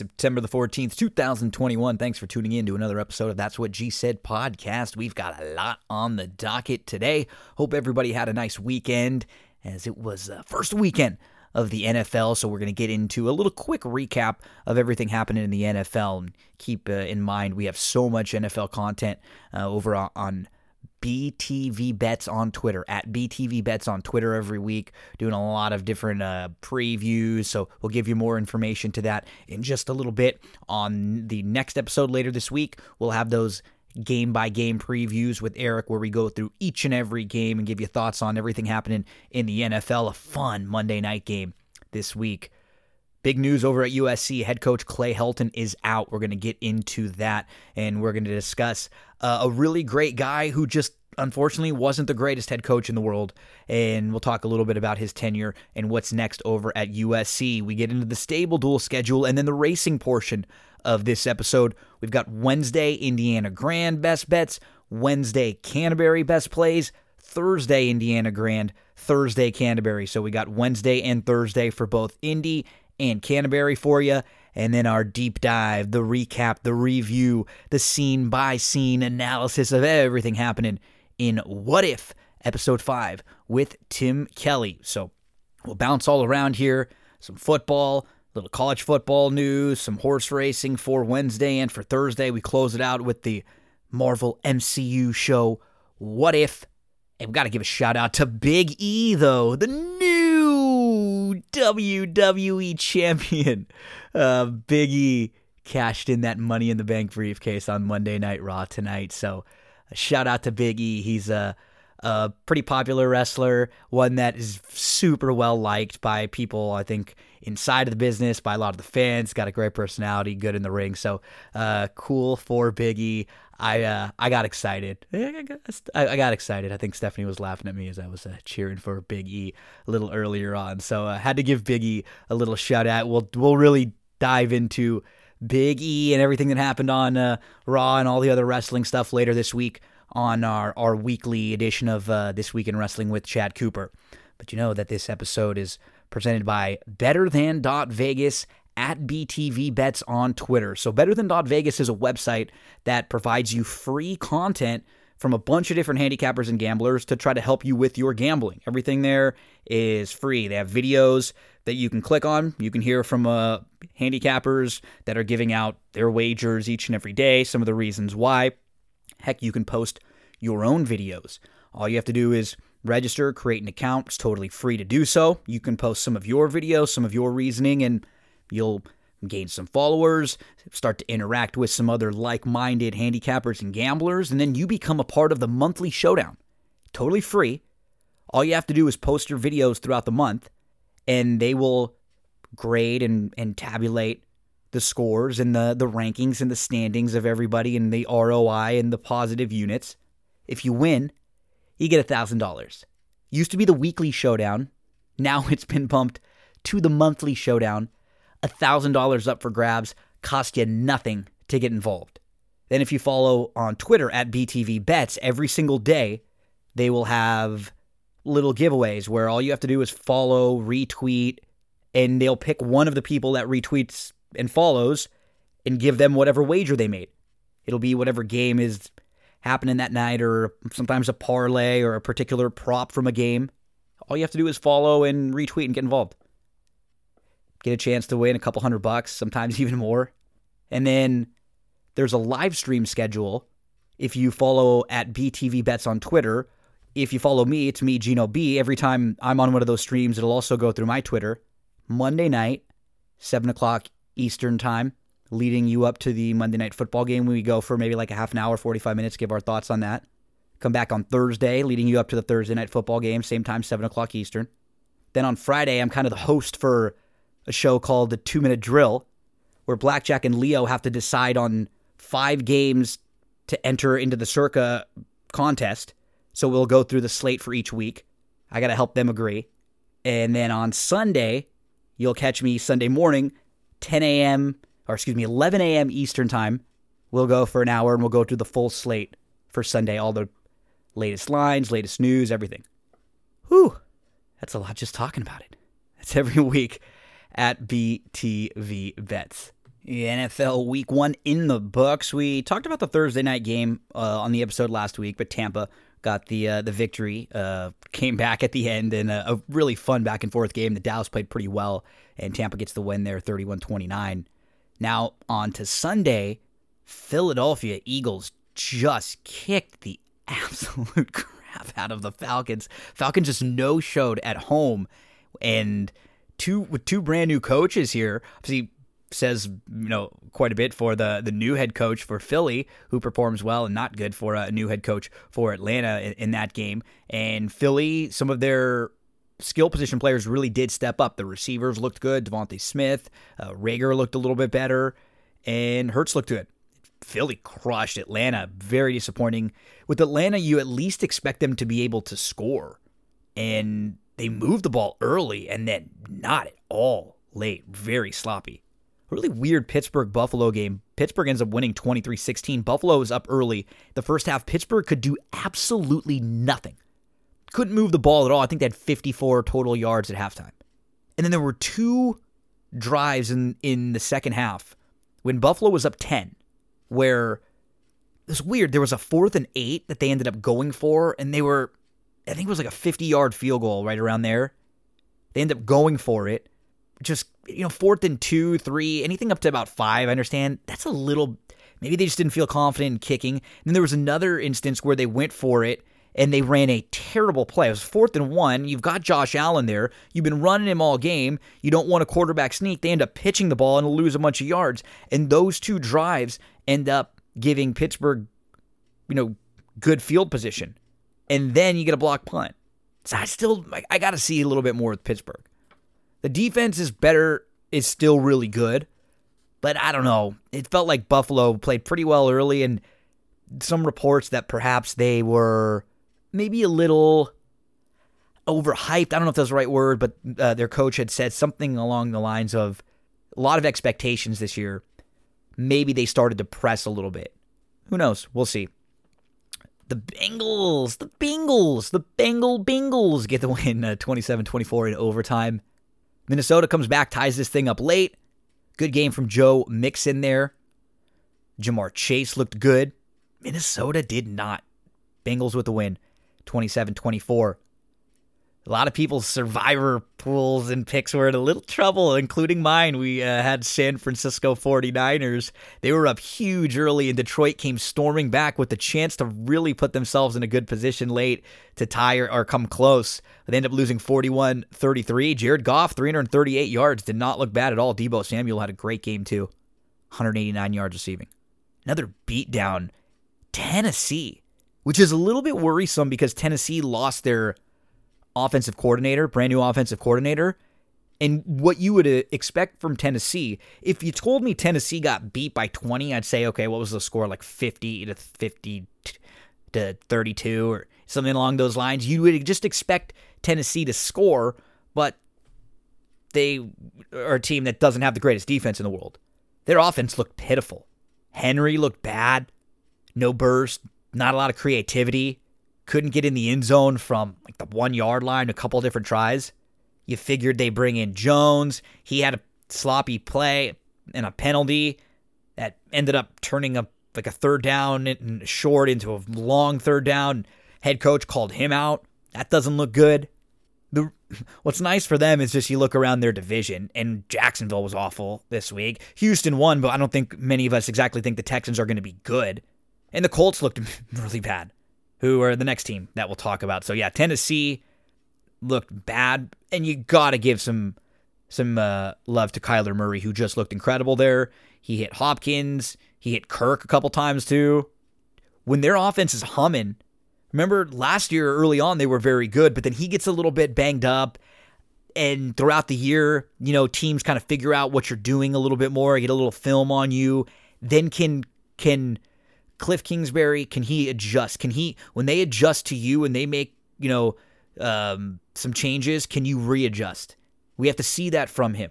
September the 14th, 2021. Thanks for tuning in to another episode of That's What G Said podcast. We've got a lot on the docket today. Hope everybody had a nice weekend as it was the first weekend of the NFL. So we're going to get into a little quick recap of everything happening in the NFL. And keep uh, in mind, we have so much NFL content uh, over on BTV Bets on Twitter, at BTV Bets on Twitter every week, doing a lot of different uh, previews. So we'll give you more information to that in just a little bit. On the next episode later this week, we'll have those game by game previews with Eric where we go through each and every game and give you thoughts on everything happening in the NFL. A fun Monday night game this week. Big news over at USC. Head coach Clay Helton is out. We're going to get into that and we're going to discuss uh, a really great guy who just unfortunately wasn't the greatest head coach in the world. And we'll talk a little bit about his tenure and what's next over at USC. We get into the stable dual schedule and then the racing portion of this episode. We've got Wednesday, Indiana Grand best bets, Wednesday, Canterbury best plays, Thursday, Indiana Grand, Thursday, Canterbury. So we got Wednesday and Thursday for both Indy and Canterbury for you. And then our deep dive, the recap, the review, the scene by scene analysis of everything happening in What If, episode 5 with Tim Kelly. So we'll bounce all around here. Some football, little college football news, some horse racing for Wednesday and for Thursday. We close it out with the Marvel MCU show, What If. And we've got to give a shout out to Big E, though, the new WWE champion. Uh, Big E cashed in that Money in the Bank briefcase on Monday Night Raw tonight. So, shout out to Big E. He's a, a pretty popular wrestler, one that is super well liked by people, I think, inside of the business, by a lot of the fans. Got a great personality, good in the ring. So, uh, cool for Big E. I uh, I got excited. I got excited. I think Stephanie was laughing at me as I was uh, cheering for Big E a little earlier on. So I uh, had to give Big E a little shout out. We'll we'll really dive into Big E and everything that happened on uh, Raw and all the other wrestling stuff later this week on our our weekly edition of uh, this week in wrestling with Chad Cooper. But you know that this episode is presented by Better Than Dot Vegas at BTV Bets on Twitter. So, Better Than Vegas is a website that provides you free content from a bunch of different handicappers and gamblers to try to help you with your gambling. Everything there is free. They have videos that you can click on. You can hear from uh, handicappers that are giving out their wagers each and every day, some of the reasons why. Heck, you can post your own videos. All you have to do is register, create an account. It's totally free to do so. You can post some of your videos, some of your reasoning, and You'll gain some followers, start to interact with some other like minded handicappers and gamblers, and then you become a part of the monthly showdown. Totally free. All you have to do is post your videos throughout the month, and they will grade and, and tabulate the scores and the, the rankings and the standings of everybody and the ROI and the positive units. If you win, you get $1,000. Used to be the weekly showdown. Now it's been bumped to the monthly showdown $1,000 up for grabs, cost you nothing to get involved. Then, if you follow on Twitter at BTV Bets every single day, they will have little giveaways where all you have to do is follow, retweet, and they'll pick one of the people that retweets and follows and give them whatever wager they made. It'll be whatever game is happening that night, or sometimes a parlay or a particular prop from a game. All you have to do is follow and retweet and get involved get a chance to win a couple hundred bucks, sometimes even more. And then there's a live stream schedule. If you follow at BTV Bets on Twitter, if you follow me, it's me, Gino B. Every time I'm on one of those streams, it'll also go through my Twitter. Monday night, 7 o'clock Eastern Time, leading you up to the Monday night football game. We go for maybe like a half an hour, 45 minutes, give our thoughts on that. Come back on Thursday, leading you up to the Thursday night football game, same time, 7 o'clock Eastern. Then on Friday, I'm kind of the host for a show called The Two Minute Drill, where Blackjack and Leo have to decide on five games to enter into the Circa contest. So we'll go through the slate for each week. I got to help them agree. And then on Sunday, you'll catch me Sunday morning, 10 a.m., or excuse me, 11 a.m. Eastern Time. We'll go for an hour and we'll go through the full slate for Sunday, all the latest lines, latest news, everything. Whew, that's a lot just talking about it. That's every week at BTV Bets. NFL Week One in the books. We talked about the Thursday night game uh, on the episode last week, but Tampa got the uh, the victory. Uh, came back at the end in a, a, really fun back and forth game. The Dallas played pretty well, and Tampa gets the win there, 31-29. Now on to Sunday, Philadelphia Eagles just kicked the absolute crap out of the Falcons. Falcons just no showed at home, and two with two brand new coaches here. Obviously, says you know quite a bit for the the new head coach for Philly, who performs well and not good for a new head coach for Atlanta in, in that game. And Philly, some of their skill position players really did step up. The receivers looked good. DeVonta Smith, uh, Reagor looked a little bit better, and Hurts looked good. Philly crushed Atlanta. Very disappointing. With Atlanta, you at least expect them to be able to score, and they moved the ball early and then not at all late. Very sloppy really weird Pittsburgh Buffalo game. Pittsburgh ends up winning 23 16. Buffalo was up early. The first half, Pittsburgh could do absolutely nothing. Couldn't move the ball at all. I think they had 54 total yards at halftime. And then there were two drives in, in the second half when Buffalo was up 10, where it was weird. There was a fourth and eight that they ended up going for, and they were, I think it was like a 50 yard field goal right around there. They end up going for it just you know fourth and two, three, anything up to about five. I understand that's a little. Maybe they just didn't feel confident in kicking. And then there was another instance where they went for it and they ran a terrible play. It was fourth and one. You've got Josh Allen there. You've been running him all game. You don't want a quarterback sneak. They end up pitching the ball and lose a bunch of yards. And those two drives end up giving Pittsburgh, you know, good field position. And then you get a block punt. So I still, I got to see a little bit more with Pittsburgh. The defense is better, is still really good, but I don't know. It felt like Buffalo played pretty well early, and some reports that perhaps they were maybe a little overhyped. I don't know if that's the right word, but uh, their coach had said something along the lines of a lot of expectations this year. Maybe they started to press a little bit. Who knows? We'll see. The Bengals, the Bengals, the Bengal Bengals get the win uh, 27 24 in overtime. Minnesota comes back, ties this thing up late. Good game from Joe Mixon there. Ja'Marr Chase looked good. Minnesota did not. Bengals with the win, 27 24 a lot of people's survivor pools and picks were in a little trouble, including mine. We uh, had San Francisco 49ers. They were up huge early, and Detroit came storming back with the chance to really put themselves in a good position late to tie or, or come close. They end up losing 41 33. Jared Goff, 338 yards, did not look bad at all. Deebo Samuel had a great game, too. 189 yards receiving. Another beatdown. Tennessee, which is a little bit worrisome because Tennessee lost their offensive coordinator, brand new offensive coordinator, and what you would uh, expect from Tennessee. If you told me Tennessee got beat by 20, I'd say, okay, what was the score? Like 50 to 50 to 32 or something along those lines. You would just expect Tennessee to score, but they are a team that doesn't have the greatest defense in the world. Their offense looked pitiful. Henry looked bad. No burst, not a lot of creativity couldn't get in the end zone from like the one yard line a couple different tries. You figured they bring in Jones. He had a sloppy play and a penalty that ended up turning a like a third down and short into a long third down. Head coach called him out. That doesn't look good. The what's nice for them is just you look around their division and Jacksonville was awful this week. Houston won, but I don't think many of us exactly think the Texans are going to be good. And the Colts looked really bad who are the next team that we'll talk about. So yeah, Tennessee looked bad, and you got to give some some uh, love to Kyler Murray, who just looked incredible there. He hit Hopkins, he hit Kirk a couple times too. When their offense is humming, remember last year early on they were very good, but then he gets a little bit banged up. And throughout the year, you know, teams kind of figure out what you're doing a little bit more, get a little film on you, then can can Cliff Kingsbury, can he adjust? Can he, when they adjust to you and they make, you know, um, some changes, can you readjust? We have to see that from him.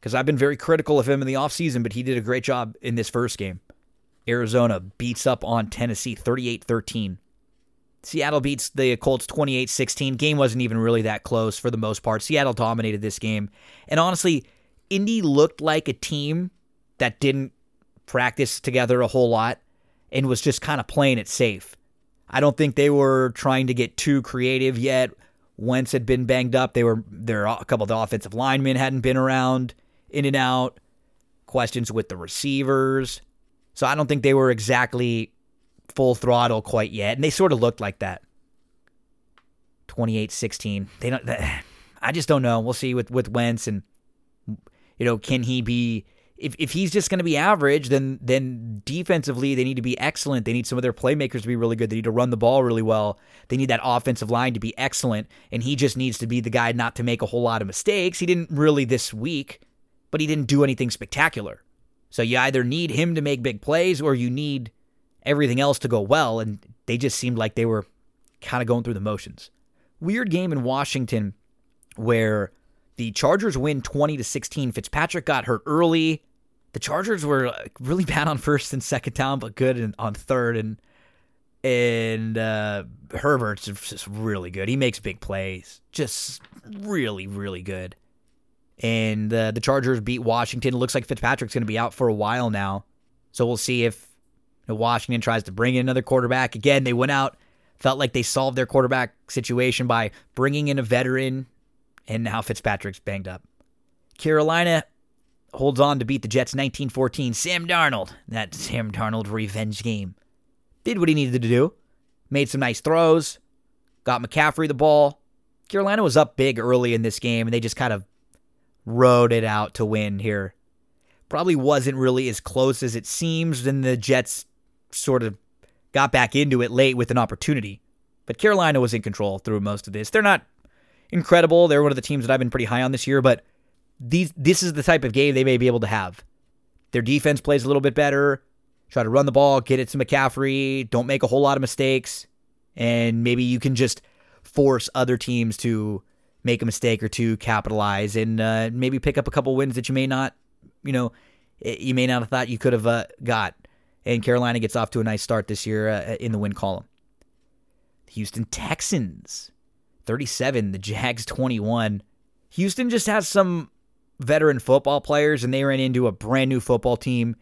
Because I've been very critical of him in the offseason, but he did a great job in this first game. Arizona beats up on Tennessee 38 13. Seattle beats the Colts 28 16. Game wasn't even really that close for the most part. Seattle dominated this game. And honestly, Indy looked like a team that didn't practice together a whole lot and was just kind of playing it safe. I don't think they were trying to get too creative yet. Wentz had been banged up. They were there. A couple of the offensive linemen hadn't been around, in and out. Questions with the receivers, so I don't think they were exactly full throttle quite yet, and they sort of looked like that. 28-16. They don't. I just don't know. We'll see with with Wentz and you know can he be if, if he's just going to be average, then then defensively they need to be excellent. They need some of their playmakers to be really good. They need to run the ball really well. They need that offensive line to be excellent, and he just needs to be the guy not to make a whole lot of mistakes. He didn't really this week, but he didn't do anything spectacular. So you either need him to make big plays or you need everything else to go well, and they just seemed like they were kind of going through the motions. Weird game in Washington where the Chargers win 20 to 16. Fitzpatrick got hurt early the Chargers were really bad on first and second down, but good on third. And and uh, Herbert's just really good. He makes big plays, just really, really good. And uh, the Chargers beat Washington. It looks like Fitzpatrick's going to be out for a while now, so we'll see if you know, Washington tries to bring in another quarterback. Again, they went out, felt like they solved their quarterback situation by bringing in a veteran, and now Fitzpatrick's banged up. Carolina holds on to beat the Jets 1914. Sam Darnold, that Sam Darnold revenge game, did what he needed to do. Made some nice throws, got McCaffrey the ball. Carolina was up big early in this game, and they just kind of rode it out to win here. Probably wasn't really as close as it seems, Then the Jets sort of got back into it late with an opportunity. But Carolina was in control through most of this. They're not incredible. They're one of the teams that I've been pretty high on this year, but these this is the type of game they may be able to have. Their defense plays a little bit better. Try to run the ball, get it to McCaffrey. Don't make a whole lot of mistakes, and maybe you can just force other teams to make a mistake or two, capitalize, and uh, maybe pick up a couple wins that you may not, you know, eh, you may not have thought you could have uh, got. And Carolina gets off to a nice start this year uh, in the win column. Houston Texans, 37. The Jags, 21. Houston just has some veteran football players, and they ran into a brand new football team.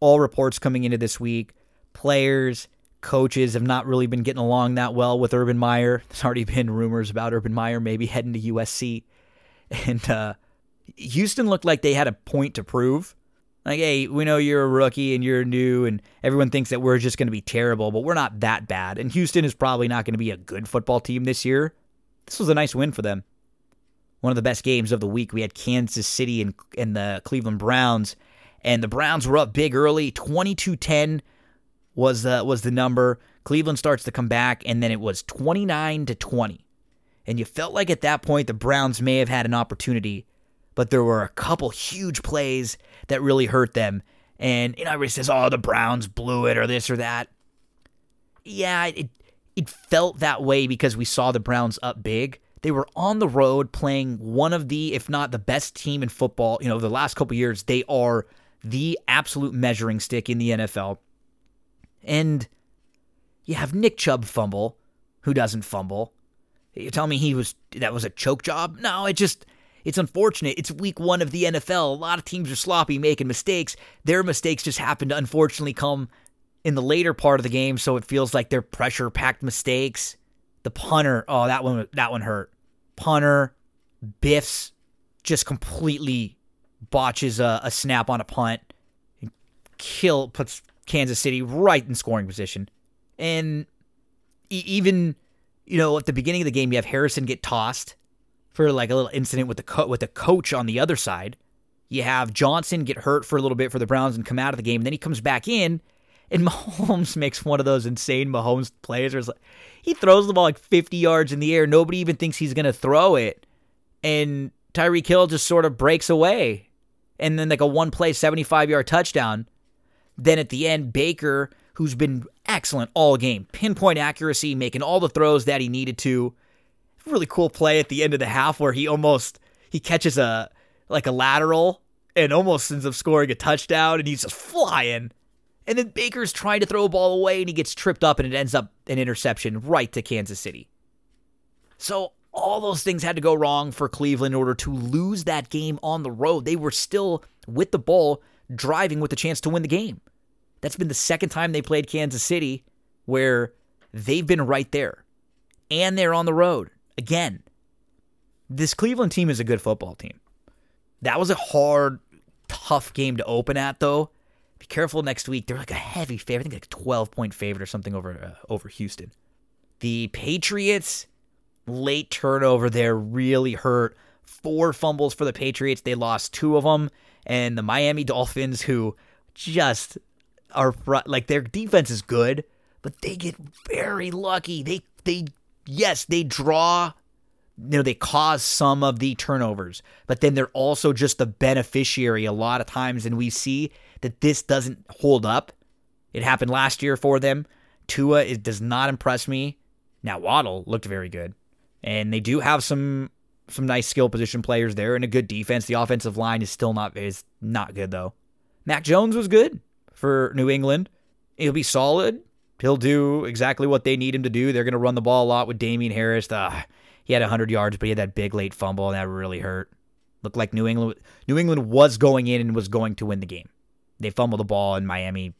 All reports coming into this week, players, coaches have not really been getting along that well with Urban Meyer. There's already been rumors about Urban Meyer maybe heading to USC. And uh, Houston looked like they had a point to prove. Like, hey, we know you're a rookie and you're new, and everyone thinks that we're just going to be terrible, but we're not that bad. And Houston is probably not going to be a good football team this year. This was a nice win for them one of the best games of the week. We had Kansas City and, and the Cleveland Browns, and the Browns were up big early. 22 10 was, the, was the number. Cleveland starts to come back, and then it was 29 to 20. And you felt like at that point the Browns may have had an opportunity, but there were a couple huge plays that really hurt them. And you know, everybody says, "Oh, the Browns blew it," or this or that. Yeah, it it felt that way because we saw the Browns up big, they were on the road playing one of the, if not the best team in football. You know, the last couple years, they are the absolute measuring stick in the NFL. And you have Nick Chubb fumble, who doesn't fumble. You tell me he was that was a choke job? No, it just it's unfortunate. It's week one of the NFL. A lot of teams are sloppy, making mistakes. Their mistakes just happen to unfortunately come in the later part of the game, so it feels like they're pressure packed mistakes. The punter, oh that one that one hurt punter biffs just completely botches a, a snap on a punt and kill puts Kansas City right in scoring position. And even you know at the beginning of the game you have Harrison get tossed for like a little incident with the co- with the coach on the other side. You have Johnson get hurt for a little bit for the Browns and come out of the game. Then he comes back in and Mahomes makes one of those insane Mahomes plays where like, he throws the ball like 50 yards in the air. Nobody even thinks he's going to throw it. And Tyreek Hill just sort of breaks away. And then like a one play 75 yard touchdown. Then at the end, Baker, who's been excellent all game, pinpoint accuracy, making all the throws that he needed to. Really cool play at the end of the half where he almost he catches a like a lateral and almost ends up scoring a touchdown and he's just flying And then Baker's trying to throw a ball away and he gets tripped up and it ends up an interception right to Kansas City. So all those things had to go wrong for Cleveland in order to lose that game on the road. They were still with the ball, driving with a chance to win the game. That's been the second time they played Kansas City where they've been right there. And they're on the road. Again, this Cleveland team is a good football team. That was a hard, tough game to open at, though. Be careful next week. They're like a heavy favorite. I think like 12 point favorite or something over uh, over Houston. The Patriots late turnover there really hurt. Four fumbles for the Patriots. They lost two of them. And the Miami Dolphins, who just are like their defense is good, but they get very lucky. They they yes, they draw you know they cause some of the turnovers, but then they're also just the beneficiary a lot of times and we see that this doesn't hold up. It happened last year for them. Tua it does not impress me. Now Waddle looked very good and they do have some some nice skill position players there and a good defense. The offensive line is still not is not good though. Mac Jones was good for New England. He'll be solid. He'll do exactly what they need him to do. They're going to run the ball a lot with Damien Harris. Uh, he had 100 yards, but he had that big late fumble, and that really hurt. Looked like New England New England was going in and was going to win the game. They fumbled the ball, and Miami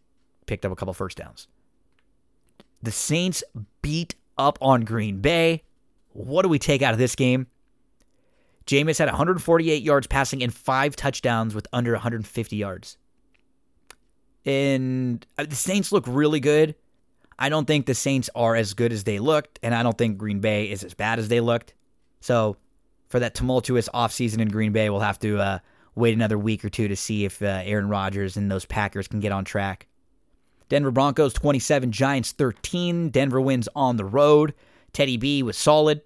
picked up a couple first downs. The Saints beat up on Green Bay. What do we take out of this game? Jameis had 148 yards passing and five touchdowns with under 150 yards. And uh, the Saints look really good. I don't think the Saints are as good as they looked, and I don't think Green Bay is as bad as they looked. So, for that tumultuous offseason in Green Bay, we'll have to uh, wait another week or two to see if uh, Aaron Rodgers and those Packers can get on track. Denver Broncos 27, Giants 13. Denver wins on the road. Teddy B was solid.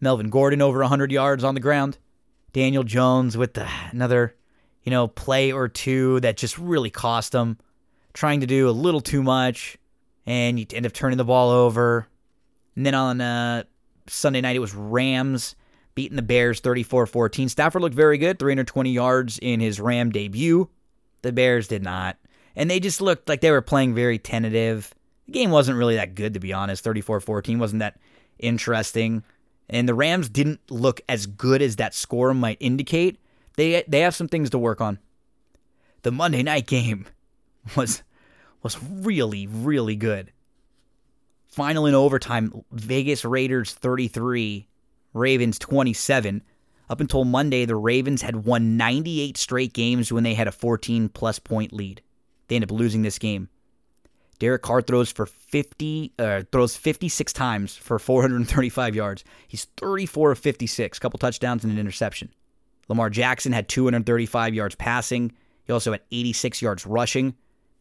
Melvin Gordon over 100 yards on the ground. Daniel Jones with the, another, you know, play or two that just really cost him. Trying to do a little too much, and you end up turning the ball over. And then on uh, Sunday night, it was Rams beating the Bears 34 14. Stafford looked very good, 320 yards in his Ram debut. The Bears did not. And they just looked like they were playing very tentative. The game wasn't really that good, to be honest. 34 14 wasn't that interesting. And the Rams didn't look as good as that score might indicate. They they have some things to work on. The Monday night game was was really really good. Final in overtime, Vegas Raiders 33, Ravens 27. Up until Monday, the Ravens had won 98 straight games when they had a 14 plus point lead. They ended up losing this game. Derek Carr throws for 50, uh, throws 56 times for 435 yards. He's 34 of 56, couple touchdowns and an interception. Lamar Jackson had 235 yards passing. He also had 86 yards rushing.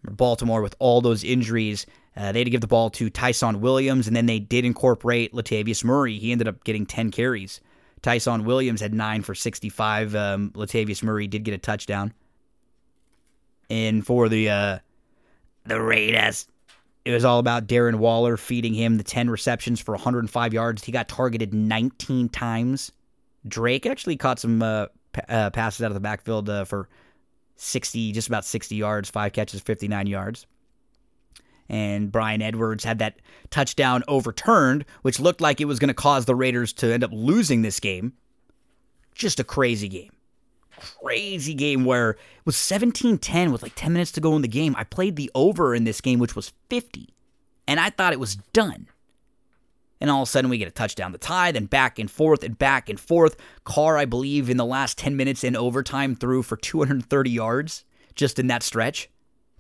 Baltimore, with all those injuries, uh, they had to give the ball to Ty'Son Williams, and then they did incorporate Latavius Murray. He ended up getting 10 carries. Ty'Son Williams had 9 for 65. Um, Latavius Murray did get a touchdown. And for the uh, the Raiders. It was all about Darren Waller feeding him the 10 receptions for 105 yards. He got targeted 19 times. Drake actually caught some uh, p- uh, passes out of the backfield uh, for 60, just about 60 yards, five catches, 59 yards. And Bryan Edwards had that touchdown overturned, which looked like it was going to cause the Raiders to end up losing this game. Just a crazy game crazy game where it was 17-10 with like 10 minutes to go in the game. I played the over in this game, which was 50, and I thought it was done. And all of a sudden, we get a touchdown to tie, then back and forth and back and forth. Carr, I believe, in the last 10 minutes in overtime, threw for 230 yards just in that stretch.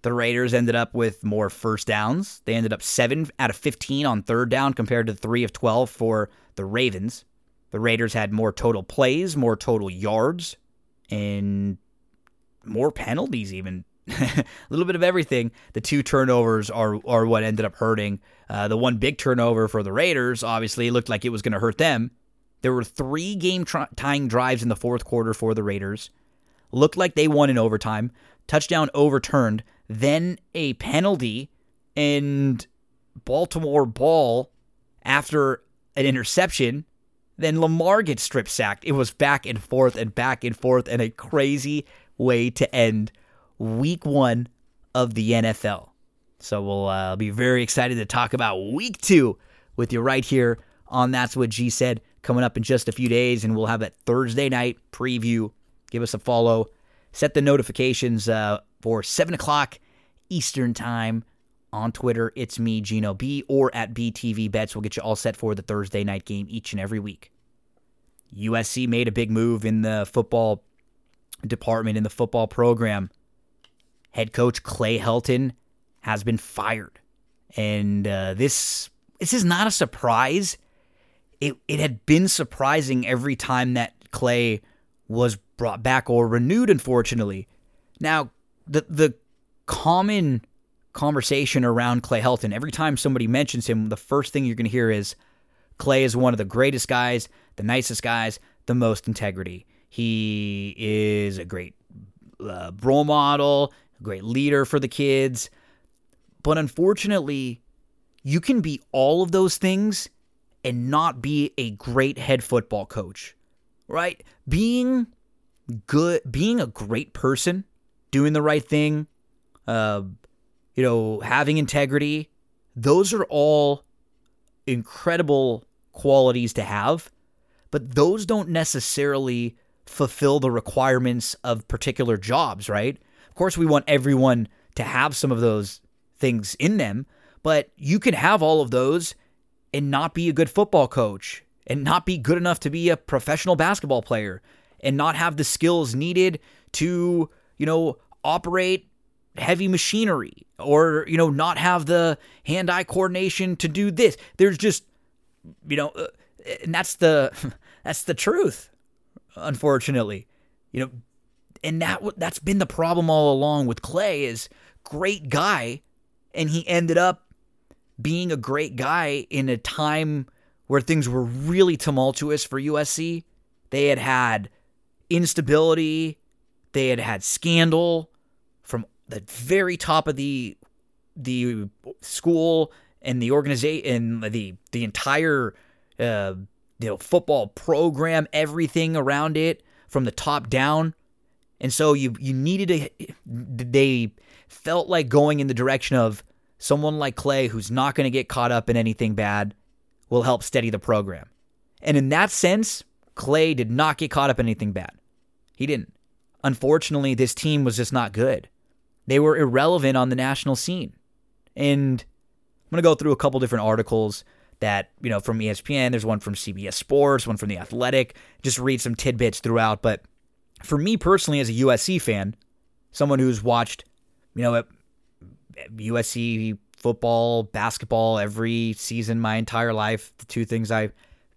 The Raiders ended up with more first downs. They ended up 7 out of 15 on third down compared to 3 of 12 for the Ravens. The Raiders had more total plays, more total yards, and more penalties even. a little bit of everything. The two turnovers are are what ended up hurting. Uh, the one big turnover for the Raiders obviously looked like it was going to hurt them. There were three game tying drives in the fourth quarter for the Raiders. Looked like they won in overtime. Touchdown overturned. Then a penalty and Baltimore ball after an interception then Lamar gets strip sacked. It was back and forth and back and forth and a crazy way to end week one of the NFL. So we'll uh, be very excited to talk about week two with you right here on That's What G Said coming up in just a few days. And we'll have that Thursday night preview. Give us a follow. Set the notifications uh, for 7 o'clock Eastern Time on Twitter. It's me, Gino B, or at BTV Bets. We'll get you all set for the Thursday night game each and every week. USC made a big move in the football department, in the football program. Head coach Clay Helton has been fired. And uh, this this is not a surprise. It it had been surprising every time that Clay was brought back or renewed, unfortunately. Now, the the common conversation around Clay Helton, every time somebody mentions him, the first thing you're going to hear is Clay is one of the greatest guys, the nicest guys, the most integrity. He is a great uh, role model, a great leader for the kids. But unfortunately, you can be all of those things and not be a great head football coach, right? Being good, being a great person, doing the right thing, uh, you know, having integrity, those are all incredible qualities to have, but those don't necessarily fulfill the requirements of particular jobs, right? Of course, we want everyone to have some of those things in them, but you can have all of those and not be a good football coach and not be good enough to be a professional basketball player and not have the skills needed to, you know, operate heavy machinery or you know not have the hand-eye coordination to do this. There's just you know uh, and that's the that's the truth unfortunately. You know and that that's been the problem all along with Clay is great guy and he ended up being a great guy in a time where things were really tumultuous for USC they had had instability. They had had scandal the very top of the the school and the organization the the entire uh, you know football program, everything around it from the top down. And so you you needed to they felt like going in the direction of someone like Clay who's not going to get caught up in anything bad will help steady the program. And in that sense, Clay did not get caught up in anything bad. He didn't. Unfortunately, this team was just not good. They were irrelevant on the national scene. And I'm going to go through a couple different articles that, you know, from ESPN, there's one from CBS Sports, one from The Athletic, just read some tidbits throughout. But for me personally, as a USC fan, someone who's watched, you know, USC football, basketball every season my entire life, the two things I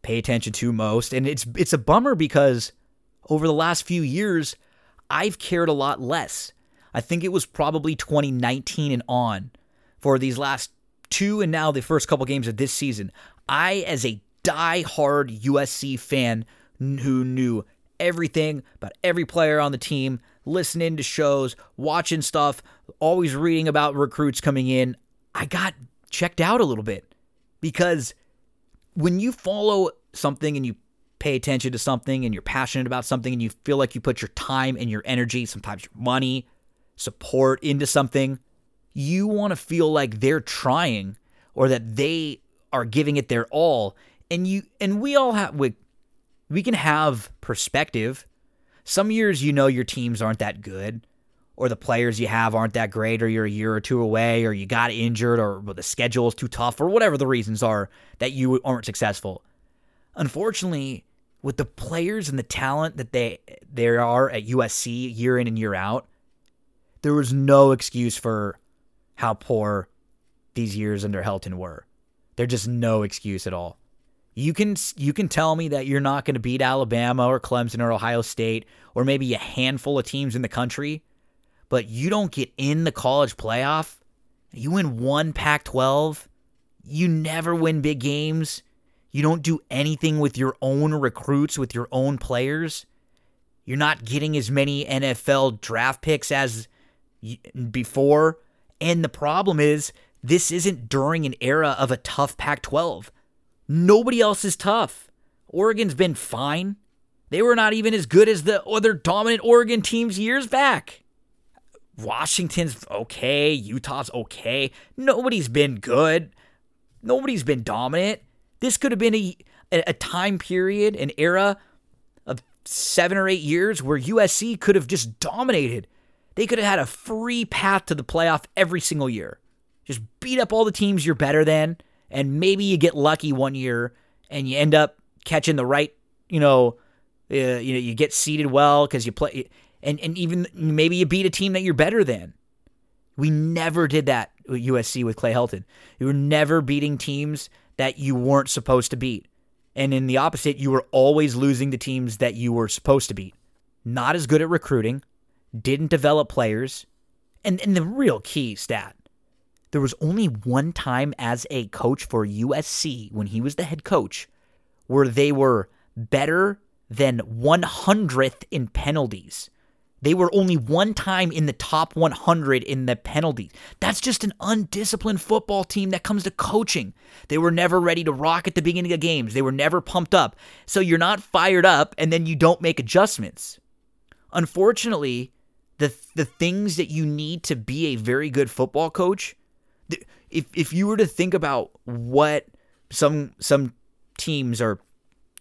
pay attention to most. And it's it's a bummer because over the last few years, I've cared a lot less I think it was probably 2019 and on for these last two and now the first couple games of this season. I, as a die-hard USC fan who knew everything about every player on the team, listening to shows, watching stuff, always reading about recruits coming in, I got checked out a little bit because when you follow something and you pay attention to something and you're passionate about something and you feel like you put your time and your energy, sometimes your money, support into something, you want to feel like they're trying or that they are giving it their all. And you and we all have we, we can have perspective. Some years you know your teams aren't that good or the players you have aren't that great or you're a year or two away or you got injured or the schedule is too tough or whatever the reasons are that you aren't successful. Unfortunately, with the players and the talent that they there are at USC year in and year out, there was no excuse for how poor these years under Helton were. There's just no excuse at all. You can you can tell me that you're not going to beat Alabama or Clemson or Ohio State or maybe a handful of teams in the country, but you don't get in the college playoff. You win one Pac-12. You never win big games. You don't do anything with your own recruits, with your own players. You're not getting as many NFL draft picks as before. And the problem is, this isn't during an era of a tough Pac 12. Nobody else is tough. Oregon's been fine. They were not even as good as the other dominant Oregon teams years back. Washington's okay. Utah's okay. Nobody's been good. Nobody's been dominant. This could have been a, a time period, an era of seven or eight years where USC could have just dominated. They could have had a free path to the playoff every single year. Just beat up all the teams you're better than, and maybe you get lucky one year and you end up catching the right, you know, uh, you know, you get seated well because you play, and and even maybe you beat a team that you're better than. We never did that with USC with Clay Helton. You were never beating teams that you weren't supposed to beat. And in the opposite, you were always losing the teams that you were supposed to beat. Not as good at recruiting, didn't develop players. And, and the real key stat there was only one time as a coach for USC when he was the head coach where they were better than 100th in penalties. They were only one time in the top 100 in the penalties. That's just an undisciplined football team that comes to coaching. They were never ready to rock at the beginning of games. They were never pumped up. So you're not fired up and then you don't make adjustments. Unfortunately, the the things that you need to be a very good football coach, if if you were to think about what some some teams are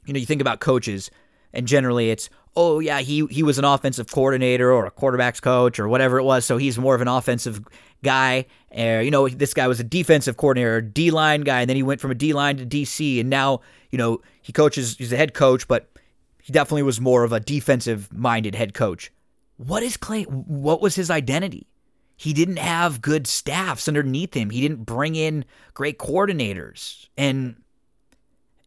you know, you think about coaches and generally it's oh yeah, he he was an offensive coordinator or a quarterbacks coach or whatever it was, so he's more of an offensive guy. Or you know, this guy was a defensive coordinator, D line guy, and then he went from a D line to DC, and now you know he coaches. He's a head coach, but he definitely was more of a defensive minded head coach. What is Clay? What was his identity? He didn't have good staffs underneath him. He didn't bring in great coordinators, and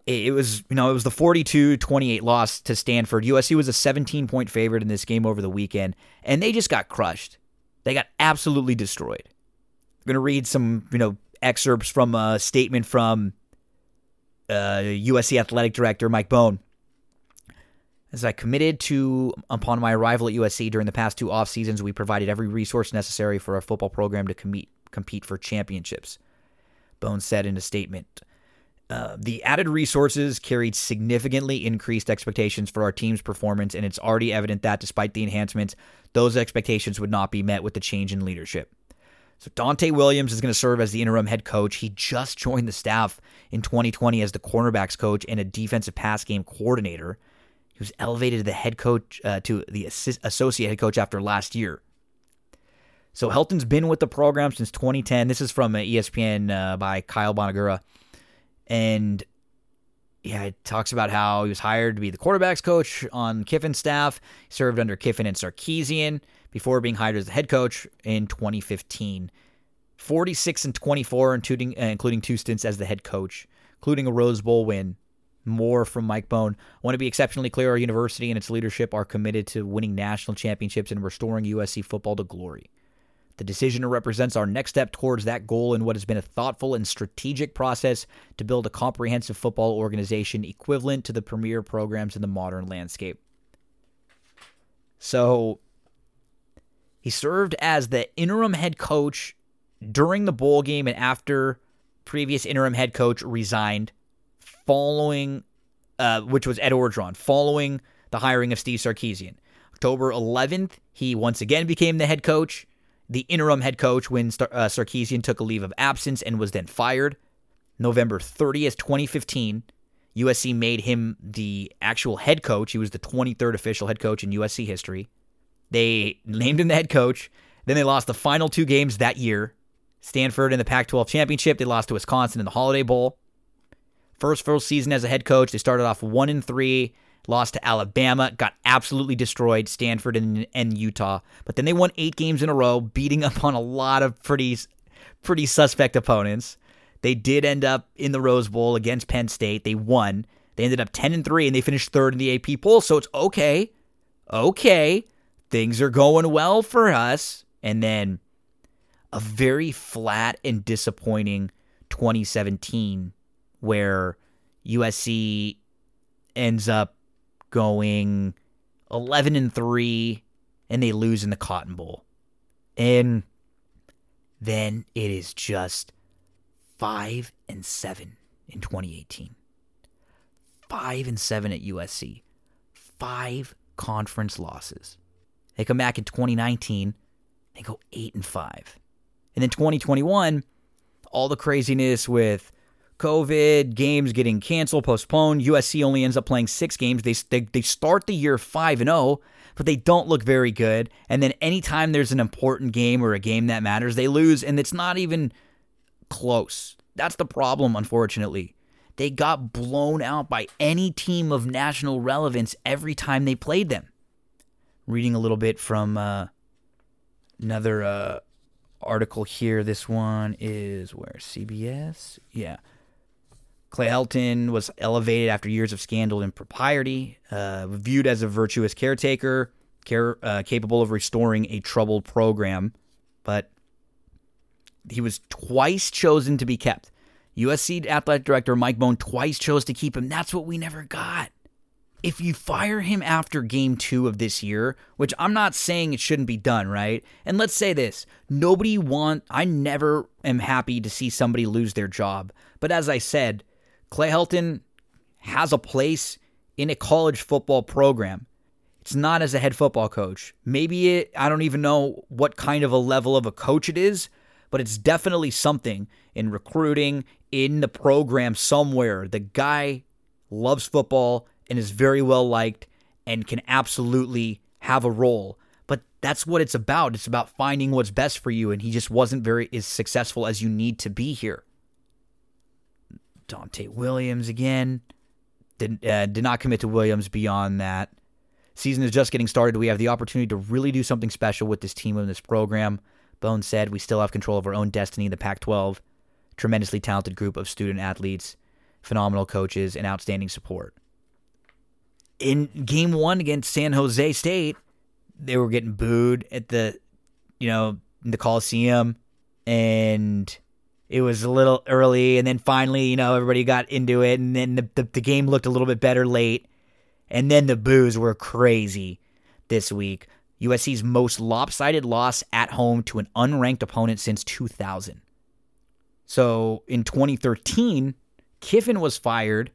it was you know it was the 42-28 loss to Stanford. USC was a 17 point favorite in this game over the weekend and they just got crushed. They got absolutely destroyed. I'm going to read some, you know, excerpts from a statement from uh, USC athletic director Mike Bohn. As I committed to upon my arrival at USC during the past two off seasons, we provided every resource necessary for our football program to compete compete for championships. Bohn said in a statement. Uh, the added resources carried significantly increased expectations for our team's performance, and it's already evident that despite the enhancements, those expectations would not be met with the change in leadership. So Donte Williams is going to serve as the interim head coach. He just joined the staff in 2020 as the cornerbacks coach and a defensive pass game coordinator. He was elevated to the head coach uh, to the assist, associate head coach after last year. So Helton's been with the program since 2010. This is from uh, ESPN uh, by Kyle Bonagura. And yeah, it talks about how he was hired to be the quarterbacks coach on Kiffin's staff. He served under Kiffin and Sarkisian before being hired as the head coach in 2015. 46 and 24, including, uh, including two stints as the head coach, including a Rose Bowl win. More from Mike Bohn. I want to be exceptionally clear our university and its leadership are committed to winning national championships and restoring USC football to glory. The decision represents our next step towards that goal in what has been a thoughtful and strategic process to build a comprehensive football organization equivalent to the premier programs in the modern landscape. So, he served as the interim head coach during the bowl game and after previous interim head coach resigned following uh, which was Ed Orgeron, following the hiring of Steve Sarkisian. October 11th, he once again became the head coach the interim head coach when uh, Sarkisian took a leave of absence and was then fired. November 30th, 2015, USC made him the actual head coach. He was the 23rd official head coach in USC history. They named him the head coach. Then they lost the final two games that year. Stanford in the Pac 12 championship. They lost to Wisconsin in the Holiday Bowl. First full season as a head coach, they started off one and three lost to Alabama, got absolutely destroyed, Stanford and, and Utah. But then they won eight games in a row, beating up on a lot of pretty, pretty suspect opponents. They did end up in the Rose Bowl against Penn State. They won. They ended up 10 and 3 and they finished third in the AP poll. So it's okay. Okay. Things are going well for us. And then a very flat and disappointing 2017 where USC ends up going 11 and 3 and they lose in the Cotton Bowl. And then it is just 5 and 7 in 2018. 5 and 7 at USC. 5 conference losses. They come back in 2019. They go eight and five. And then 2021, all the craziness with COVID, games getting canceled, postponed. USC only ends up playing six games. They, they, they start the year 5 and 0, but they don't look very good. And then anytime there's an important game or a game that matters, they lose, and it's not even close. That's the problem, unfortunately. They got blown out by any team of national relevance every time they played them. Reading a little bit from uh, another uh, article here. This one is where CBS. Yeah. Clay Helton was elevated after years of scandal and propriety, uh, viewed as a virtuous caretaker, care, uh, capable of restoring a troubled program. But he was twice chosen to be kept. USC athletic director Mike Bohn twice chose to keep him. That's what we never got. If you fire him after game two of this year, which I'm not saying it shouldn't be done, right? And let's say this nobody want, I never am happy to see somebody lose their job. But as I said, Clay Helton has a place in a college football program. It's not as a head football coach. Maybe it, I don't even know what kind of a level of a coach it is, but it's definitely something in recruiting, in the program somewhere. The guy loves football and is very well liked and can absolutely have a role. But that's what it's about. It's about finding what's best for you, and he just wasn't very as successful as you need to be here. Donte Williams again. Did, uh, did not commit to Williams beyond that. Season is just getting started. We have the opportunity to really do something special with this team and this program. Bohn said we still have control of our own destiny in the Pac 12. Tremendously talented group of student athletes, phenomenal coaches, and outstanding support. In game one against San Jose State, they were getting booed at the, you know, in the Coliseum. And it was a little early, and then finally, you know, everybody got into it, and then the, the, the game looked a little bit better late, and then the boos were crazy this week. USC's most lopsided loss at home to an unranked opponent since 2000. So in 2013, Kiffin was fired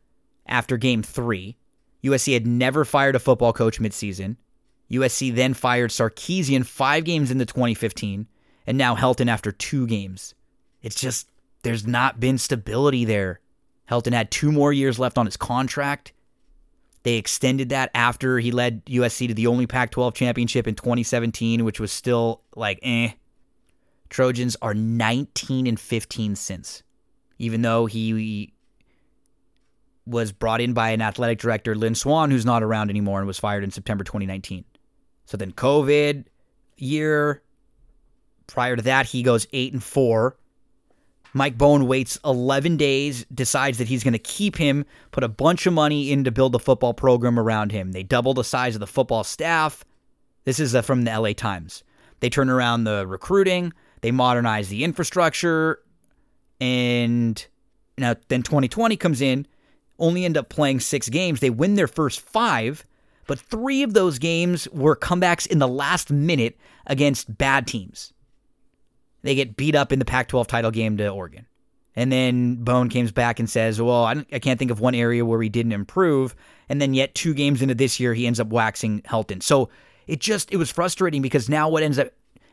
after game three. USC had never fired a football coach midseason. USC then fired Sarkisian five games into 2015, and now Helton after two games. It's just, there's not been stability there. Helton had two more years left on his contract. They extended that after he led USC to the only Pac 12 championship in 2017, which was still like eh. Trojans are 19 and 15 since, even though he was brought in by an athletic director, Lynn Swann, who's not around anymore and was fired in September 2019. So then COVID year. Prior to that, he goes eight and four. Mike Bohn waits 11 days, decides that he's going to keep him, put a bunch of money in to build the football program around him. They double the size of the football staff. This is uh, from the LA Times. They turn around the recruiting, they modernize the infrastructure, and now then 2020 comes in, only end up playing six games. They win their first five, but three of those games were comebacks in the last minute against bad teams they get beat up in the Pac 12 title game to Oregon. And then Bohn comes back and says, Well, I, I, can't think of one area where we didn't improve. And then, yet, two games into this year, he ends up waxing Helton. So it just, it was frustrating because now what ends up,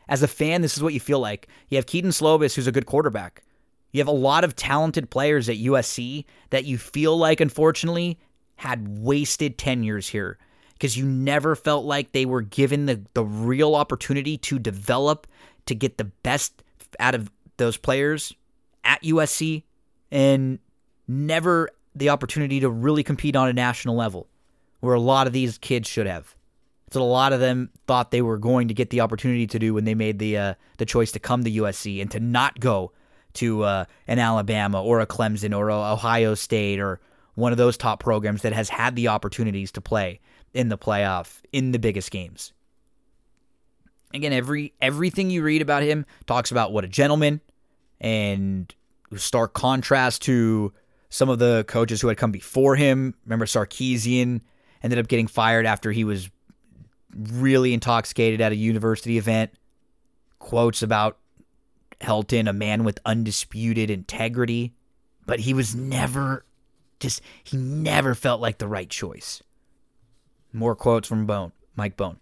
as a fan, this is what you feel like. You have Kedon Slovis, who's a good quarterback. You have a lot of talented players at USC that you feel like, unfortunately, had wasted 10 years here because you never felt like they were given the, the real opportunity to develop, to get the best out of those players at USC and never the opportunity to really compete on a national level, where a lot of these kids should have. So a lot of them thought they were going to get the opportunity to do when they made the uh, the choice to come to USC and to not go to uh, an Alabama or a Clemson or a Ohio State or one of those top programs that has had the opportunities to play in the playoff in the biggest games. Again, every everything you read about him talks about what a gentleman and stark contrast to some of the coaches who had come before him. Remember Sarkisian ended up getting fired after he was really intoxicated at a university event. Quotes about Helton, a man with undisputed integrity, but he was never just he never felt like the right choice. More quotes from Bohn, Mike Bohn.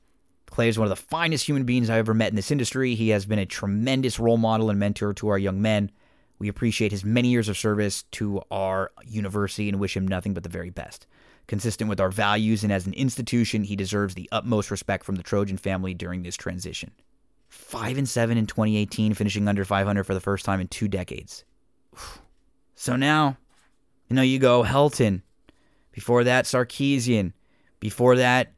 Clay is one of the finest human beings I've ever met in this industry. He has been a tremendous role model and mentor to our young men. We appreciate his many years of service to our university and wish him nothing but the very best. Consistent with our values and as an institution, he deserves the utmost respect from the Trojan family during this transition. 5 and 7 in 2018, finishing under 500 for the first time in two decades. So now, you know, you go Helton. Before that, Sarkisian. Before that,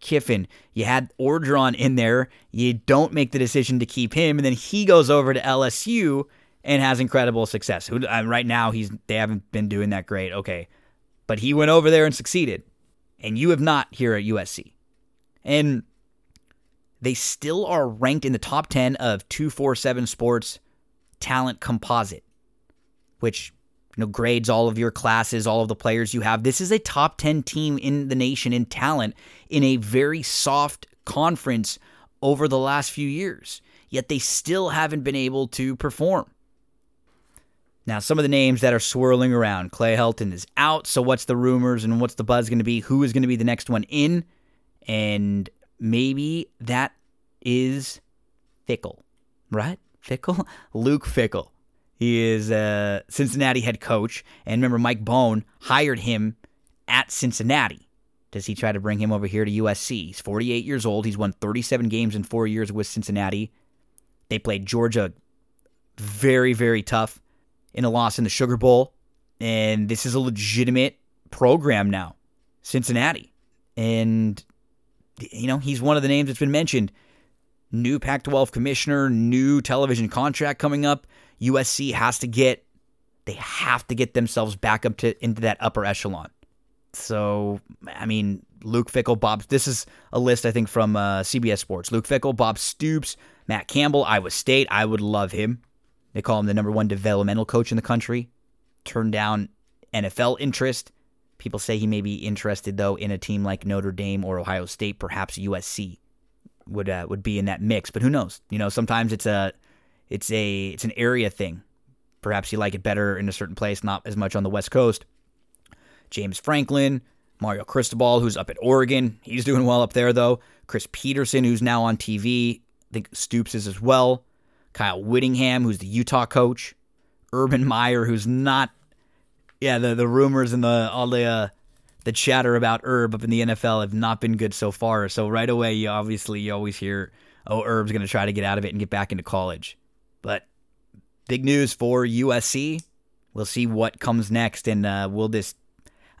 Kiffin. You had Orgeron in there. You don't make the decision to keep him, and then he goes over to LSU and has incredible success. Who uh, right now he's they haven't been doing that great. Okay, but he went over there and succeeded, and you have not here at USC, and they still are ranked in the top ten of two four seven Sports talent composite, which know grades all of your classes, all of the players you have. This is a top ten team in the nation in talent in a very soft conference over the last few years. Yet they still haven't been able to perform. Now, some of the names that are swirling around Clay Helton is out. So, what's the rumors and what's the buzz going to be? Who is going to be the next one in? And maybe that is Fickell, right? Fickell? Luke Fickell. He is a Cincinnati head coach. And remember, Mike Bohn hired him at Cincinnati. Does he try to bring him over here to USC? He's 48 years old. He's won 37 games in four years with Cincinnati. They played Georgia very, very tough in a loss in the Sugar Bowl. And this is a legitimate program now, Cincinnati. And, you know, he's one of the names that's been mentioned. New Pac 12 commissioner, new television contract coming up. USC has to get, they have to get themselves back up to into that upper echelon. So, I mean, Luke Fickell, Bob, this is a list, I think, from uh, CBS Sports. Luke Fickell, Bob Stoops, Matt Campbell, Iowa State. I would love him. They call him the number one developmental coach in the country. Turned down NFL interest. People say he may be interested though in a team like Notre Dame or Ohio State, perhaps USC would uh, would be in that mix. But who knows? You know, sometimes it's a it's a it's an area thing. Perhaps you like it better in a certain place, not as much on the West Coast. James Franklin, Mario Cristobal, who's up at Oregon, he's doing well up there though. Chris Petersen, who's now on TV, I think Stoops is as well. Kyle Whittingham, who's the Utah coach, Urban Meyer, who's not. Yeah, the the rumors and the all the uh, the chatter about Herb up in the NFL have not been good so far. So right away, you obviously you always hear, oh, Herb's going to try to get out of it and get back into college. But big news for USC. We'll see what comes next, and uh, will this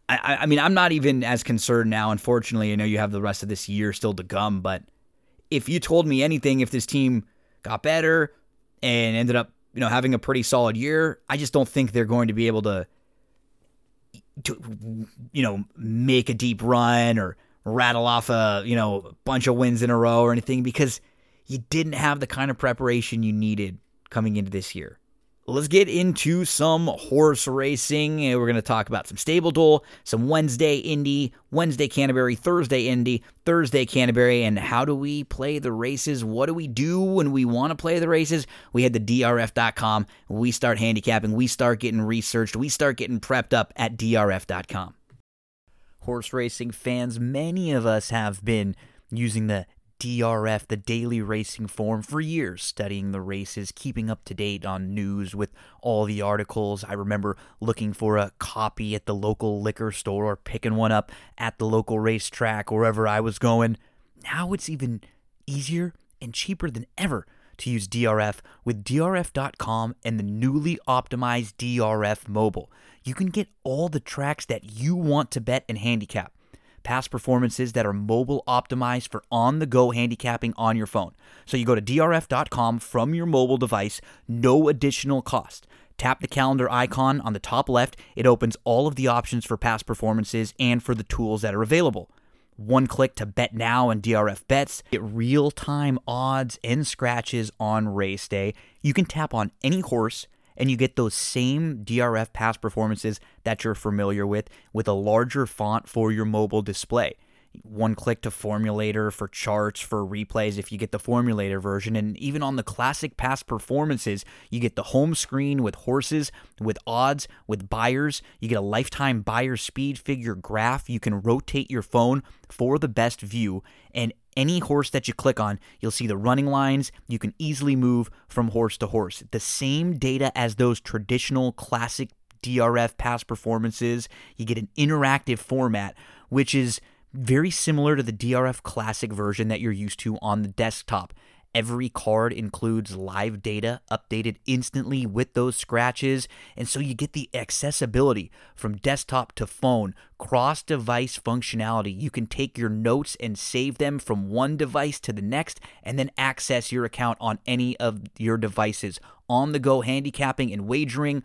I, I, mean, I'm not even as concerned now. Unfortunately, I know you have the rest of this year still to come. But if you told me anything, if this team got better, and ended up, you know, having a pretty solid year. I just don't think they're going to be able to, to you know, make a deep run or rattle off a, you know, bunch of wins in a row or anything because you didn't have the kind of preparation you needed coming into this year let's get into some horse racing. Eh, we're going to talk about some stable duel, some Wednesday Indy, Wednesday Canterbury, Thursday Indy, Thursday Canterbury, and how do we play the races? What do we do when we want to play the races? We head to drf.com. We start handicapping. We start getting researched. We start getting prepped up at drf.com. Horse racing fans, many of us have been using the DRF, the daily racing form, for years, studying the races, keeping up to date on news with all the articles. I remember looking for a copy at the local liquor store or picking one up at the local racetrack, wherever I was going. Now it's even easier and cheaper than ever to use DRF with DRF.com and the newly optimized DRF mobile. You can get all the tracks that you want to bet and handicap past performances that are mobile optimized for on the go handicapping on your phone. So you go to drf.com from your mobile device, no additional cost. Tap the calendar icon on the top left. It opens all of the options for past performances and for the tools that are available. One click to bet now and DRF bets. Get real time odds and scratches on race day. You can tap on any horse and you get those same DRF past performances that you're familiar with with a larger font for your mobile display. One click to formulator for charts, for replays if you get the formulator version. And even on the classic past performances, you get the home screen with horses, with odds, with Beyers. You get a lifetime Beyer speed figure graph. You can rotate your phone for the best view. And any horse that you click on, you'll see the running lines. You can easily move from horse to horse. The same data as those traditional classic DRF past performances. You get an interactive format, which is very similar to the DRF Classic version that you're used to on the desktop. Every card includes live data updated instantly with those scratches, and so you get the accessibility from desktop to phone, cross device functionality. You can take your notes and save them from one device to the next, and then access your account on any of your devices. On the go handicapping and wagering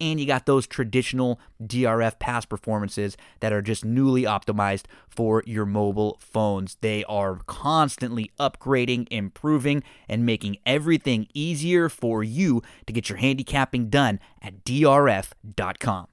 and you got those traditional DRF past performances that are just newly optimized for your mobile phones. They are constantly upgrading, improving, and making everything easier for you to get your handicapping done at drf.com.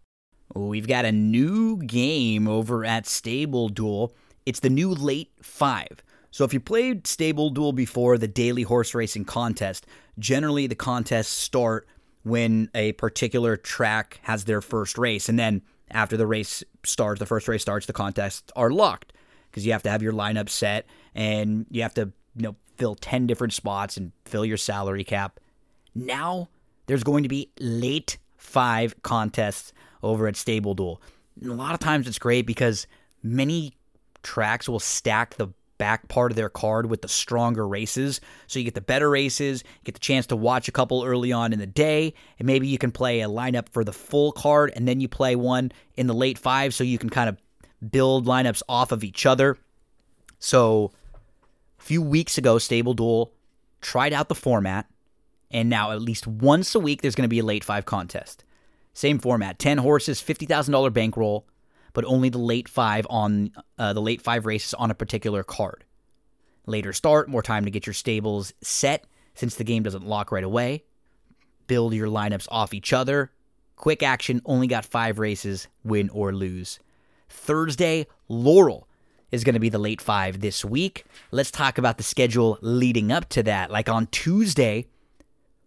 We've got a new game over at Stable Duel. It's the new Late 5. So if you played Stable Duel before the daily horse racing contest, generally the contests start when a particular track has their first race. And then after the race starts, the first race starts, the contests are locked because you have to have your lineup set and you have to, you know, fill 10 different spots and fill your salary cap. Now there's going to be late five contests over at Stable Duel. And a lot of times it's great because many tracks will stack the back part of their card with the stronger races. So you get the better races, get the chance to watch a couple early on in the day, and maybe you can play a lineup for the full card and then you play one in the late five so you can kind of build lineups off of each other. So a few weeks ago, Stable Duel tried out the format, and now at least once a week there's going to be a late five contest. Same format 10 horses, $50,000 bankroll but only the late five on uh, the late five races on a particular card. Later start, more time to get your stables set since the game doesn't lock right away. Build your lineups off each other. Quick action, only got five races, win or lose. Thursday, Laurel is going to be the late five this week. Let's talk about the schedule leading up to that. Like on Tuesday,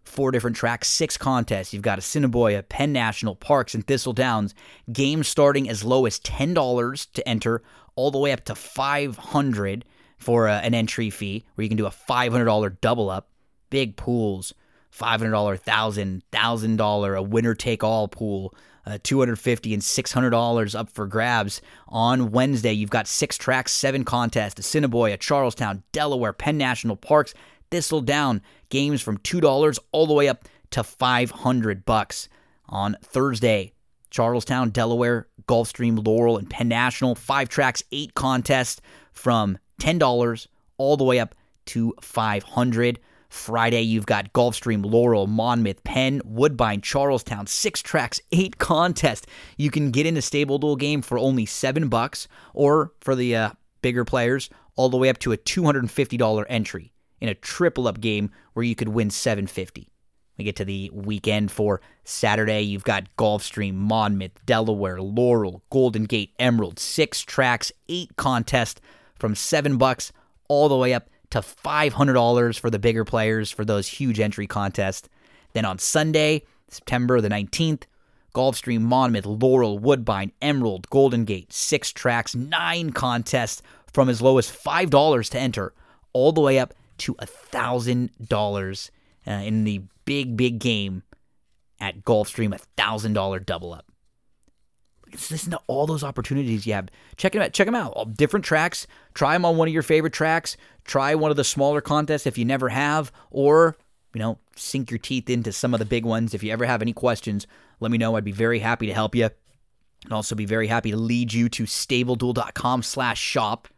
four different tracks, six contests. You've got Assiniboia, Penn National, Parx, and Thistle Downs. Games starting as low as $10 to enter, all the way up to 500 for a, uh, an entry fee, where you can do a $500 double up. Big pools, $500, $1,000, $1,000, a winner take all pool. Uh, 250 and $600 up for grabs. On Wednesday, you've got six tracks, seven contests, Assiniboia, Charlestown, Delaware, Penn National Parx, Thistledown, games from $2 all the way up to 500 bucks. On Thursday, Charlestown, Delaware, Gulfstream, Laurel, and Penn National, five tracks, eight contests from $10 all the way up to 500. Friday, you've got Gulfstream, Laurel, Monmouth, Penn, Woodbine, Charlestown, six tracks, eight contests. You can get in a stable duel game for only seven bucks, or for the uh, bigger players, all the way up to a $250 entry in a triple up game where you could win 750. We get to the weekend for Saturday. You've got Gulfstream, Monmouth, Delaware, Laurel, Golden Gate, Emerald, six tracks, eight contests from seven bucks all the way up to $500 for the bigger players for those huge entry contests. Then on Sunday, September the 19th, Gulfstream, Monmouth, Laurel, Woodbine, Emerald, Golden Gate, six tracks, nine contests from as low as $5 to enter, all the way up to a $1,000 uh, in the big, big game at Gulfstream, a $1,000 double up. Listen to all those opportunities you have. Check them out. Check them out. All different tracks. Try them on one of your favorite tracks. Try one of the smaller contests if you never have, or you know, sink your teeth into some of the big ones. If you ever have any questions, let me know. I'd be very happy to help you. And also be very happy to lead you to stableduel.com slash shop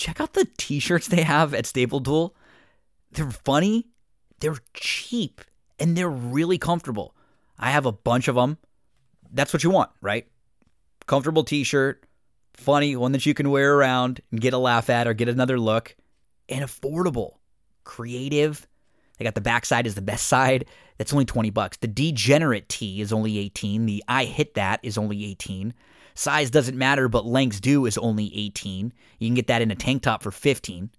check out the t-shirts they have at Stable Duel. They're funny, they're cheap, and they're really comfortable. I have a bunch of them. That's what you want, right? Comfortable t-shirt, funny, one that you can wear around and get a laugh at or get another look, and affordable, creative. They got the backside is the best side. That's only 20 bucks. The degenerate tee is only 18. The I hit that is only 18. Size doesn't matter, but lengths do is only 18. You can get that in a tank top for 15.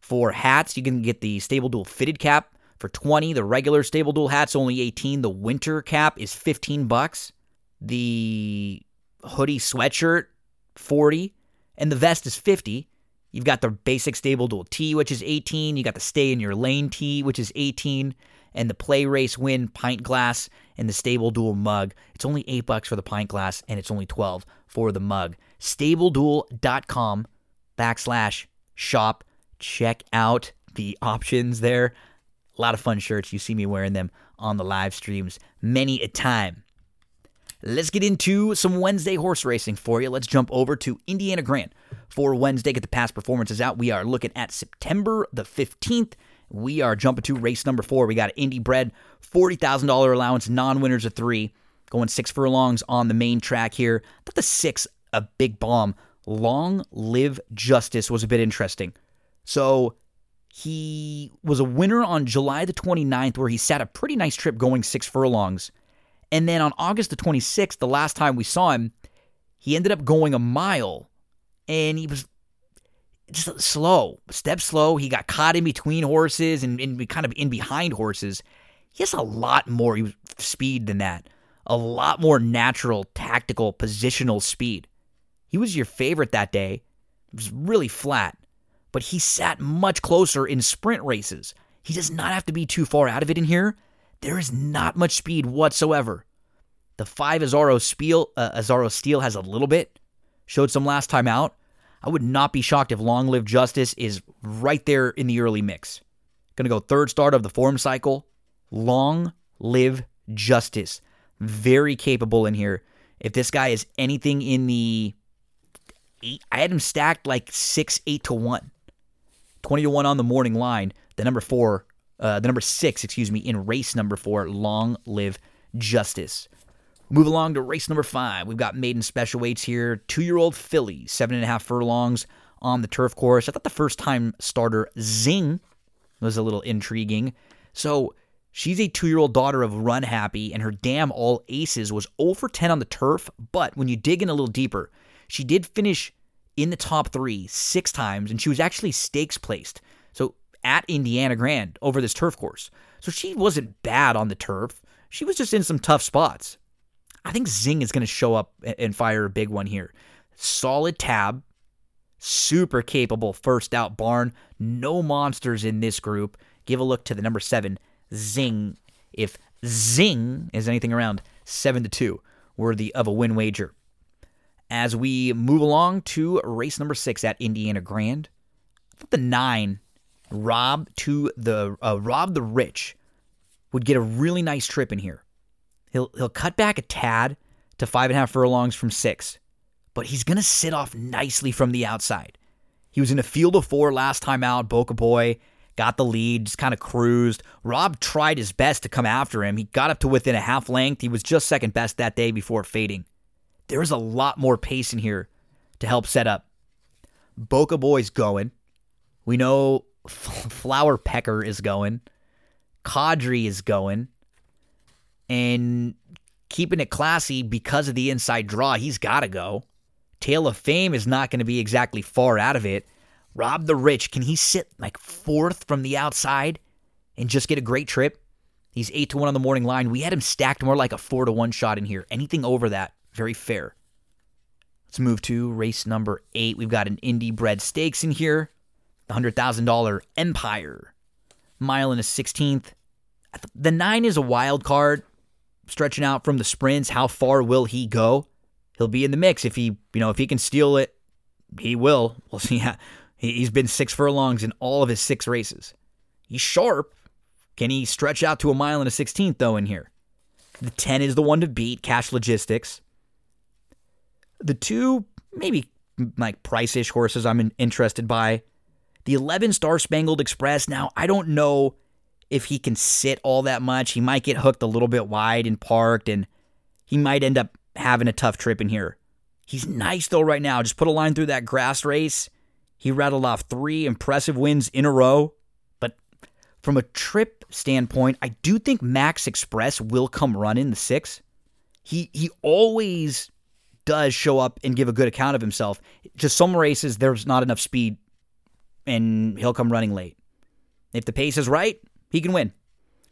For hats, you can get the Stable Duel fitted cap for 20. The regular Stable Duel hat's only 18. The winter cap is 15 bucks. The hoodie sweatshirt 40 and the vest is 50. You've got the basic Stable Duel tee which is 18. You got the stay in your lane tee which is 18 and the play race win pint glass and the Stable Duel mug. It's only 8 bucks for the pint glass and it's only 12 for the mug. StableDuel.com backslash shop. Check out the options there. A lot of fun shirts. You see me wearing them on the live streams many a time. Let's get into some Wednesday horse racing for you. Let's jump over to Indiana Grand for Wednesday. Get the past performances out. We are looking at September the 15th. We are jumping to race number four. We got Indy Bred, $40,000 allowance, non winners of three, going six furlongs on the main track here. I thought the six, a big bomb. Long Live Justice was a bit interesting. So he was a winner on July the 29th, where he sat a pretty nice trip going six furlongs. And then on August the 26th, the last time we saw him, he ended up going a mile and he was just slow, step slow. He got caught in between horses and, and kind of in behind horses. He has a lot more speed than that, a lot more natural, tactical, positional speed. He was your favorite that day. It was really flat, but he sat much closer in sprint races. He does not have to be too far out of it in here. There is not much speed whatsoever. The five Azaro Steel, uh, Azaro Steel has a little bit. Showed some last time out. I would not be shocked if Long Live Justice is right there in the early mix. Gonna go third start of the form cycle. Long Live Justice. Very capable in here. If this guy is anything in the eight, I had him stacked like six, eight to one. 20 to 1 on the morning line. The number four, uh, the number six, excuse me, in race number four, Long Live Justice. Move along to race number five. We've got maiden special weights here. Two year old filly, seven and a half furlongs on the turf course. I thought the first time starter, Zing, was a little intriguing. So she's a two year old daughter of Run Happy, and her dam All Aces was 0 for 10 on the turf. But when you dig in a little deeper, she did finish in the top three six times, and she was actually stakes placed. So at Indiana Grand over this turf course. So she wasn't bad on the turf. She was just in some tough spots. I think Zing is going to show up and fire a big one here. Solid tab, super capable first out barn. No monsters in this group. Give a look to the number seven, Zing. If Zing is anything around seven to two, worthy of a win wager. As we move along to race number six at Indiana Grand, I thought the nine, Rob to the uh, Rob the Rich, would get a really nice trip in here. He'll he'll cut back a tad to five and a half furlongs from six, but he's gonna sit off nicely from the outside. He was in a field of four last time out. Boca Boy got the lead, just kind of cruised. Rob tried his best to come after him. He got up to within a half length. He was just second best that day before fading. There is a lot more pace in here to help set up. Boca Boy's going. We know Flower Pecker is going. Cadre is going and keeping it classy because of the inside draw, he's got to go. Tale of Fame is not going to be exactly far out of it. Rob the Rich, can he sit like fourth from the outside and just get a great trip? He's 8 to 1 on the morning line. We had him stacked more like a 4 to 1 shot in here. Anything over that, very fair. Let's move to race number 8. We've got an Indy bred stakes in here. The $100,000 Empire. Mile and a 16th. The 9 is a wild card stretching out from the sprints. How far will he go? He'll be in the mix if he, you know, if he can steal it, he will. We'll see. He's been six furlongs in all of his six races. He's sharp. Can he stretch out to a mile and a sixteenth though in here? The ten is the one to beat. Cash Logistics. The two maybe like price-ish horses I'm interested by. The 11 Star Spangled Express. Now I don't know if he can sit all that much. He might get hooked a little bit wide and parked, and he might end up having a tough trip in here. He's nice though right now. Just put a line through that grass race. He rattled off three impressive wins in a row. But from a trip standpoint, I do think Max Express will come run in the six. He he always does show up and give a good account of himself. Just some races there's not enough speed and he'll come running late. If the pace is right, he can win.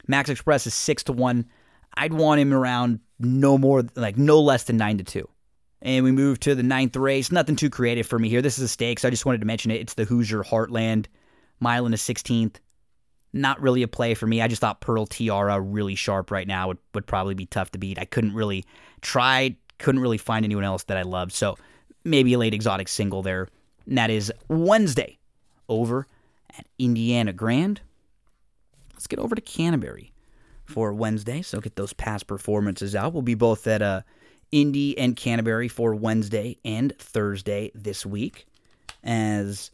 Max Express is six to one. I'd want him around no more, like no less than nine to two. And we move to the ninth race. Nothing too creative for me here. This is a stakes. I just wanted to mention it. It's the Hoosier Heartland, mile and a 16th. Not really a play for me. I just thought Pearl Tiara really sharp right now would, would probably be tough to beat. I couldn't really try, couldn't really find anyone else that I loved. So maybe a late exotic single there. And that is Wednesday over at Indiana Grand. Let's get over to Canterbury for Wednesday. So get those past performances out. We'll be both at uh, Indy and Canterbury for Wednesday and Thursday this week as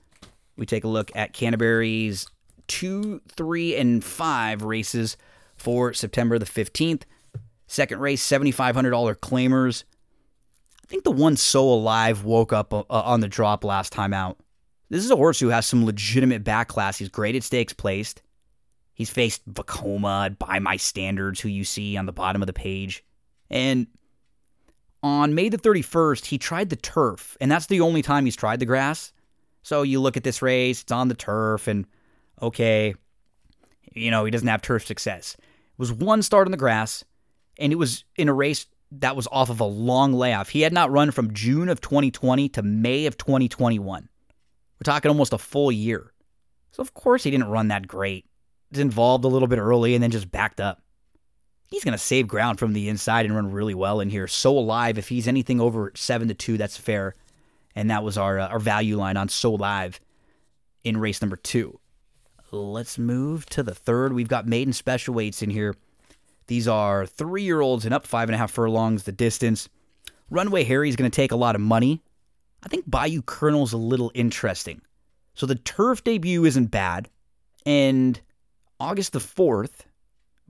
we take a look at Canterbury's two, three, and five races for September the 15th. Second race, $7,500 claimers. I think the one so alive woke up uh, on the drop last time out. This is a horse who has some legitimate back class. He's at stakes placed. He's faced Vekoma by my standards, who you see on the bottom of the page. And on May the 31st, he tried the turf, and that's the only time he's tried the grass. So you look at this race, it's on the turf, and okay, you know, he doesn't have turf success. It was one start on the grass, and it was in a race that was off of a long layoff. He had not run from June of 2020 to May of 2021. We're talking almost a full year. So, of course, he didn't run that great. Was involved a little bit early and then just backed up he's going to save ground from the inside and run really well in here. So alive. If he's anything over seven to two, that's fair. And that was our uh, our value line on so live in race number two. Let's move to the third. We've got maiden special weights in here. These are three year olds and up five and a half furlongs the distance. Runway Harry is going to take a lot of money. I think Bayou Colonel's a little interesting. So the turf debut isn't bad. And August the 4th,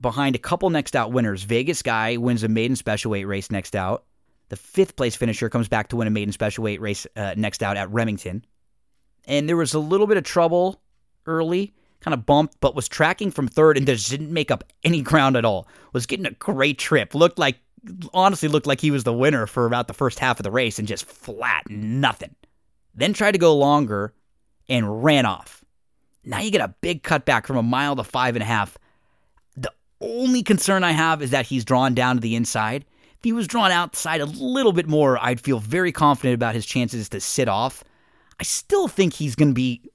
behind a couple next out winners. Vegas Guy wins a maiden special weight race next out. The fifth place finisher comes back to win a maiden special weight race uh, next out at Remington. And there was a little bit of trouble early, kind of bumped, but was tracking from third and just didn't make up any ground at all. Was getting a great trip. Looked like, honestly, looked like he was the winner for about the first half of the race and just flat, nothing. Then tried to go longer and ran off. Now you get a big cutback from a mile to five and a half only concern I have is that he's drawn down to the inside. If he was drawn outside a little bit more, I'd feel very confident about his chances to sit off. I still think he's going to be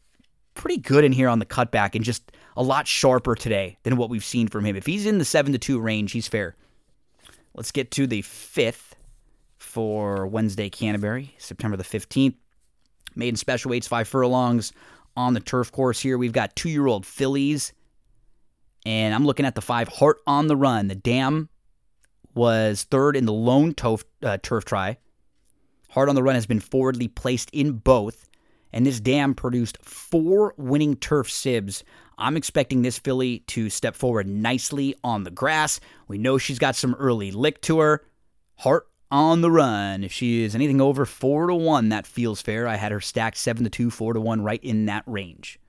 pretty good in here on the cutback and just a lot sharper today than what we've seen from him. If he's in the 7 to 2 range, he's fair. Let's get to the 5th for Wednesday Canterbury, September the 15th. Maiden special weights, five furlongs on the turf course here. We've got two year old fillies and I'm looking at the five Heart on the Run. The Dam was third in the lone turf, uh, turf try. Heart on the Run has been forwardly placed in both, and this Dam produced four winning turf sibs. I'm expecting this filly to step forward nicely on the grass. We know she's got some early lick to her. Heart on the run. If she is anything over four to one, that feels fair. I had her stacked seven to two, four to one, right in that range.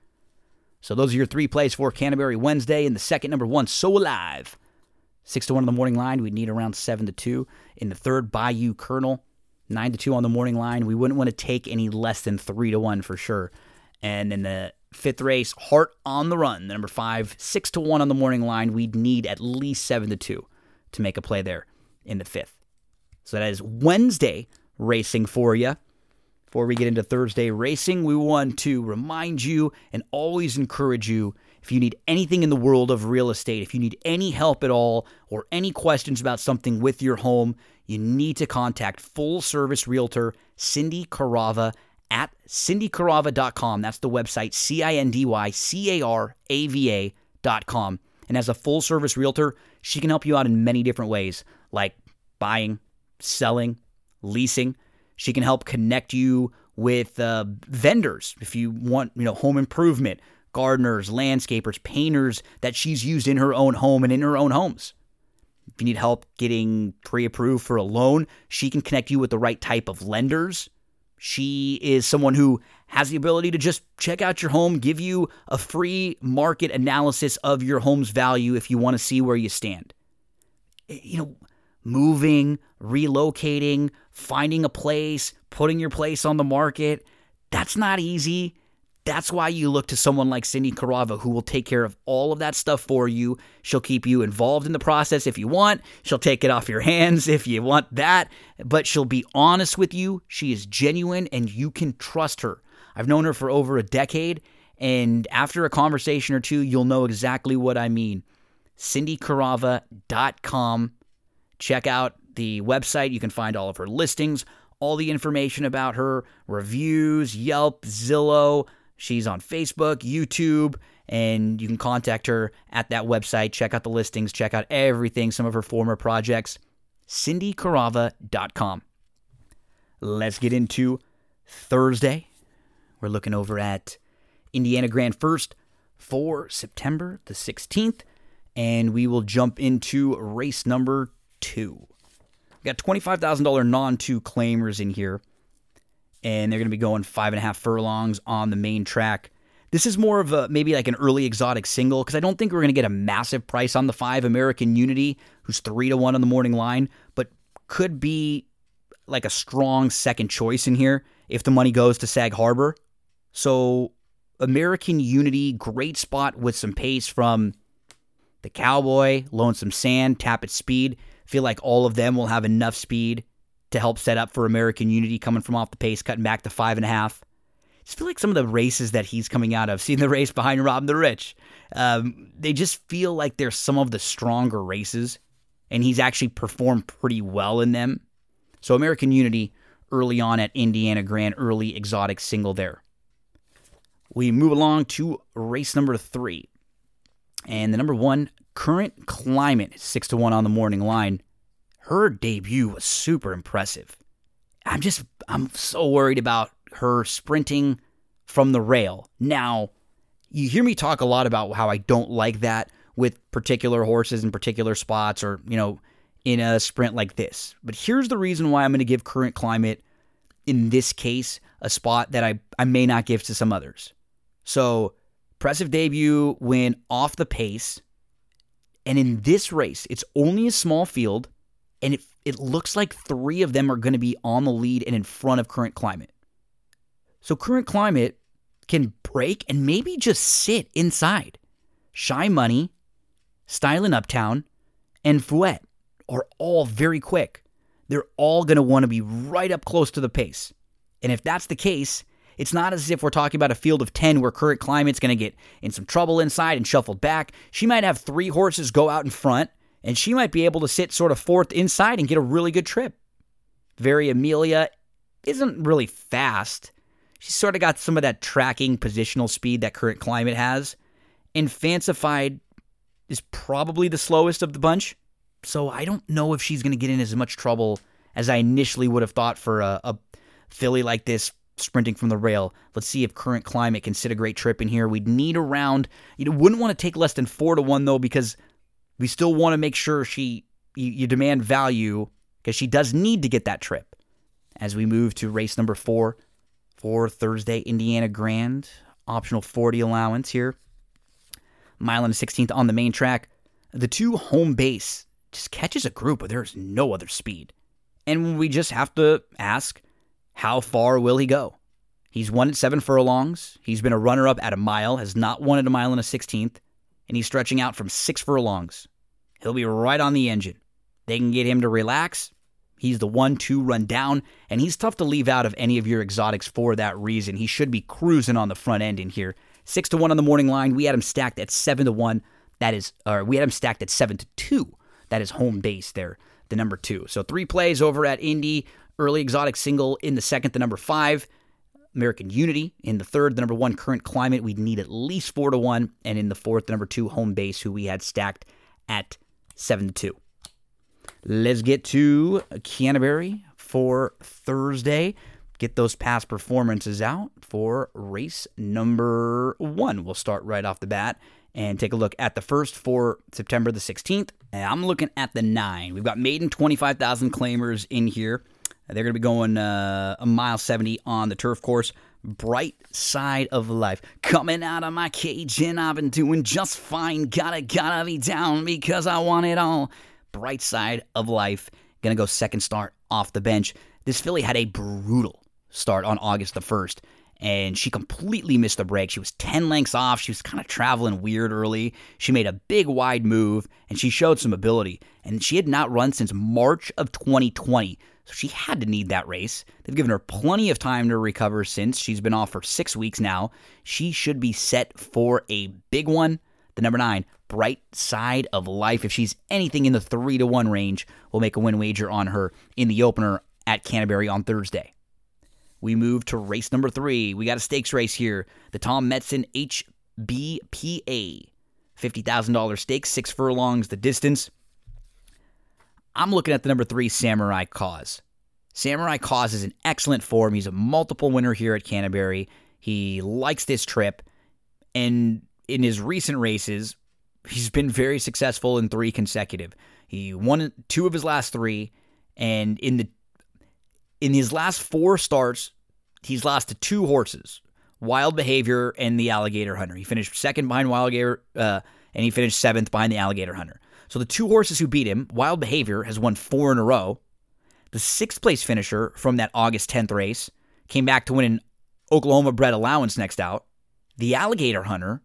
So those are your three plays for Canterbury Wednesday. And the second number one, So Alive. Six to one on the morning line. We'd need around seven to two. In the third, Bayou Colonel. Nine to two on the morning line. We wouldn't want to take any less than three to one for sure. And in the fifth race, Heart on the Run, the number five, six to one on the morning line. We'd need at least seven to two to make a play there in the fifth. So that is Wednesday racing for you. Before we get into Thursday racing, we want to remind you and always encourage you if you need anything in the world of real estate, if you need any help at all, or any questions about something with your home, you need to contact full service realtor Cindy Carava at cindycarava.com. That's the website, C I N D Y C A R A V A.com. And as a full service realtor, she can help you out in many different ways, like buying, selling, leasing. She can help connect you with uh, vendors if you want, you know, home improvement, gardeners, landscapers, painters that she's used in her own home and in her own homes. If you need help getting pre approved for a loan, she can connect you with the right type of lenders. She is someone who has the ability to just check out your home, give you a free market analysis of your home's value if you want to see where you stand. You know, moving, relocating, finding a place, putting your place on the market. That's not easy. That's why you look to someone like Cindy Carava, who will take care of all of that stuff for you. She'll keep you involved in the process if you want. She'll take it off your hands if you want that. But she'll be honest with you. She is genuine and you can trust her. I've known her for over a decade. And after a conversation or two, you'll know exactly what I mean. CindyCarava.com. Check out the website. You can find all of her listings, all the information about her, reviews, Yelp, Zillow. She's on Facebook, YouTube, and you can contact her at that website. Check out the listings, check out everything, some of her former projects. CindyCarava.com. Let's get into Thursday. We're looking over at Indiana Grand First for September the 16th, and we will jump into race number two. Got $25,000 non two claimers in here, and they're going to be going five and a half furlongs on the main track. This is more of a maybe like an early exotic single because I don't think we're going to get a massive price on the five American Unity, who's three to one on the morning line, but could be like a strong second choice in here if the money goes to Sag Harbor. So American Unity, great spot with some pace from the Cowboy, Lonesome Sand, Tapit Speed. Feel like all of them will have enough speed to help set up for American Unity coming from off the pace, cutting back to five and a half. Just feel like some of the races that he's coming out of, seeing the race behind Rob the Rich, um, they just feel like they're some of the stronger races, and he's actually performed pretty well in them. So American Unity early on at Indiana Grand, early exotic single there. We move along to race number three. And the number one, Current Climate, six to one on the morning line. Her debut was super impressive. I'm just, I'm so worried about her sprinting from the rail. Now, you hear me talk a lot about how I don't like that with particular horses in particular spots or, you know, in a sprint like this. But here's the reason why I'm going to give current climate, in this case, a spot that I, I may not give to some others. So, impressive debut when off the pace. And in this race, it's only a small field, and it, it looks like three of them are going to be on the lead and in front of current climate. So, current climate can break and maybe just sit inside. Shy Money, Stylin' Uptown, and Fouette are all very quick. They're all going to want to be right up close to the pace. And if that's the case, it's not as if we're talking about a field of 10 where current climate's going to get in some trouble inside and shuffled back. She might have three horses go out in front, and she might be able to sit sort of fourth inside and get a really good trip. Very Amelia isn't really fast. She's sort of got some of that tracking positional speed that current climate has. And Fancified is probably the slowest of the bunch. So I don't know if she's going to get in as much trouble as I initially would have thought for a, a filly like this sprinting from the rail. Let's see if current climate can sit a great trip in here. We'd need around, you wouldn't want to take less than four to one though, because we still want to make sure she, you, you demand value because she does need to get that trip. As we move to race number four for Thursday, Indiana Grand, optional 40 allowance here. Mile and a 16th on the main track. The two home base just catches a group, but there's no other speed. And we just have to ask how far will he go? He's won at seven furlongs. He's been a runner up at a mile, has not won at a mile and a 16th, and he's stretching out from six furlongs. He'll be right on the engine. They can get him to relax. He's the one two run down, and he's tough to leave out of any of your exotics for that reason. He should be cruising on the front end in here. Six to one on the morning line. We had him stacked at seven to one. That is, or we had him stacked at seven to two. That is home base there, the number two. So three plays over at Indy. Early Exotic Single in the second, the number five. American Unity in the third, the number one current climate. We'd need at least four to one, and in the fourth, the number two home base, who we had stacked at seven to two. Let's get to Canterbury for Thursday. Get those past performances out for race number one. We'll start right off the bat and take a look at the first for September the 16th. And I'm looking at the nine. We've got maiden 25,000 claimers in here. They're going to be going uh, a mile 70 on the turf course. Bright side of life. Coming out of my cage and I've been doing just fine. Gotta, gotta be down because I want it all. Bright side of life. Gonna go second start off the bench. This filly had a brutal start on August the 1st. And she completely missed the break. She was 10 lengths off. She was kind of traveling weird early. She made a big wide move and she showed some ability. And she had not run since March of 2020. So she had to need that race. They've given her plenty of time to recover since. She's been off for six weeks now. She should be set for a big one. The number nine, Bright Side of Life. If she's anything in the three to one range, we'll make a win wager on her in the opener at Canterbury on Thursday. We move to race number three. We got a stakes race here. The Tom Metzen HBPA. $50,000 stakes, six furlongs the distance. I'm looking at the number three, Samurai Cause. Samurai Cause is in excellent form. He's a multiple winner here at Canterbury. He likes this trip. And in his recent races, he's been very successful in three consecutive. He won two of his last three. And in the in his last four starts, he's lost to two horses, Wild Behavior and the Alligator Hunter. He finished second behind Wild Behavior, uh, and he finished seventh behind the Alligator Hunter. So the two horses who beat him, Wild Behavior has won four in a row. The sixth place finisher from that August 10th race came back to win an Oklahoma bred allowance next out. The Alligator Hunter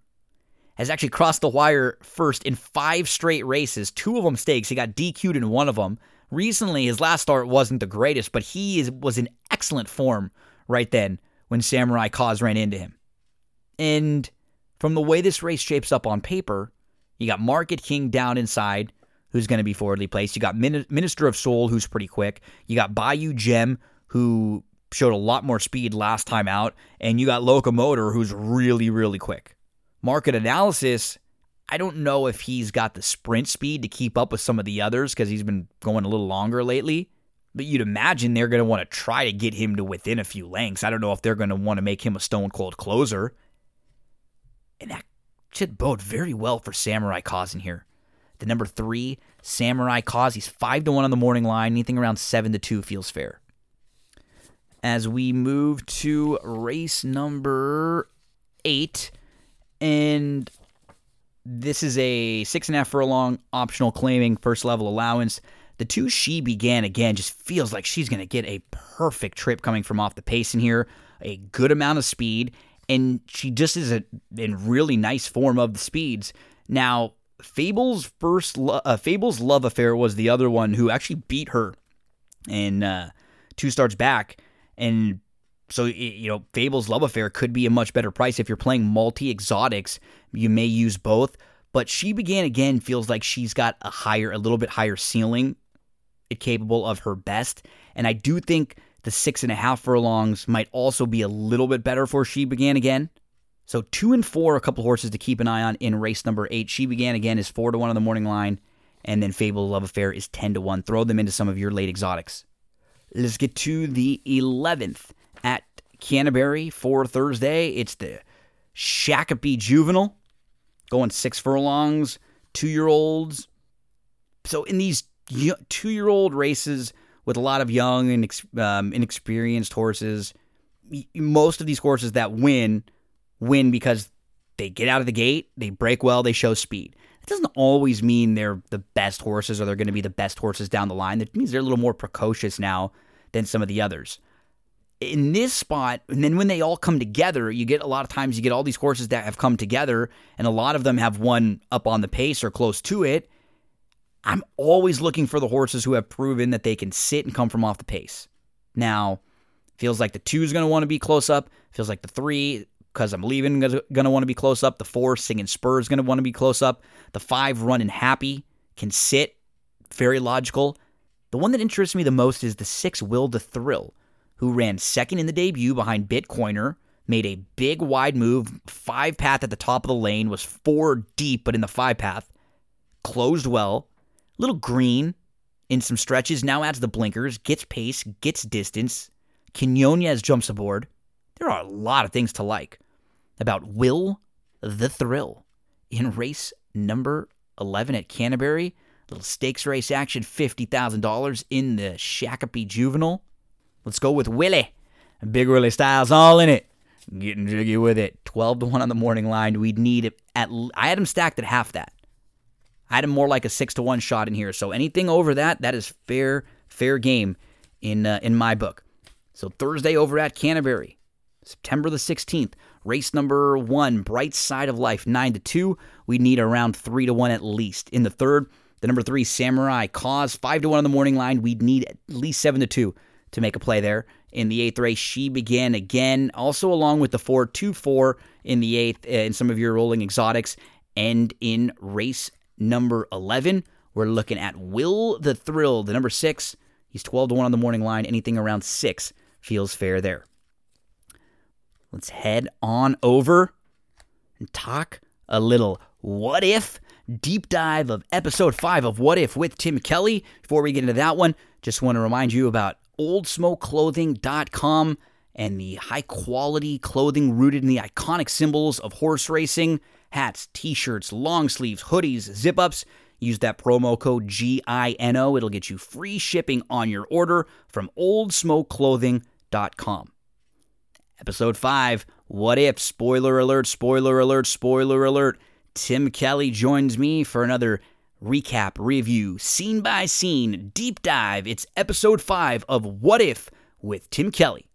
has actually crossed the wire first in five straight races, two of them stakes. He got DQ'd in one of them. Recently, his last start wasn't the greatest, but he is, was in excellent form right then when Samurai Cause ran into him. And from the way this race shapes up on paper, you got Market King down inside, who's going to be forwardly placed. You got Minister of Soul, who's pretty quick. You got Bayou Gem, who showed a lot more speed last time out. And you got Locomotor, who's really, really quick. Market Analysis I don't know if he's got the sprint speed to keep up with some of the others because he's been going a little longer lately. But you'd imagine they're going to want to try to get him to within a few lengths. I don't know if they're going to want to make him a stone cold closer. And that should bode very well for Samurai Cause in here. The number three, Samurai Cause, he's five to one on the morning line. Anything around seven to two feels fair. As we move to race number eight, and this is a six and a half furlong optional claiming first level allowance. The two she began again just feels like she's going to get a perfect trip coming from off the pace in here, a good amount of speed, and she just is a, in really nice form of the speeds. Now, Fable's first, lo- uh, Fable's love affair was the other one who actually beat her in uh, two starts back, and so, you know, Fable's Love Affair could be a much better price. If you're playing multi exotics, you may use both. But She Began Again feels like she's got a higher, a little bit higher ceiling, it capable of her best. And I do think the six and a half furlongs might also be a little bit better for She Began Again. So two and four, a couple horses to keep an eye on in race number eight. She Began Again is four to one on the morning line, and then Fable Love Affair is ten to one. Throw them into some of your late exotics. Let's get to the eleventh at Canterbury for Thursday. It's the Shakopee Juvenile going six furlongs, two year olds. So, in these two year old races with a lot of young and um, inexperienced horses, most of these horses that win win because they get out of the gate, they break well, they show speed. It doesn't always mean they're the best horses or they're going to be the best horses down the line. That means they're a little more precocious now than some of the others in this spot, and then when they all come together, you get a lot of times you get all these horses that have come together, and a lot of them have won up on the pace or close to it. I'm always looking for the horses who have proven that they can sit and come from off the pace. Now, feels like the two is going to want to be close up. Feels like the three, because I'm leaving, going to want to be close up. The four, singing spur, is going to want to be close up. The five, running happy, can sit. Very logical. The one that interests me the most is the six, will the thrill who ran second in the debut behind Bitcoiner, made a big wide move, five path at the top of the lane, was four deep, but in the five path, closed well, little green in some stretches, now adds the blinkers, gets pace, gets distance. Quinonez jumps aboard. There are a lot of things to like about Will the Thrill in race number 11 at Canterbury. Little stakes race action, $50,000 in the Shakopee Juvenile. Let's go with Willie. Big Willie Styles all in it. Getting jiggy with it. 12 to 1 on the morning line. We'd need at I had him stacked at half that. I had him more like a 6 to 1 shot in here. So anything over that, that is fair fair game in uh, in my book. So Thursday over at Canterbury. September the 16th, race number one, Bright Side of Life, 9 to 2. We need around 3 to 1 at least. In the third, the number three, Samurai Cause, 5 to 1 on the morning line. We'd need at least 7 to 2 to make a play there. In the eighth race, she began again, also along with the 4 2 4 in the eighth, uh, in some of your rolling exotics. And in race number 11, we're looking at Will the Thrill, the number six. He's 12 to 1 on the morning line. Anything around six feels fair there. Let's head on over and talk a little what if deep dive of episode five of What If with Tim Kelly. Before we get into that one, just want to remind you about oldsmokeclothing.com and the high quality clothing rooted in the iconic symbols of horse racing hats, t shirts, long sleeves, hoodies, zip ups. Use that promo code GINO. It'll get you free shipping on your order from oldsmokeclothing.com. Episode 5 What If? Spoiler alert, spoiler alert, spoiler alert. Tim Kelly joins me for another recap, review, scene by scene, deep dive. It's episode 5 of What If with Tim Kelly.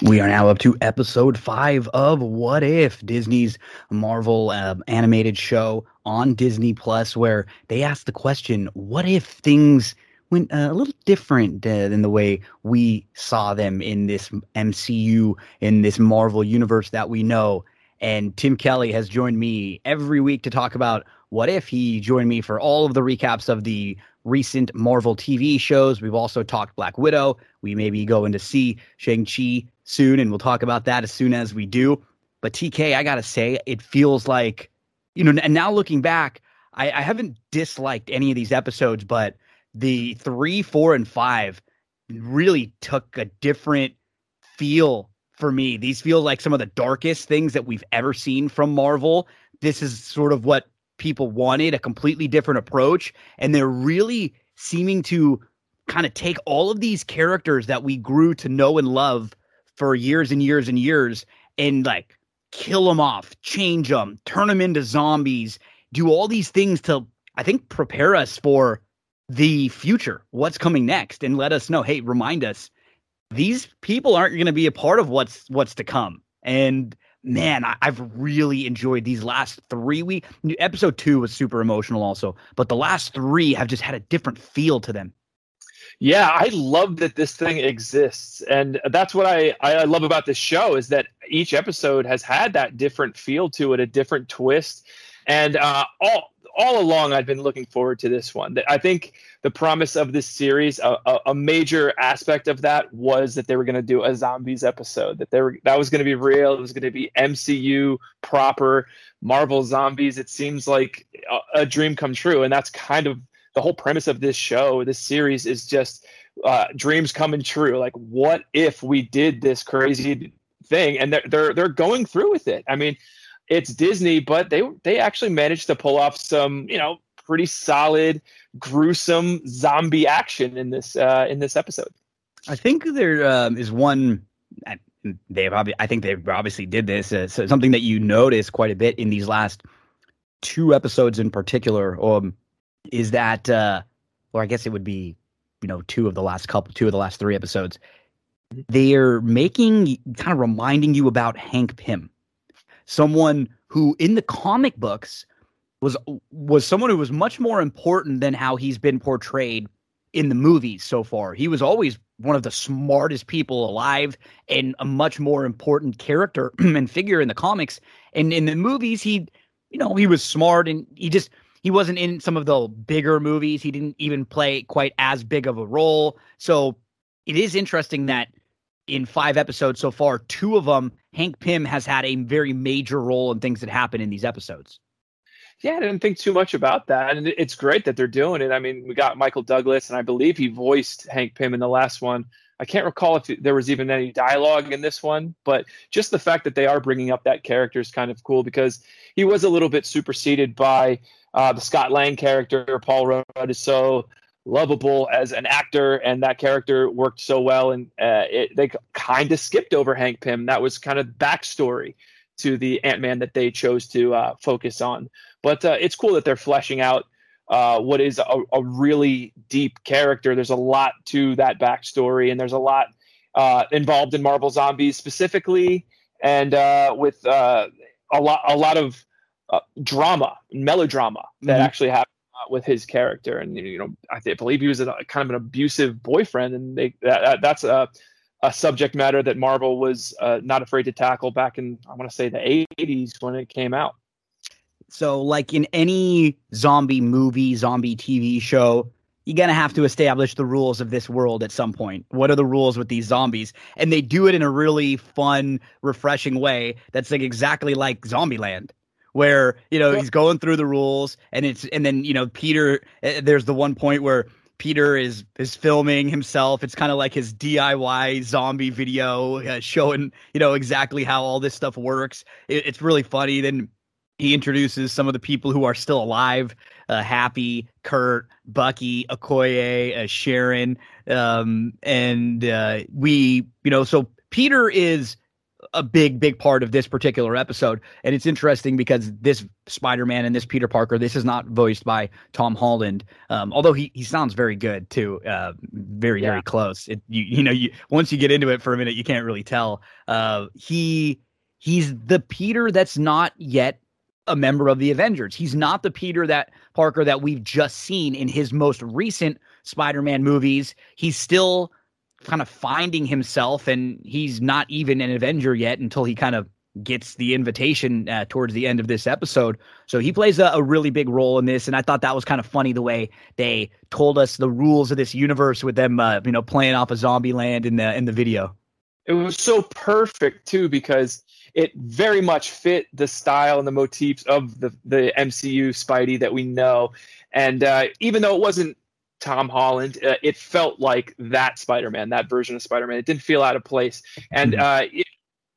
We are now up to episode five of What If, Disney's Marvel uh, animated show on Disney Plus, where they ask the question, What if things went uh, a little different uh, than the way we saw them in this MCU, in this Marvel universe that we know? And Tim Kelly has joined me every week to talk about what if. He joined me for all of the recaps of the recent Marvel TV shows. We've also talked Black Widow. We may be going to see Shang-Chi soon, and we'll talk about that as soon as we do. But TK, I gotta say, it feels like, you know, and now looking back, I, I haven't disliked any of these episodes, but the three, four, and five really took a different feel for me. These feel like some of the darkest things that we've ever seen from Marvel. This is sort of what people wanted a completely different approach. And they're really seeming to kind of take all of these characters that we grew to know and love for years and years and years and like kill them off, change them, turn them into zombies, do all these things to, I think, prepare us for the future, what's coming next, and let us know, hey, remind us these people aren't going to be a part of what's what's to come. And man, I, have really enjoyed these last three weeks. Episode two was super emotional, also, but the last three have just had a different feel to them. Yeah, I love that this thing exists, and that's what I I love about this show is that each episode has had that different feel to it, a different twist, and uh, all all along I've been looking forward to this one. I think the promise of this series, a, a, a major aspect of that was that they were going to do a zombies episode. That they were that was going to be real. It was going to be MCU proper Marvel zombies. It seems like a, a, dream come true, and that's kind of the whole premise of this show. This series is just uh, dreams coming true. Like, what if we did this crazy thing? And they're they're they're going through with it. I mean it's Disney, but they they actually managed to pull off some, you know, pretty solid, gruesome zombie action in this uh, in this episode. I think there um, is one. They've obvi- I think they obviously did this. Uh, so something that you notice quite a bit in these last two episodes in particular, um, is that, uh, or I guess it would be, you know, two of the last couple, two of the last three episodes. They're making kind of reminding you about Hank Pym someone who in the comic books was was someone who was much more important than how he's been portrayed in the movies so far. He was always one of the smartest people alive and a much more important character and figure in the comics. And in the movies, he, you know, he was smart and he just he wasn't in some of the bigger movies. He didn't even play quite as big of a role. So it is interesting that in five episodes so far, two of them, Hank Pym has had a very major role in things that happen in these episodes. Yeah, I didn't think too much about that. And it's great that they're doing it. I mean, we got Michael Douglas, and I believe he voiced Hank Pym in the last one. I can't recall if there was even any dialogue in this one, but just the fact that they are bringing up that character is kind of cool because he was a little bit superseded by uh, the Scott Lang character. Paul Rudd so lovable as an actor, and that character worked so well. And uh, it, they kind of skipped over Hank Pym. That was kind of backstory to the Ant Man that they chose to uh, focus on. But uh, it's cool that they're fleshing out uh, what is a, a, really deep character. There's a lot to that backstory, and there's a lot uh, involved in Marvel Zombies specifically, and uh, with uh, a lot a lot of uh, drama, melodrama that mm-hmm. actually happened with his character. And you know, I, th- believe he was a, kind of an abusive boyfriend, and they that, that's a a subject matter that Marvel was uh, not afraid to tackle back in I want to say the 80s when it came out. So, like in any zombie movie, zombie TV show, you're going to have to establish the rules of this world at some point. What are the rules with these zombies? And they do it in a really fun, refreshing way that's like exactly like Zombieland. Where you know he's going through the rules, and it's and then you know Peter. Uh, there's the one point where Peter is is filming himself. It's kind of like his DIY zombie video, uh, showing you know exactly how all this stuff works. It, it's really funny. Then he introduces some of the people who are still alive uh, Happy, Kurt, Bucky, Okoye, uh, Sharon. Um, and uh, we, you know, so Peter is a big, big part of this particular episode. And it's interesting because this Spider Man and this Peter Parker, this is not voiced by Tom Holland, um, although he, he sounds very good too, uh, very, yeah. very close. It, you, you know, you once you get into it for a minute, you can't really tell. Uh, he he's the Peter that's not yet a member of the Avengers. He's not the Peter that Parker that we've just seen in his most recent Spider-Man movies. He's still kind of finding himself and he's not even an Avenger yet until he kind of gets the invitation uh, towards the end of this episode. So he plays a, a, really big role in this, and I thought that was kind of funny the way they told us the rules of this universe with them, uh, you know, playing off a of zombie land in the in the video. It was so perfect too because it very much fit the style and the motifs of the the MCU Spidey that we know. And uh, even though it wasn't Tom Holland, uh, it felt like that Spider-Man, that version of Spider-Man. It didn't feel out of place. And mm-hmm. uh, it,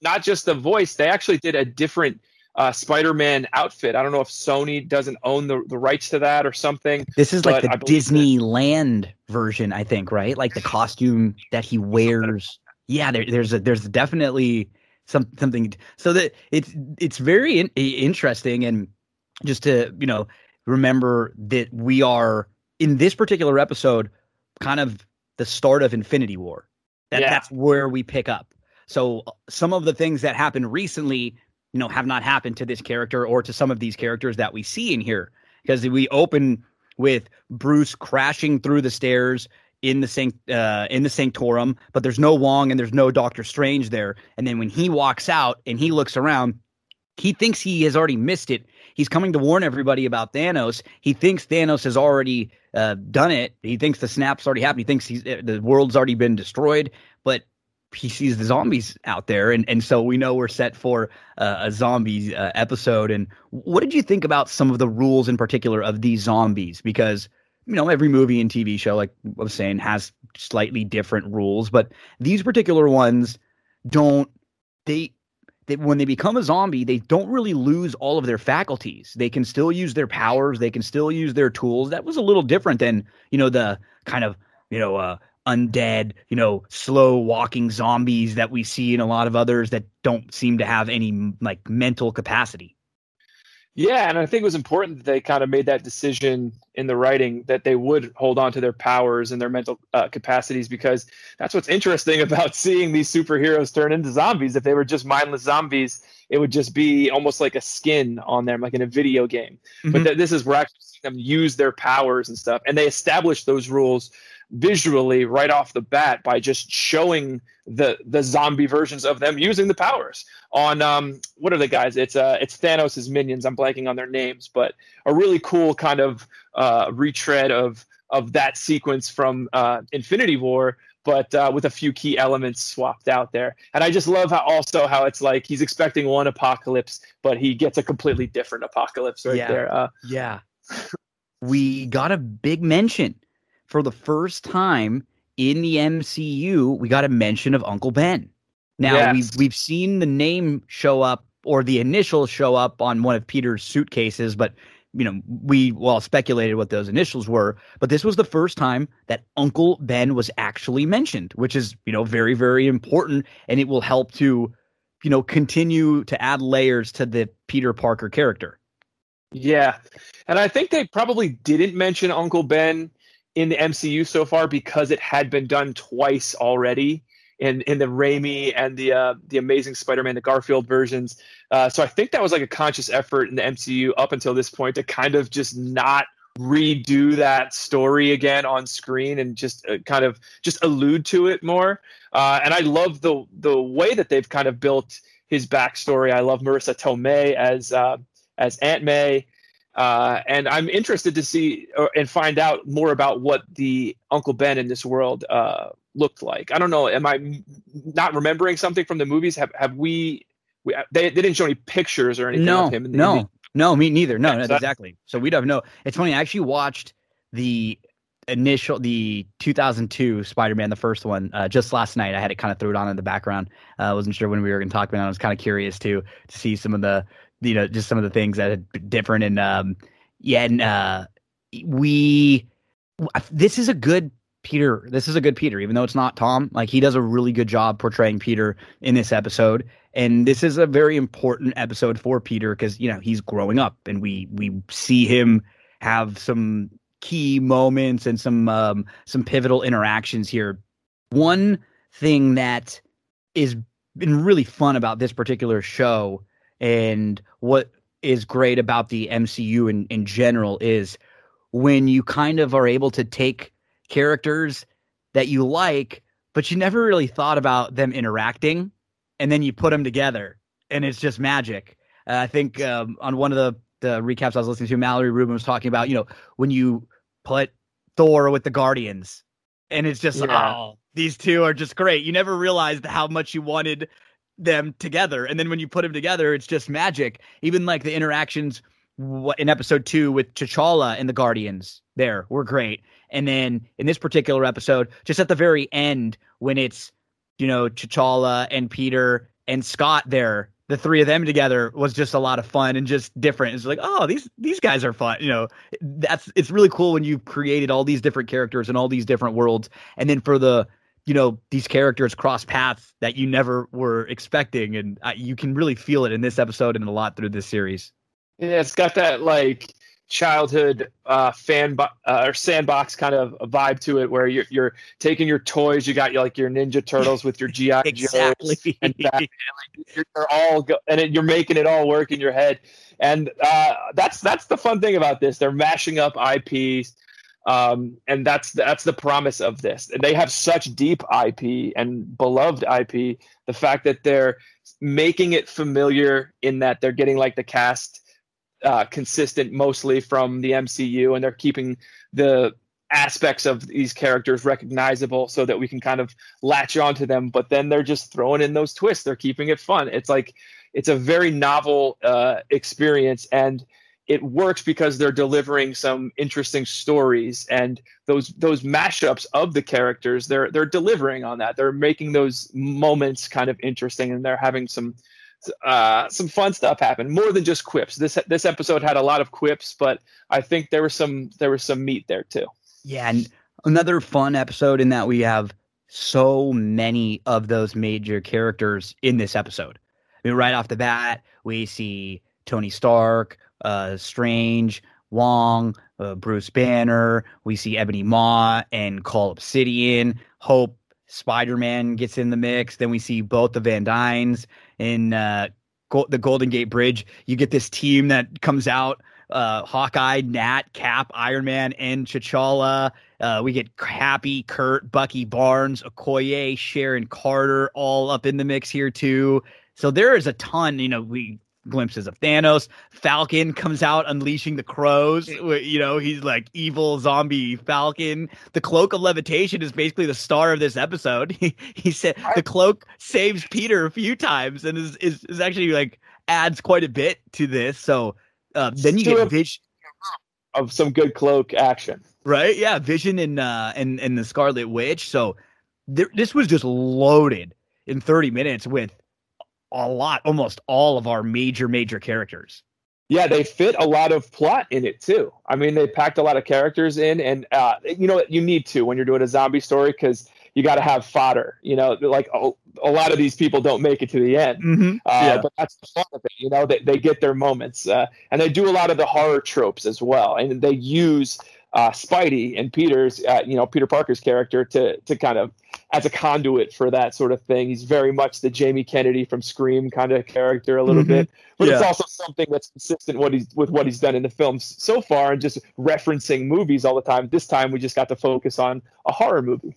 not just the voice, they actually did a different uh, Spider-Man outfit. I don't know if Sony doesn't own the, the rights to that or something. This is like the Disneyland version, I think, right? Like the costume that he wears. Yeah, there, there's a, there's definitely some something so that it's it's very in, interesting and just to you know remember that we are in this particular episode kind of the start of Infinity War. That yeah. that's where we pick up. So some of the things that happened recently, you know, have not happened to this character or to some of these characters that we see in here because we open with Bruce crashing through the stairs in the sanct- uh, in the sanctorum, but there's no Wong and there's no Doctor Strange there. And then when he walks out and he looks around, he thinks he has already missed it. He's coming to warn everybody about Thanos. He thinks Thanos has already uh, done it. He thinks the snap's already happened. He thinks he's, uh, the world's already been destroyed. But he sees the zombies out there, and and so we know we're set for uh, a zombie uh, episode. And what did you think about some of the rules in particular of these zombies? Because you know, every movie and TV show, like I was saying, has slightly different rules, but these particular ones don't. They, they when they become a zombie, they don't really lose all of their faculties. They can still use their powers. They can still use their tools. That was a little different than you know the kind of you know uh, undead, you know, slow walking zombies that we see in a lot of others that don't seem to have any like mental capacity. Yeah, and I think it was important that they kind of made that decision in the writing that they would hold on to their powers and their mental uh, capacities because that's what's interesting about seeing these superheroes turn into zombies. If they were just mindless zombies, it would just be almost like a skin on them, like in a video game. Mm-hmm. But th- this is we're actually seeing them use their powers and stuff, and they established those rules visually right off the bat by just showing the the zombie versions of them using the powers on um what are the guys it's uh it's Thanos's minions I'm blanking on their names but a really cool kind of uh retread of of that sequence from uh Infinity War but uh, with a few key elements swapped out there. And I just love how also how it's like he's expecting one apocalypse, but he gets a completely different apocalypse right yeah. there. Uh, yeah. we got a big mention for the first time in the MCU, we got a mention of Uncle Ben. Now yes. we've we've seen the name show up or the initials show up on one of Peter's suitcases, but you know, we well speculated what those initials were, but this was the first time that Uncle Ben was actually mentioned, which is, you know, very, very important. And it will help to, you know, continue to add layers to the Peter Parker character. Yeah. And I think they probably didn't mention Uncle Ben in the MCU so far because it had been done twice already in in the Raimi and the uh, the Amazing Spider-Man, the Garfield versions. Uh, so I think that was like a conscious effort in the MCU up until this point to kind of just not redo that story again on screen and just uh, kind of just allude to it more. Uh, and I love the the way that they've kind of built his backstory. I love Marisa Tomei as uh, as Aunt May. Uh, and I'm interested to see or, and find out more about what the Uncle Ben in this world uh, looked like. I don't know. Am I not remembering something from the movies? Have have we? we they, they didn't show any pictures or anything no, of him. In the, no, in no, me neither. No, no, exactly. So we don't know. It's funny. I actually watched the initial the 2002 spider-man the first one uh, just last night i had it kind of threw it on in the background i uh, wasn't sure when we were going to talk about it i was kind of curious to to see some of the you know just some of the things that had been different. And um yeah and uh we this is a good peter this is a good peter even though it's not tom like he does a really good job portraying peter in this episode. And this is a very important episode for peter because you know he's growing up and we we see him have some key moments and some um some pivotal interactions here. One thing that is been really fun about this particular show and what is great about the MCU in, in general is when you kind of are able to take characters that you like, but you never really thought about them interacting, and then you put them together, and it's just magic. Uh, I think um, on one of the, the recaps I was listening to, Mallory Rubin was talking about, you know, when you put Thor with the Guardians, and it's just, yeah. oh, these two are just great. You never realized how much you wanted them together. And then when you put them together, it's just magic. Even like the interactions in episode two with T'Challa and the Guardians there were great. And then in this particular episode, just at the very end, when it's, you know, T'Challa and Peter and Scott there, the three of them together was just a lot of fun and just different. It's like, oh, these these guys are fun. You know, that's it's really cool when you've created all these different characters and all these different worlds. And then for the you know these characters cross paths that you never were expecting and uh, you can really feel it in this episode and a lot through this series. Yeah it's got that like childhood uh, fan bo- uh, or sandbox kind of vibe to it where you're, you're taking your toys you got your, like your ninja turtles with your gi exactly. joes and like, you're, you're, all go- and it, you're making it all work in your head. And uh, that's that's the fun thing about this. They're mashing up ips um, and that's that's the promise of this. They have such deep IP and beloved IP. The fact that they're making it familiar in that they're getting like the cast uh, consistent mostly from the MCU, and they're keeping the aspects of these characters recognizable so that we can kind of latch onto them. But then they're just throwing in those twists. They're keeping it fun. It's like it's a very novel uh, experience and it works because they're delivering some interesting stories and those those mashups of the characters they're they're delivering on that. They're making those moments kind of interesting and they're having some uh, some fun stuff happen. More than just quips. This this episode had a lot of quips but i think there was some there was some meat there too. Yeah and another fun episode in that we have so many of those major characters in this episode. I mean right off the bat we see tony stark uh, Strange, Wong, uh, Bruce Banner. We see Ebony Maw and Cull Obsidian. Hope Spider Man gets in the mix. Then we see both the Van Dynes in uh, Go- the Golden Gate Bridge. You get this team that comes out. Uh, Hawkeye, Nat, Cap, Iron Man, and T'Challa. Uh, we get Happy, Kurt, Bucky Barnes, Okoye, Sharon Carter, all up in the mix here too. So there is a ton. You know, we glimpses of Thanos. Falcon comes out unleashing the crows. You know, he's like evil zombie Falcon. The cloak of levitation is basically the star of this episode. He, he said the cloak saves Peter a few times and is, is, is actually like adds quite a bit to this. So uh, then you get a Vision of some good cloak action. Right? Yeah, Vision and uh and and the Scarlet Witch. So th- this was just loaded in 30 minutes with a lot, almost all of our major, major characters. Yeah, they fit a lot of plot in it too. I mean, they packed a lot of characters in, and uh, you know you need to when you're doing a zombie story because you got to have fodder. You know, like a, a, lot of these people don't make it to the end, mm-hmm. uh, yeah. but that's the fun of it. You know, they, they get their moments, uh, and they do a lot of the horror tropes as well, and they use uh, Spidey and Peter's, uh, you know, Peter Parker's character to to kind of as a conduit for that sort of thing. He's very much the Jamie Kennedy from Scream kind of character a little mm-hmm. bit, but yeah. it's also something that's consistent what he's with what he's done in the films so far and just referencing movies all the time. This time we just got to focus on a horror movie.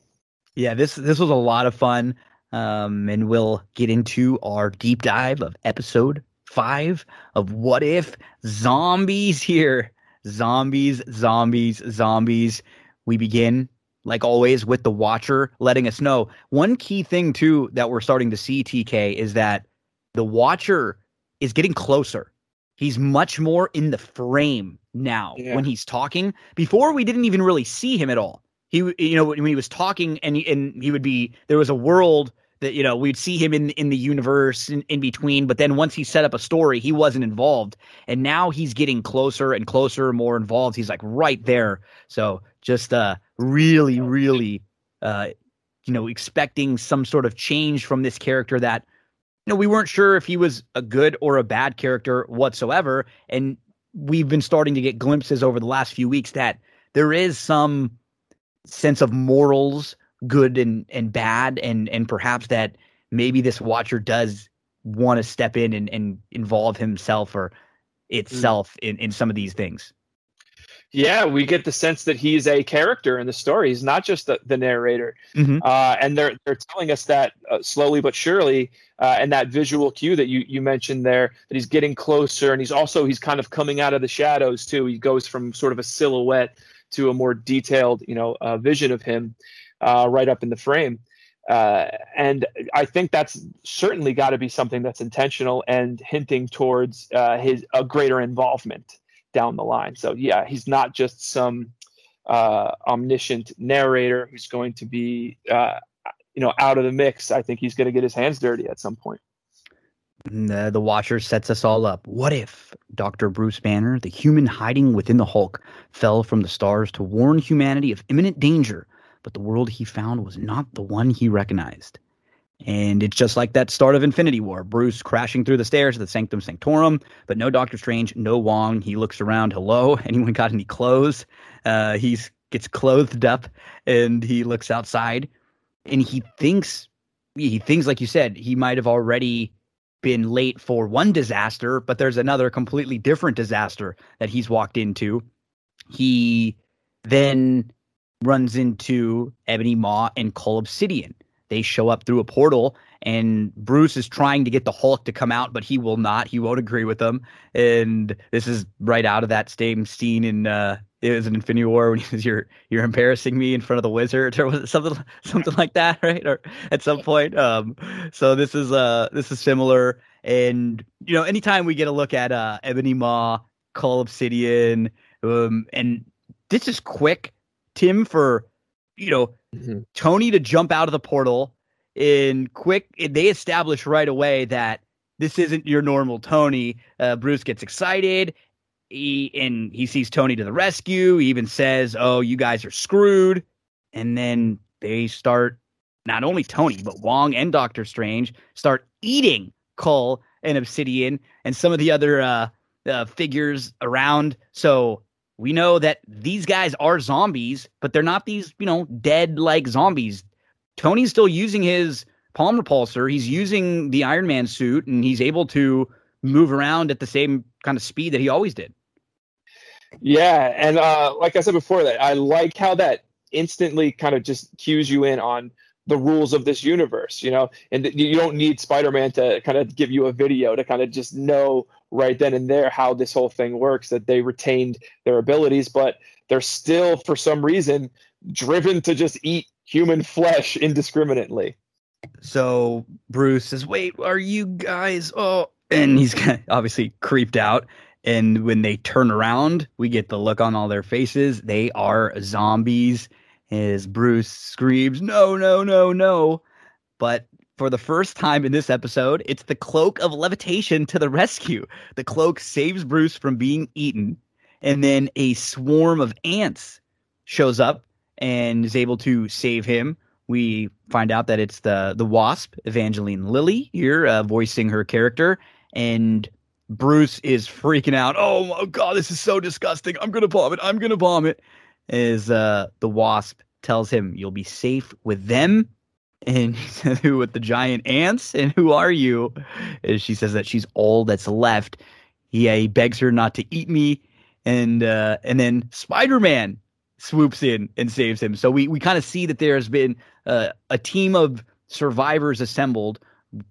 Yeah, this this was a lot of fun. Um, and we'll get into our deep dive of episode five of What If Zombies here. Zombies, zombies, zombies. We begin, like always, with the Watcher letting us know. One key thing, too, that we're starting to see, TK, is that the Watcher is getting closer. He's much more in the frame now yeah. when he's talking. Before, we didn't even really see him at all. He, you know, when he was talking and, and he would be, there was a world that you know we'd see him in in the universe in, in between but then once he set up a story he wasn't involved. And now he's getting closer and closer more involved. He's like right there. So just uh really really uh you know expecting some sort of change from this character that you know we weren't sure if he was a good or a bad character whatsoever. And we've been starting to get glimpses over the last few weeks that there is some sense of morals good and and bad and and perhaps that maybe this watcher does want to step in and, and involve himself or itself mm. in, in some of these things. Yeah, we get the sense that he's a character in the story. He's not just the, the narrator. Mm-hmm. Uh, and they're they're telling us that uh, slowly but surely, uh, and that visual cue that you you mentioned there, that he's getting closer, and he's also he's kind of coming out of the shadows too. He goes from sort of a silhouette to a more detailed, you know, uh, vision of him uh, right up in the frame. Uh, and I think that's certainly got to be something that's intentional and hinting towards uh, his a greater involvement down the line. So yeah, he's not just some uh, omniscient narrator who's going to be uh, you know out of the mix. I think he's going to get his hands dirty at some point. The, the Watcher sets us all up. What if Dr. Bruce Banner, the human hiding within the Hulk, fell from the stars to warn humanity of imminent danger but the world he found was not the one he recognized. And it's just like that start of Infinity War. Bruce crashing through the stairs of the Sanctum Sanctorum, but no Doctor Strange, no Wong. He looks around. Hello, anyone got any clothes? Uh, he gets clothed up and he looks outside, and he thinks he thinks like you said he might have already been late for one disaster, but there's another completely different disaster that he's walked into. He then runs into Ebony Maw and Cull Obsidian. They show up through a portal, and Bruce is trying to get the Hulk to come out, but he will not. He won't agree with them. And this is right out of that same scene in uh, it was an Infinity War when he was you're you're embarrassing me in front of the wizard or was it something something like that, right? Or at some point. Um, so this is uh this is similar. And you know, anytime we get a look at uh Ebony Maw, Cull Obsidian, um, and this is quick Tim for you know mm-hmm. Tony to jump out of the portal in quick. They establish right away that this isn't your normal Tony. Uh, Bruce gets excited. He and he sees Tony to the rescue. He even says, "Oh, you guys are screwed." And then they start not only Tony but Wong and Doctor Strange start eating Cull and Obsidian and some of the other uh, uh, figures around. So we know that these guys are zombies, but they're not these, you know, dead like zombies. Tony's still using his palm repulsor. He's using the Iron Man suit and he's able to move around at the same kind of speed that he always did. Yeah, and uh, like I said before, that I like how that instantly kind of just cues you in on the rules of this universe, you know, and you don't need Spider-Man to kind of give you a video to kind of just know right then and there how this whole thing works that they retained their abilities but they're still for some reason driven to just eat human flesh indiscriminately. So bruce says wait are you guys oh and he's obviously creeped out. And when they turn around we get the look on all their faces. They are zombies. As bruce screams no no no no. But for the first time in this episode, it's the cloak of levitation to the rescue. The cloak saves Bruce from being eaten, and then a swarm of ants shows up and is able to save him. We find out that it's the the wasp, Evangeline Lilly, here uh, voicing her character, and Bruce is freaking out. Oh my god, this is so disgusting! I'm gonna vomit. I'm gonna vomit. As uh, the wasp tells him, "You'll be safe with them." And he says, Who with the giant ants? And who are you? And she says that she's all that's left. He, uh, he begs her not to eat me. And uh, and then Spider Man swoops in and saves him. So we, we kind of see that there has been uh, a team of survivors assembled.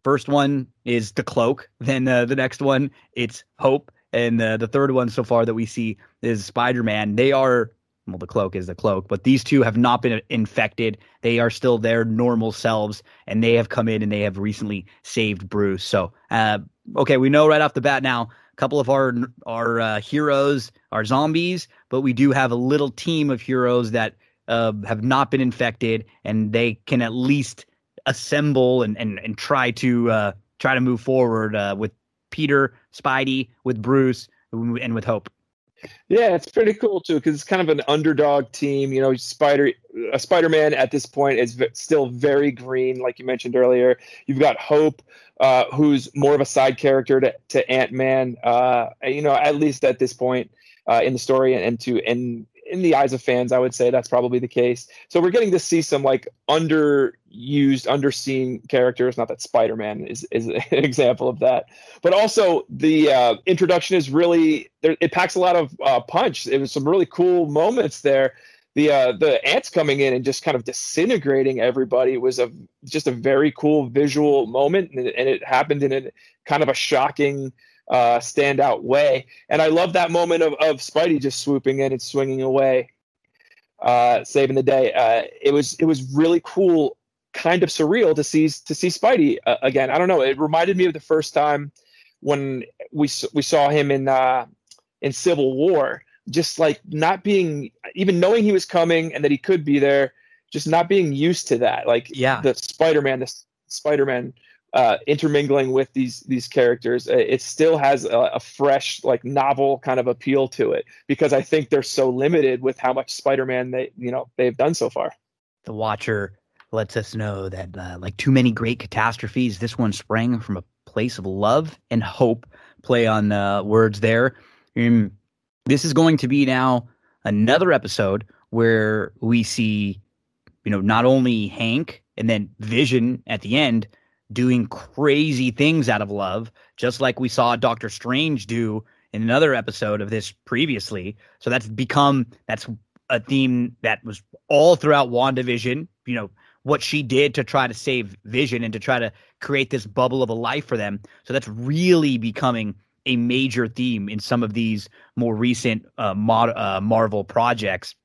First one is the cloak. Then uh, the next one, it's Hope. And uh, the third one so far that we see is Spider Man. They are well, the cloak is the cloak, but these two have not been infected. They are still their normal selves, and they have come in and they have recently saved Bruce. So, uh, okay, we know right off the bat now a couple of our our uh, heroes are zombies, but we do have a little team of heroes that uh, have not been infected, and they can at least assemble and and and try to uh, try to move forward uh, with Peter, Spidey, with Bruce, and with Hope. Yeah, it's pretty cool too because it's kind of an underdog team. You know, Spider a Spider-Man at this point is v- still very green, like you mentioned earlier. You've got Hope, uh, who's more of a side character to, to Ant Man. Uh, you know, at least at this point uh, in the story, and, and to and in the eyes of fans, I would say that's probably the case. So we're getting to see some like underused, underseen characters. Not that Spider Man is is an example of that, but also the uh, introduction is really it packs a lot of uh, punch. It was some really cool moments there. The uh, the ants coming in and just kind of disintegrating everybody was a just a very cool visual moment, and it, and it happened in a kind of a shocking uh, standout way. And I love that moment of, of Spidey just swooping in and swinging away, uh, saving the day. Uh, it was it was really cool, kind of surreal to see to see Spidey uh, again. I don't know. It reminded me of the first time when we we saw him in uh, in Civil War. Just like not being even knowing he was coming and that he could be there, just not being used to that. Like yeah, the Spider Man, the Spider Man uh, intermingling with these these characters, it still has a, a, fresh, like novel kind of appeal to it because I think they're so limited with how much Spider-Man they you know they've done so far. The Watcher lets us know that uh, like too many great catastrophes, this one sprang from a place of love and hope. Play on uh, words there. Um, this is going to be now another episode where we see, you know, not only Hank and then Vision at the end doing crazy things out of love, just like we saw Doctor Strange do in another episode of this previously. So that's become that's a theme that was all throughout WandaVision, you know, what she did to try to save Vision and to try to create this bubble of a life for them. So that's really becoming a major theme in some of these more recent uh, mod, uh, Marvel projects.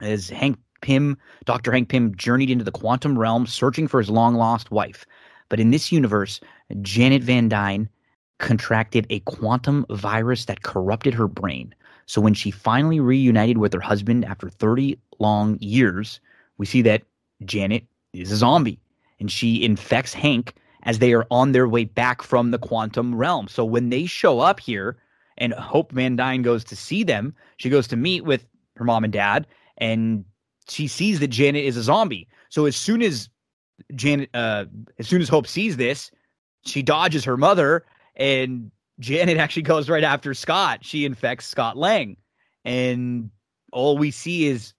As Hank Pym, Dr. Hank Pym journeyed into the quantum realm searching for his long lost wife. But in this universe, Janet Van Dyne contracted a quantum virus that corrupted her brain. So when she finally reunited with her husband after 30 long years, we see that Janet is a zombie and she infects Hank as they are on their way back from the quantum realm. So when they show up here and Hope Van Dyne goes to see them, she goes to meet with her mom and dad and she sees that Janet is a zombie. So as soon as Janet, uh, as soon as Hope sees this, she dodges her mother, and Janet actually goes right after Scott. She infects Scott Lang, and all we see is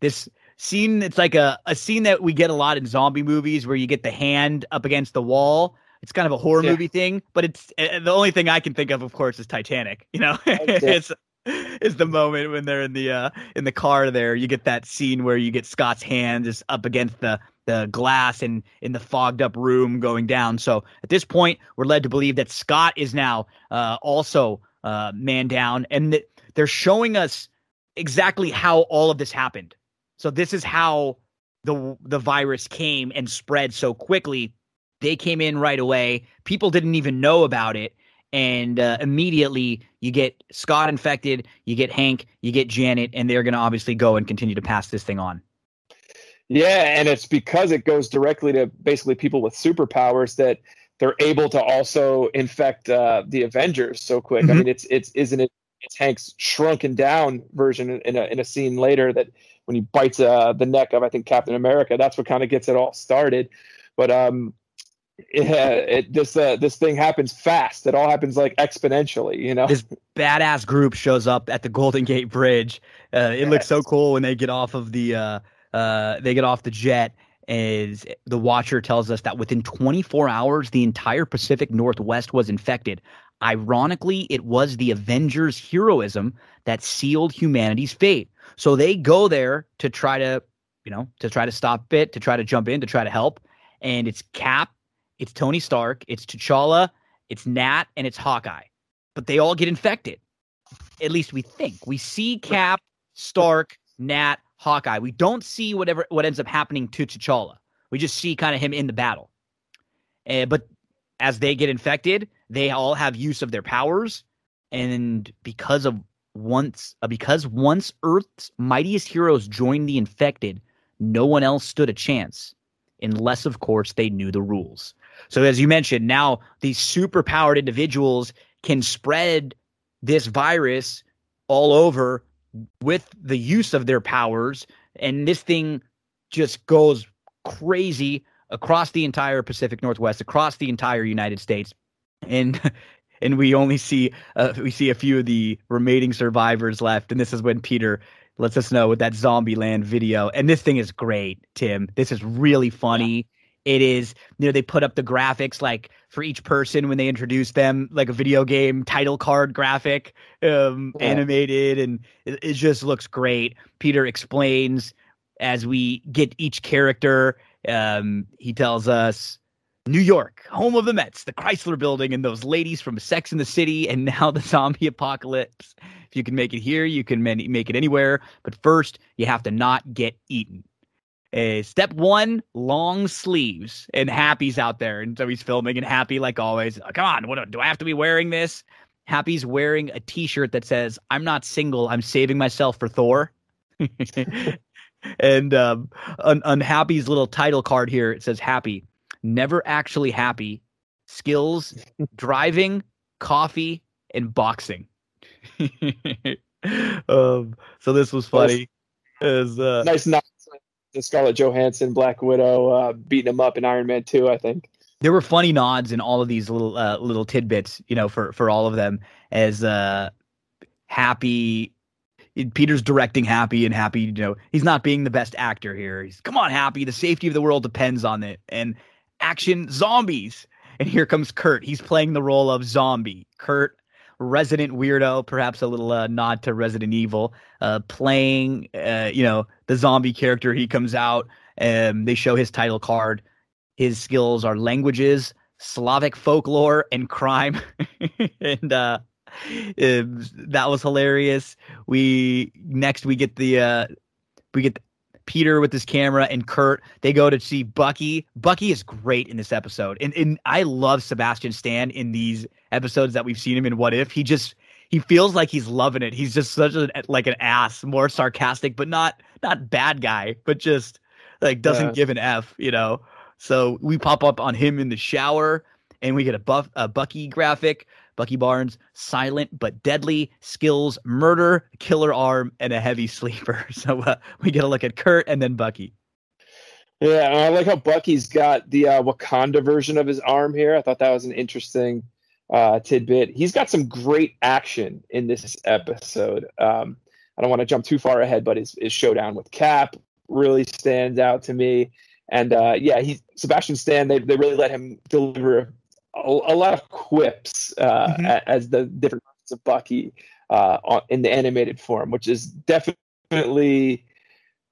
this scene. It's like a, a scene that we get a lot in zombie movies where you get the hand up against the wall. It's kind of a horror yeah. movie thing, but it's uh, the only thing I can think of, of course, is Titanic. You know, it's is the moment when they're in the uh in the car there you get that scene where you get Scott's hand just up against the the glass and in the fogged up room going down. So at this point, we're led to believe that Scott is now uh, also uh, man down, and that they're showing us exactly how all of this happened. So this is how the the virus came and spread so quickly. They came in right away. People didn't even know about it, and uh, immediately you get Scott infected, you get Hank, you get Janet, and they're going to obviously go and continue to pass this thing on. Yeah, and it's because it goes directly to basically people with superpowers that they're able to also infect uh, the Avengers so quick. Mm-hmm. I mean, it's it's isn't it? It's Hank's shrunken down version in a in a scene later that when he bites uh, the neck of I think Captain America. That's what kind of gets it all started. But um, yeah, it this uh, this thing happens fast. It all happens like exponentially. You know, this badass group shows up at the Golden Gate Bridge. Uh, it yes. looks so cool when they get off of the. Uh, uh, they get off the jet Is the Watcher tells us that within 24 hours, the entire Pacific Northwest was infected. Ironically, it was the Avengers' heroism that sealed humanity's fate. So they go there to try to, you know, to try to stop it, to try to jump in, to try to help. And it's Cap, it's Tony Stark, it's T'Challa, it's Nat, and it's Hawkeye. But they all get infected. At least we think. We see Cap, Stark, Nat, Hawkeye. We don't see whatever what ends up happening to T'Challa. We just see kind of him in the battle. Uh, but as they get infected, they all have use of their powers, and because of once uh, because once Earth's mightiest heroes joined the infected, no one else stood a chance, unless of course they knew the rules. So as you mentioned, now these super powered individuals can spread this virus all over with the use of their powers, and this thing just goes crazy across the entire Pacific Northwest, across the entire United States, and and we only see uh, we see a few of the remaining survivors left, and this is when Peter lets us know with that Zombieland video, and this thing is great, Tim. This is really funny. Yeah. It is, you know, they put up the graphics like for each person when they introduce them, like a video game title card graphic, um, yeah. animated, and it, it just looks great. Peter explains as we get each character. Um, he tells us New York, home of the Mets, the Chrysler Building, and those ladies from Sex and the City, and now the zombie apocalypse. If you can make it here, you can make it anywhere. But first, you have to not get eaten. Uh, step one, long sleeves, and Happy's out there, and so he's filming, and Happy, like always, come on, what do I have to be wearing this? Happy's wearing a T-shirt that says, "I'm not single. I'm saving myself for Thor." and um, on, on Happy's little title card here, it says, "Happy, never actually happy. Skills, driving, coffee, and boxing." um, so this was funny. Nice, As, uh, nice the Scarlett Johansson, Black Widow, uh, beating him up in Iron Man 2, I think. There were funny nods in all of these little uh, little tidbits, you know, for for all of them. As uh, Happy, Peter's directing Happy, and Happy, you know, he's not being the best actor here. He's come on, Happy. The safety of the world depends on it. And action zombies. And here comes Kurt. He's playing the role of zombie. Kurt resident weirdo, perhaps a little uh, nod to Resident Evil, uh, playing, uh, you know, the zombie character. He comes out and they show his title card. His skills are languages, Slavic folklore, and crime. and uh, that was hilarious. We next we get the uh, we get Peter with his camera and Kurt. They go to see Bucky. Bucky is great in this episode. And, and I love Sebastian Stan in these episodes that we've seen him in What If. He just he feels like he's loving it. He's just such a like an ass, more sarcastic, but not not bad guy, but just like doesn't yeah. give an F, you know. So we pop up on him in the shower and we get a buff a Bucky graphic Bucky Barnes, silent but deadly, skills, murder, killer arm, and a heavy sleeper. So uh, we get a look at Kurt and then Bucky. Yeah, I like how Bucky's got the uh, Wakanda version of his arm here. I thought that was an interesting uh, tidbit. He's got some great action in this episode. Um, I don't want to jump too far ahead, but his, his showdown with Cap really stands out to me. And uh, yeah, he's Sebastian Stan. They they really let him deliver a, a lot of quips uh, mm-hmm. as the different parts of Bucky uh, in the animated form, which is definitely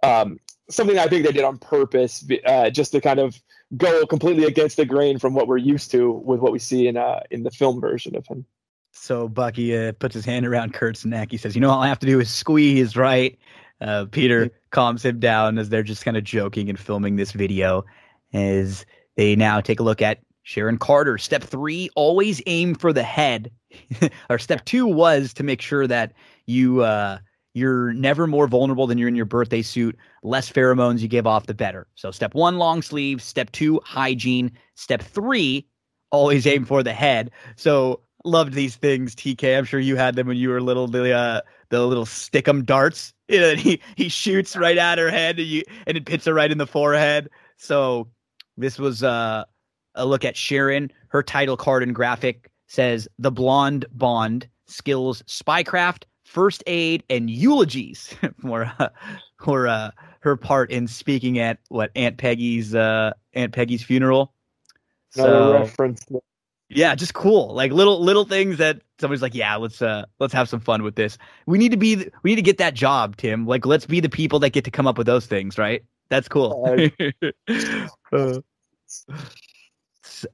um, something I think they did on purpose, uh, just to kind of go completely against the grain from what we're used to with what we see in uh, in the film version of him. So Bucky uh, puts his hand around Kurt's neck. He says, "You know, all I have to do is squeeze, right?" Uh, Peter mm-hmm. calms him down as they're just kind of joking and filming this video. As they now take a look at Sharon Carter. Step three, always aim for the head. or step two was to make sure that you uh, you're never more vulnerable than you're in your birthday suit. Less pheromones you give off, the better. So step one, long sleeve. Step two, hygiene. Step three, always aim for the head. So loved these things, TK. I'm sure you had them when you were little. The uh, the little stickum darts. You know, he he shoots right at her head, and you and it hits her right in the forehead. So this was uh a look at Sharon. Her title card and graphic says The Blonde Bond Skills Spycraft, First Aid, and Eulogies for, uh, for uh, her part in speaking at what Aunt Peggy's uh, Aunt Peggy's funeral. Another so, reference. Yeah, just cool. Like little little things that somebody's like, yeah, let's uh let's have some fun with this. We need to be we need to get that job, Tim. Like let's be the people that get to come up with those things, right? That's cool. uh,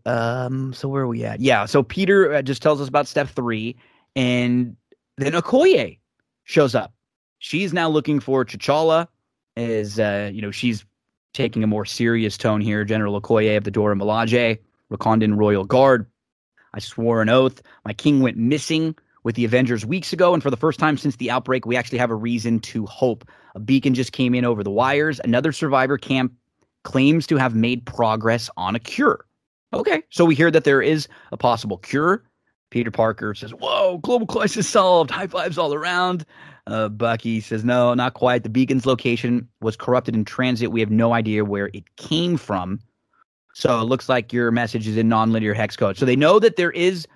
um, so where are we at? Yeah, so Peter uh, just tells us about step three, and then Okoye shows up. She's now looking for T'Challa. Is uh, you know, she's taking a more serious tone here. General Okoye of the Dora Milaje, Wakandan Royal Guard. I swore an oath. My king went missing with the Avengers weeks ago, and for the first time since the outbreak, we actually have a reason to hope. A beacon just came in over the wires. Another survivor camp claims to have made progress on a cure. Okay, so we hear that there is a possible cure. Peter Parker says, Whoa, global crisis solved. High fives all around. Uh, Bucky says, No, not quite. The beacon's location was corrupted in transit. We have no idea where it came from. So it looks like your message is in nonlinear hex code. So they know that there is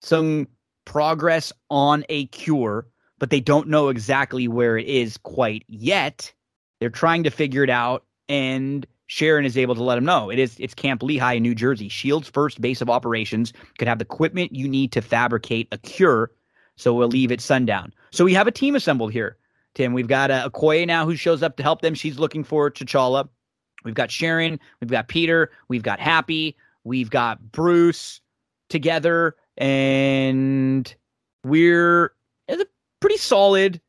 some progress on a cure, but they don't know exactly where it is quite yet. They're trying to figure it out, and Sharon is able to let them know. It is it's Camp Lehigh in New Jersey. Shield's first base of operations could have the equipment you need to fabricate a cure. So we'll leave at sundown. So we have a team assembled here, Tim. We've got uh, Okoye now who shows up to help them. She's looking for T'Challa. We've got Sharon, we've got Peter, we've got Happy, we've got Bruce together, and we're it's a pretty solid.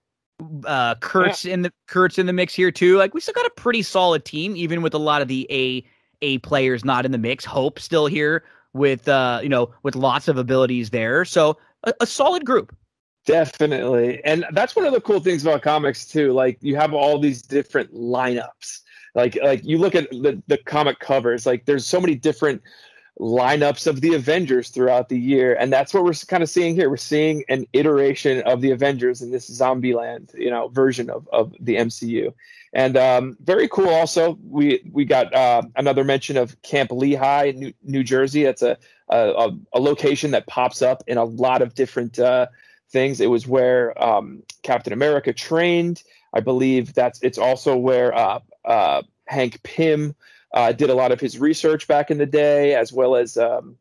Uh, Kurt's yeah. in the Kurt's in the mix here too. Like we still got a pretty solid team, even with a lot of the A A players not in the mix. Hope still here with uh you know with lots of abilities there. So a, a solid group. Definitely. And that's one of the cool things about comics too. Like you have all these different lineups like like you look at the, the comic covers like there's so many different lineups of the avengers throughout the year and that's what we're kind of seeing here. We're seeing an iteration of the avengers in this zombie land you know version of, of the mcu and um, very cool also we we got uh, another mention of camp lehigh new, new jersey. That's a, a, a location that pops up in a lot of different uh, things. It was where um, captain america trained. I believe that's it's also where uh, uh, Hank Pym uh, did a lot of his research back in the day, as well as um,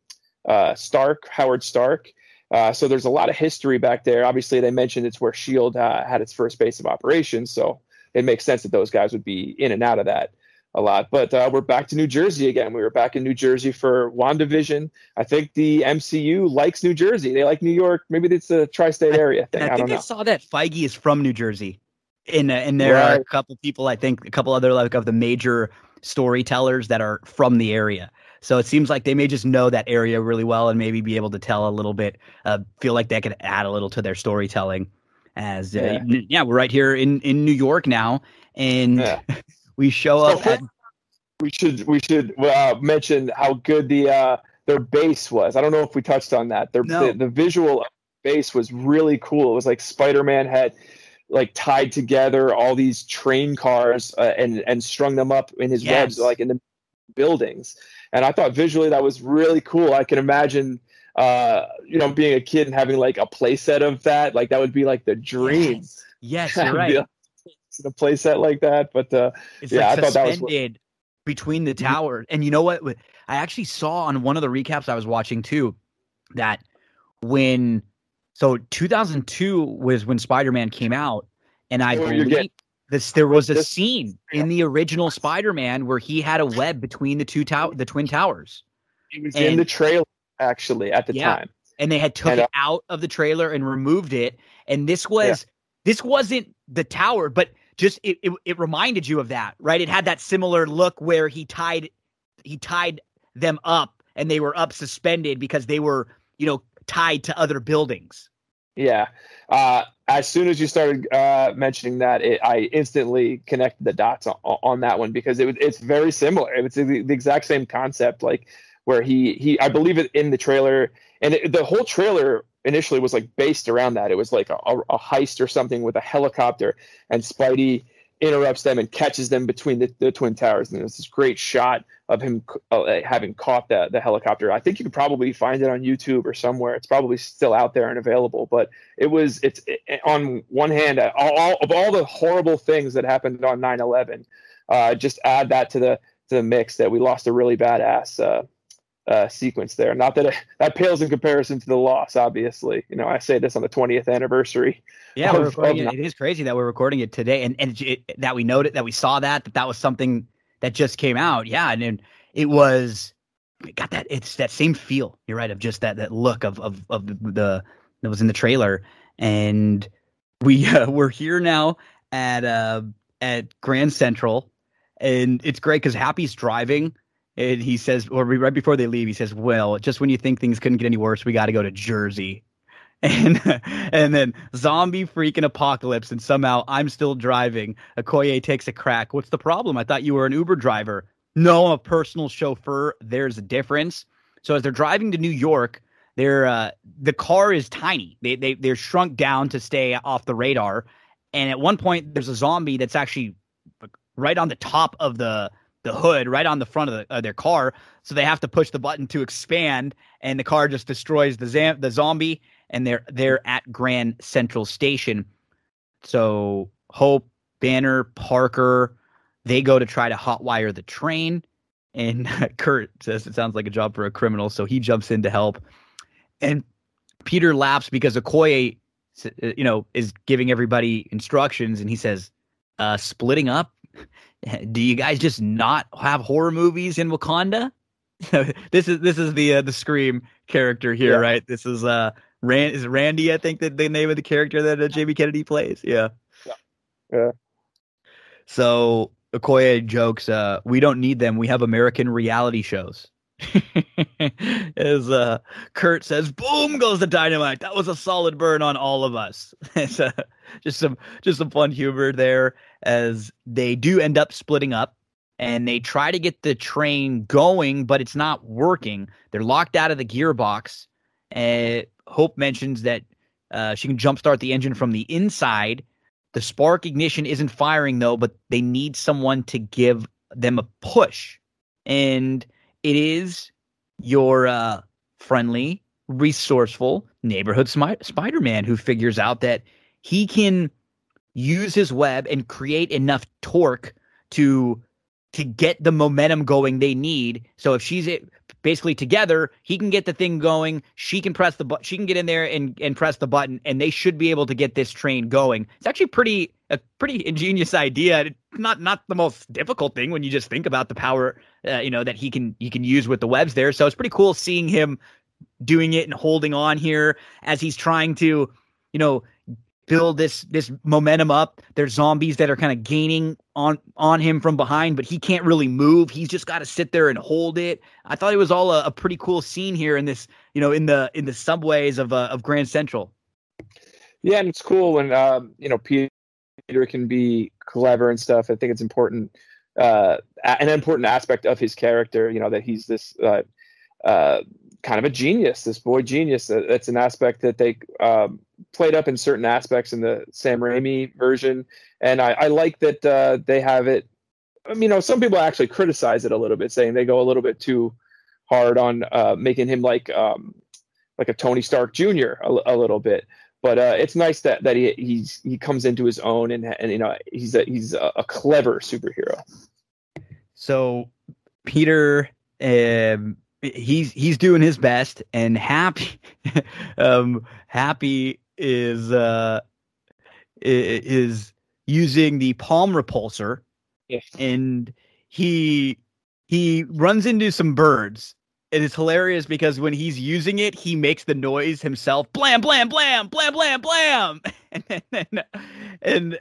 uh, Stark, Howard Stark. Uh, so there's a lot of history back there. Obviously, they mentioned it's where Shield uh, had its first base of operations, so it makes sense that those guys would be in and out of that a lot. But uh, we're back to New Jersey again. We were back in New Jersey for WandaVision. I think the MCU likes New Jersey. They like New York. Maybe it's a tri-state area thing. I, I, I think I saw that Feige is from New Jersey and and there right. are a couple people I think a couple other like of the major storytellers that are from the area. So it seems like they may just know that area really well and maybe be able to tell a little bit, uh, feel like they could add a little to their storytelling. As uh, yeah. yeah. we're right here in in New York now, and yeah. we show up at. We should we should uh, mention how good the uh, their base was. I don't know if we touched on that. Their no. the, the visual base was really cool. It was like Spider Man had like tied together all these train cars uh, and and strung them up in his yes. webs like in the buildings. And i thought visually that was really cool. I can imagine uh you know being a kid and having like a playset of that like that would be like the dream. Yes, yes you're right. a playset like that but uh it's yeah like i thought that was between the mm-hmm. towers. And you know what? I actually saw on one of the recaps i was watching too that when so 2002 was when Spider-Man came out, and I believe this there was a scene in the original Spider-Man where he had a web between the two tower, the twin towers. It was and, in the trailer actually at the yeah, time, and they had took and, uh, it out of the trailer and removed it. And this was yeah. this wasn't the tower, but just it, it it reminded you of that, right? It had that similar look where he tied he tied them up and they were up suspended because they were you know tied to other buildings. Yeah. Uh, as soon as you started uh, mentioning that, it, I instantly connected the dots on, on that one because it, it's very similar. It's the, the, exact same concept, like where he he I believe it in the trailer, and it, the whole trailer initially was like based around that. It was like a, a, heist or something with a helicopter, and Spidey interrupts them and catches them between the, the twin towers. And there's this great shot of him uh, having caught the, the helicopter. I think you could probably find it on YouTube or somewhere. It's probably still out there and available. But it was it's it, on one hand, all, all, of all the horrible things that happened on 9/11, uh, just add that to the to the mix that we lost a really badass uh, uh, sequence there. Not that it, that pales in comparison to the loss, obviously. You know, I say this on the 20th anniversary. Yeah, of, it. it is crazy that we're recording it today, and and it, that we noted that we saw that that that was something that just came out. Yeah, and, and it was it got that it's that same feel. You're right of just that that look of of of the, the that was in the trailer, and we uh, we're here now at uh at Grand Central, and it's great because Happy's driving and he says, or right before they leave, he says, "Well, just when you think things couldn't get any worse, we got to go to Jersey." And and then zombie freaking apocalypse, and somehow I'm still driving. Okoye takes a crack. What's the problem? I thought you were an Uber driver. No, I'm a personal chauffeur. There's a difference. So as they're driving to New York, they're uh, the car is tiny. They they they're shrunk down to stay off the radar. And at one point, there's a zombie that's actually right on the top of the the hood right on the front of, the, their car. So they have to push the button to expand, and the car just destroys the zam- the zombie. And they're they're at Grand Central Station. So Hope, Banner, Parker, they go to try to hotwire the train. And Kurt says it sounds like a job for a criminal, so he jumps in to help. And Peter laughs because Okoye, you know, is giving everybody instructions, and he says, uh, "Splitting up do you guys just not have horror movies in Wakanda? this is this is the uh, the Scream character here, yeah. right? This is uh Rand is Randy, I think that the name of the character that uh, Jamie Kennedy plays. Yeah. Yeah. Yeah. So Okoye jokes, uh, we don't need them. We have American reality shows. As uh, Kurt says, "Boom goes the dynamite." That was a solid burn on all of us. uh, just some just some fun humor there as they do end up splitting up and they try to get the train going, but it's not working. They're locked out of the gearbox. And Hope mentions that uh, she can jumpstart the engine from the inside. The spark ignition isn't firing though, but they need someone to give them a push. And it is your uh, friendly, resourceful neighborhood Spider Man who figures out that he can use his web and create enough torque to to get the momentum going they need. So if she's it, basically together, he can get the thing going. She can press the button. She can get in there and and press the button, and they should be able to get this train going. It's actually pretty a pretty ingenious idea. Not not the most difficult thing when you just think about the power, uh, you know, that he can he can use with the webs there. So it's pretty cool seeing him doing it and holding on here as he's trying to, you know, build this this momentum up. There's zombies that are kind of gaining on on him from behind, but he can't really move. He's just got to sit there and hold it. I thought it was all a, a, pretty cool scene here in this, you know, in the in the subways of uh, of Grand Central. Yeah, and it's cool when um, you know Peter can be clever and stuff. I think it's important, uh, an important aspect of his character. You know that he's this uh, uh, kind of a genius, this boy genius. That's an aspect that they um, played up in certain aspects in the Sam Raimi version, and I, I like that uh, they have it. Mean, you know, some people actually criticize it a little bit, saying they go a little bit too hard on uh, making him like um, like a Tony Stark Jr. a, a little bit. But uh, it's nice that that he he's he comes into his own and and you know he's a, he's a, a clever superhero. So Peter um, he's he's doing his best and happy um happy is uh is using the palm repulsor and he he runs into some birds it is hilarious because when he's using it he makes the noise himself blam blam blam blam blam blam and, and,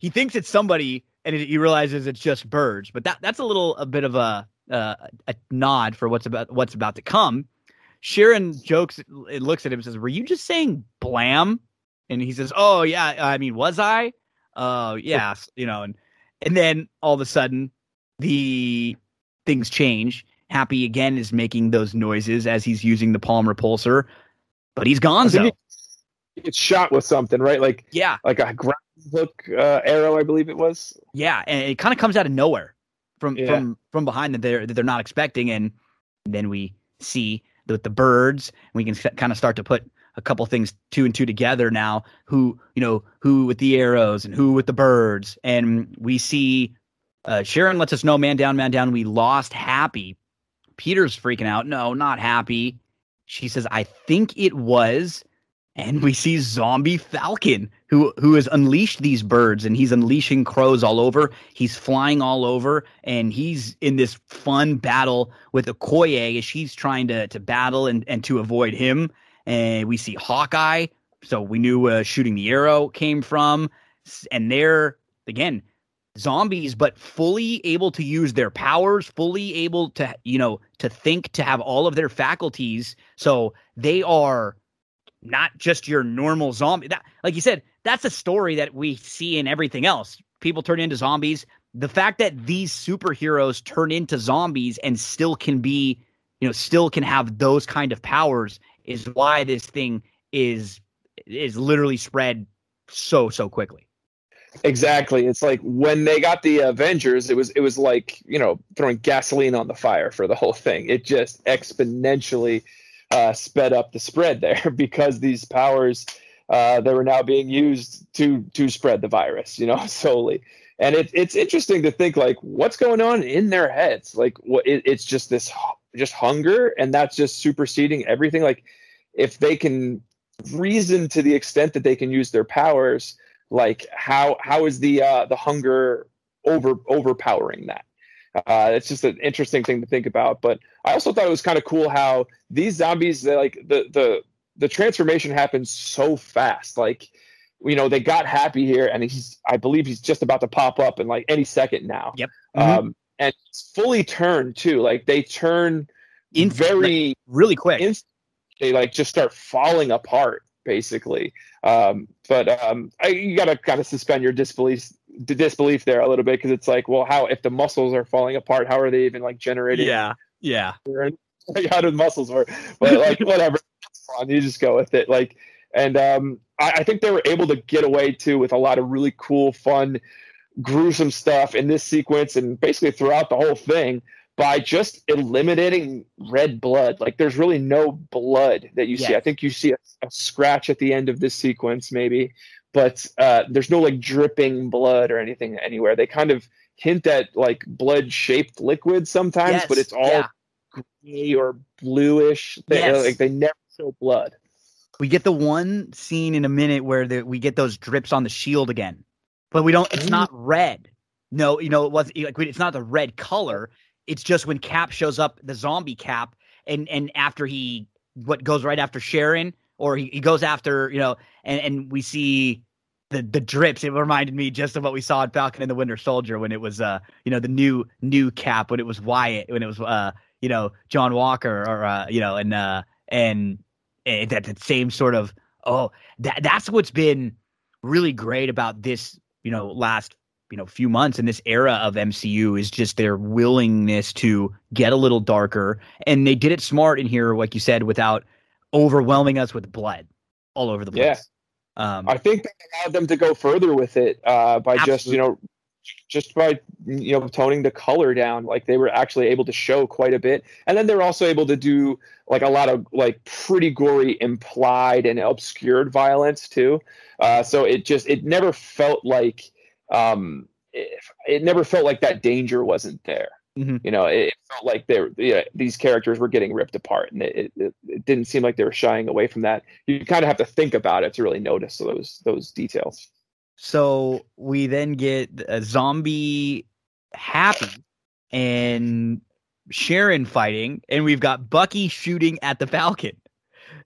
he thinks it's somebody and he realizes it's just birds but that that's a little a bit of a uh, a nod for what's about what's about to come. Sharon jokes and looks at him and says, "Were you just saying blam?" And he says, "Oh yeah, I mean, was I? Oh uh, yeah, you know." And and then all of a sudden, the things change. Happy again is making those noises as he's using the palm repulsor, but he's gonzo. It's shot with something, right? Like yeah, like a ground hook uh, arrow, I believe it was. Yeah, and it kind of comes out of nowhere from yeah. from from behind that they're that they're not expecting, and then we see with the birds, we can kind of start to put a couple things two and two together now. Who you know who with the arrows and who with the birds, and we see uh, Sharon lets us know, man down, man down. We lost Happy. Peter's freaking out. No, not Happy. She says, I think it was and we see zombie falcon who who has unleashed these birds and he's unleashing crows all over he's flying all over and he's in this fun battle with okoye as she's trying to to battle and and to avoid him and we see hawkeye so we knew uh, shooting the arrow came from and they're again zombies but fully able to use their powers fully able to you know to think to have all of their faculties so they are not just your normal zombie. That, like you said, that's a story that we see in everything else. People turn into zombies. The fact that these superheroes turn into zombies and still can be, you know, still can have those kind of powers is why this thing is is literally spread so so quickly. Exactly. It's like when they got the Avengers, it was it was like, you know, throwing gasoline on the fire for the whole thing. It just exponentially uh, sped up the spread there because these powers uh, they were now being used to to spread the virus, you know, solely. And it, it's interesting to think like what's going on in their heads. Like what it, it's just this just hunger, and that's just superseding everything. Like if they can reason to the extent that they can use their powers, like how how is the uh, the hunger over overpowering that? Uh, it's just an interesting thing to think about. But I also thought it was kind of cool how these zombies, like the the the transformation happens so fast. Like, you know, they got happy here, and he's I believe he's just about to pop up in like any second now. Yep. Mm-hmm. Um, and it's fully turned too. Like they turn in very like, really quick. Inst- they like just start falling apart basically. Um, but um, I, you gotta kind of suspend your disbelief disbelief there a little bit because it's like, well, how if the muscles are falling apart, how are they even like generating? Yeah, yeah. Like, how do the muscles work? But like whatever, you just go with it. Like, and um, I, I think they were able to get away too with a lot of really cool, fun, gruesome stuff in this sequence and basically throughout the whole thing by just eliminating red blood. Like there's really no blood that you see. I think you see a, a, scratch at the end of this sequence, maybe, but uh, there's no like dripping blood or anything anywhere. They kind of hint at like blood shaped liquid sometimes, yes. but it's all yeah. gray or bluish. They, yes. Like they never show blood. We get the one scene in a minute where the, we get those drips on the shield again, but we don't. It's not red. No, you know it was like it's not the red color. It's just when Cap shows up, the zombie Cap, and and after he what goes right after Sharon, or he, he goes after you know, and and we see the the drips. It reminded me just of what we saw in Falcon and the Winter Soldier when it was uh you know the new new Cap when it was Wyatt when it was uh you know John Walker or uh you know and uh and, and that, that same sort of oh that that's what's been really great about this you know last you know few months in this era of MCU is just their willingness to get a little darker and they did it smart in here like you said without overwhelming us with blood all over the place. Yeah. Um, I think that allowed them to go further with it uh, by absolutely. just you know just by you know toning the color down like they were actually able to show quite a bit and then they're also able to do like a lot of like pretty gory implied and obscured violence too uh, so it just it never felt like um, it, it never felt like that danger wasn't there. Mm-hmm. You know, it, felt like they you know, these characters were getting ripped apart, and it, it, it, didn't seem like they were shying away from that. You kind of have to think about it to really notice those those details. So we then get a zombie happy and Sharon fighting, and we've got Bucky shooting at the Falcon.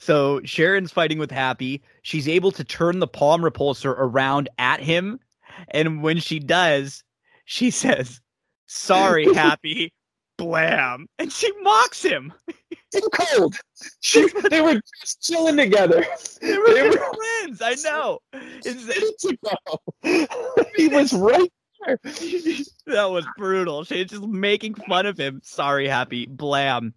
So Sharon's fighting with Happy. She's able to turn the palm repulsor around at him and when she does, she says, Sorry, Happy. Blam. And she mocks him. It's cold. She, they were just chilling together. They were, they were friends. I know. he was right there. that was brutal. She's just making fun of him. Sorry, Happy. Blam.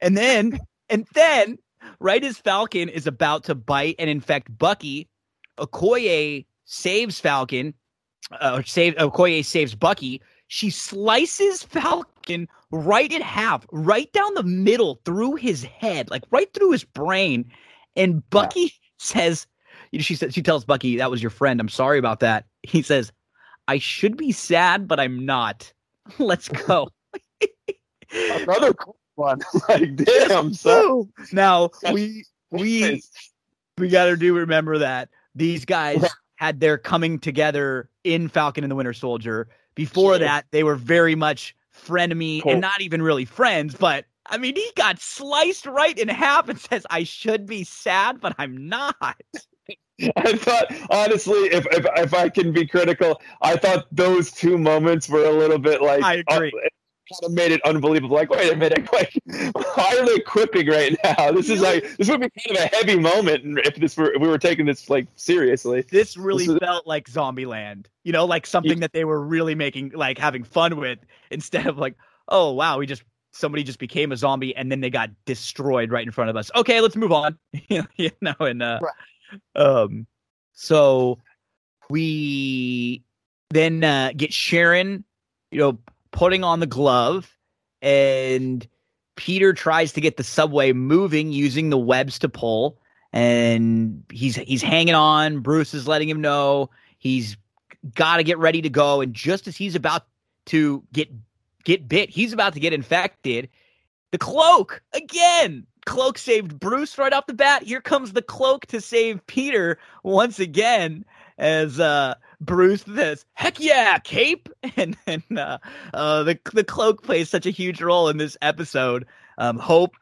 And then, and then, right as Falcon is about to bite and infect Bucky, Okoye saves Falcon, uh, save Okoye saves Bucky. She slices Falcon right in half, right down the middle through his head, like right through his brain. And Bucky yeah. says, you know, she says, she tells Bucky, that was your friend. I'm sorry about that. He says, I should be sad, but I'm not. Let's go. Another cool one. like, damn, so now we we we gotta do remember that these guys had their coming together in Falcon and the Winter Soldier. Before that, they were very much frenemy cool. and not even really friends, but I mean, he got sliced right in half and says, I should be sad, but I'm not. I thought, honestly, if, if if I can be critical, I thought those two moments were a little bit like I agree. Uh, kind of made it unbelievable. Like, wait a minute, like, why are they quipping right now? This is like this would be kind of a heavy moment if this were if we were taking this like seriously. This really this felt like Zombieland, you know, like something yeah. that they were really making like having fun with instead of like, oh wow, we just somebody just became a zombie and then they got destroyed right in front of us. Okay, let's move on. you know, and uh, right. um, so we then uh, get Sharon, you know putting on the glove, and Peter tries to get the subway moving using the webs to pull, and he's he's hanging on. Bruce is letting him know he's got to get ready to go, and just as he's about to get get bit, he's about to get infected. The cloak again. Cloak saved Bruce right off the bat. Here comes the cloak to save Peter once again as uh Bruce this heck yeah cape and then uh, uh, the the cloak plays such a huge role in this episode. Um, Hope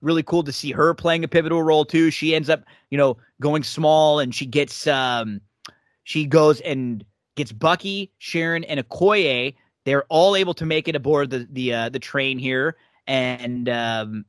really cool to see her playing a pivotal role too. She ends up you know going small and she gets um she goes and gets Bucky, Sharon, and Okoye. They're all able to make it aboard the the uh, the train here, and um,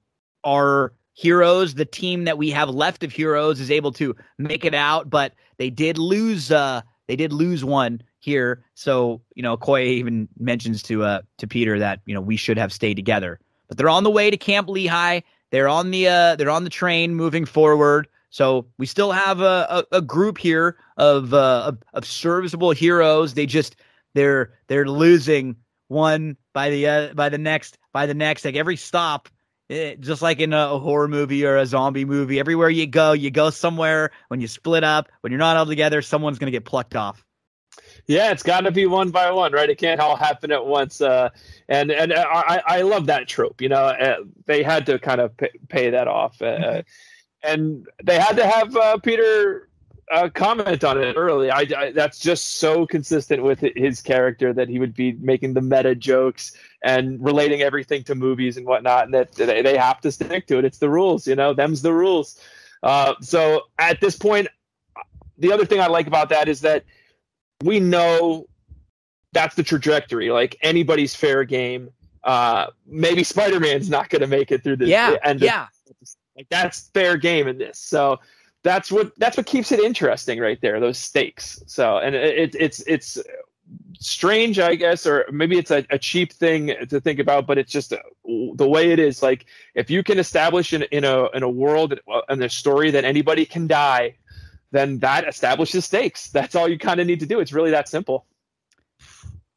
our heroes, the team that we have left of heroes, is able to make it out. But they did lose uh, they did lose one here. So, you know, Koye even mentions to uh to Peter that, you know, we should have stayed together. But they're on the way to Camp Lehigh. They're on the uh they're on the train moving forward. So we still have a, a, a group here of, uh, of of serviceable heroes. They just they're they're losing one by the uh, by the next by the next. Like every stop, it, just like in a, a, horror movie or a zombie movie, everywhere you go, you go somewhere. When you split up, when you're not all together, someone's going to get plucked off. Yeah, it's got to be one by one, right? It can't all happen at once. Uh, and and I, I love that trope. You know, uh, they had to kind of pay, pay that off, uh, mm-hmm. and they had to have uh, Peter uh, comment on it early. I, I, that's just so consistent with his character that he would be making the meta jokes and relating everything to movies and whatnot, and that they, they have to stick to it. It's the rules, you know. Them's the rules. Uh, so at this point, the other thing I like about that is that we know that's the trajectory. Like anybody's fair game. Uh, maybe Spider Man's not going to make it through the, yeah, the end. Yeah, of, like that's fair game in this. So that's what that's what keeps it interesting right there those stakes. So and it, it's it's strange i guess or maybe it's a, a cheap thing to think about but it's just uh, the way it is like if you can establish in, in a in a world and a story that anybody can die then that establishes stakes. That's all you kind of need to do. It's really that simple.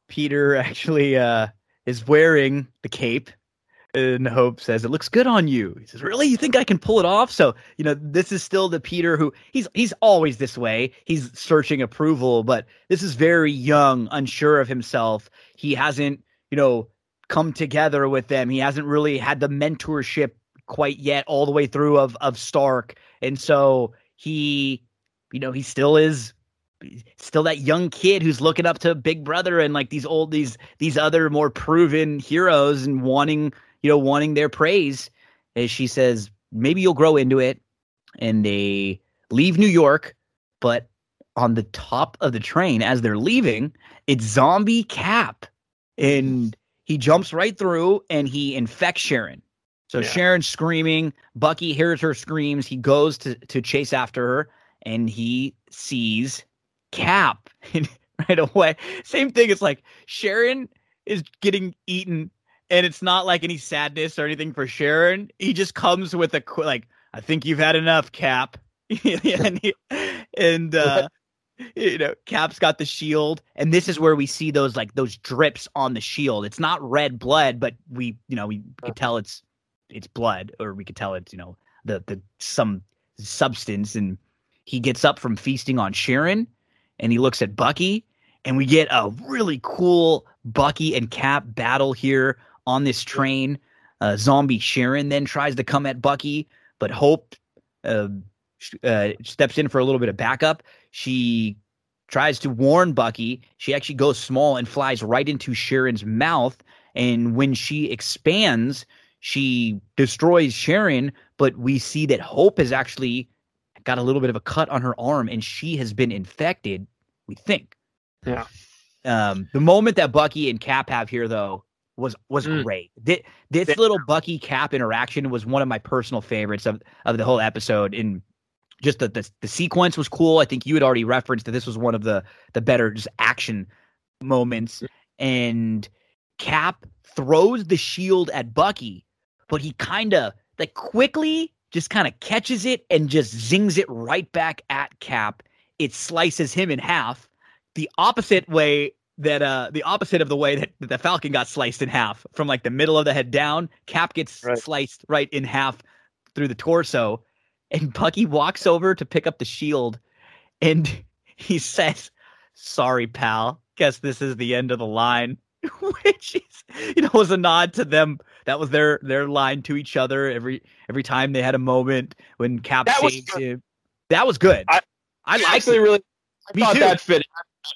Peter actually uh is wearing the cape and Hope says, It looks good on you. He says, Really? You think I can pull it off? So, you know, this is still the Peter who he's he's always this way. He's searching approval, but this is very young, unsure of himself. He hasn't, you know, come together with them. He hasn't really had the mentorship quite yet all the way through of of Stark. And so he, you know, he still is still that young kid who's looking up to Big Brother and like these old these these other more proven heroes and wanting you know, wanting their praise. As she says, maybe you'll grow into it. And they leave New York, but on the top of the train as they're leaving, it's zombie Cap. And he jumps right through and he infects Sharon. So yeah. Sharon's screaming. Bucky hears her screams. He goes to, to chase after her and he sees Cap right away. Same thing. It's like Sharon is getting eaten and it's not like any sadness or anything for Sharon. He just comes with a like, I think you've had enough, Cap. and he, and uh, you know, Cap's got the shield, and this is where we see those like those drips on the shield. It's not red blood, but we, you know, we could tell it's it's blood, or we could tell it's you know the the some substance. And he gets up from feasting on Sharon, and he looks at Bucky, and we get a really cool Bucky and Cap battle here on this train. Uh, zombie Sharon then tries to come at Bucky, but Hope uh, uh, steps in for a little bit of backup. She tries to warn Bucky. She actually goes small and flies right into Sharon's mouth. And when she expands, she destroys Sharon. But we see that Hope has actually got a little bit of a cut on her arm and she has been infected, we think. Yeah. Um, the moment that Bucky and Cap have here, though, was was mm. great. This, this little Bucky Cap interaction was one of my personal favorites of of the whole episode. In just the, the the sequence was cool. I think you had already referenced that this was one of the the better just action moments. And Cap throws the shield at Bucky, but he kind of like quickly just kind of catches it and just zings it right back at Cap. It slices him in half, the opposite way that uh the opposite of the way that, that the Falcon got sliced in half from like the middle of the head down. Cap gets right. sliced right in half through the torso, and Bucky walks over to pick up the shield, and he says, "Sorry, pal. Guess this is the end of the line." Which is, you know, was a nod to them. That was their their line to each other every every time they had a moment when Cap that saved him. That was good. I, I actually it. really I Me thought too. that fit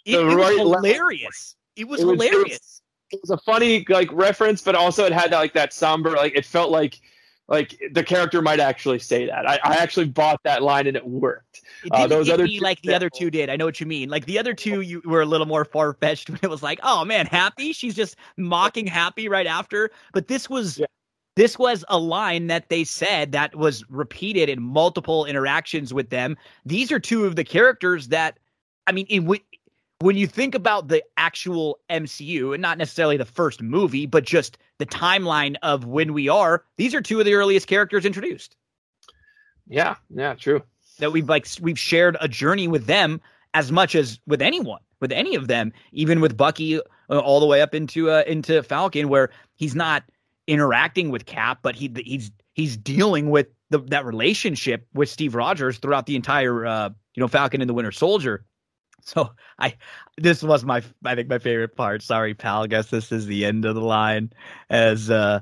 it, it was hilarious. It was it hilarious. Was, it, was, it was a funny like reference, but also it had like that somber like it felt like like the character might actually say that. I, I actually bought that line and it worked. It uh, those other two, like the other two did. I know what you mean. Like the other two, you were a little more far fetched when it was like, oh man, happy. She's just mocking happy right after. But this was yeah. this was a line that they said that was repeated in multiple interactions with them. These are two of the characters that, I mean, in when you think about the actual MCU and not necessarily the first movie, but just the timeline of when we are, these are two of the earliest characters introduced. Yeah, yeah, true. That we've like we've shared a journey with them as much as with anyone, with any of them, even with Bucky uh, all the way up into uh, into Falcon, where he's not interacting with Cap, but he he's he's dealing with the, that relationship with Steve Rogers throughout the entire uh, you know Falcon and the Winter Soldier so I this was my I think my favorite part. Sorry, pal. I guess this is the end of the line as uh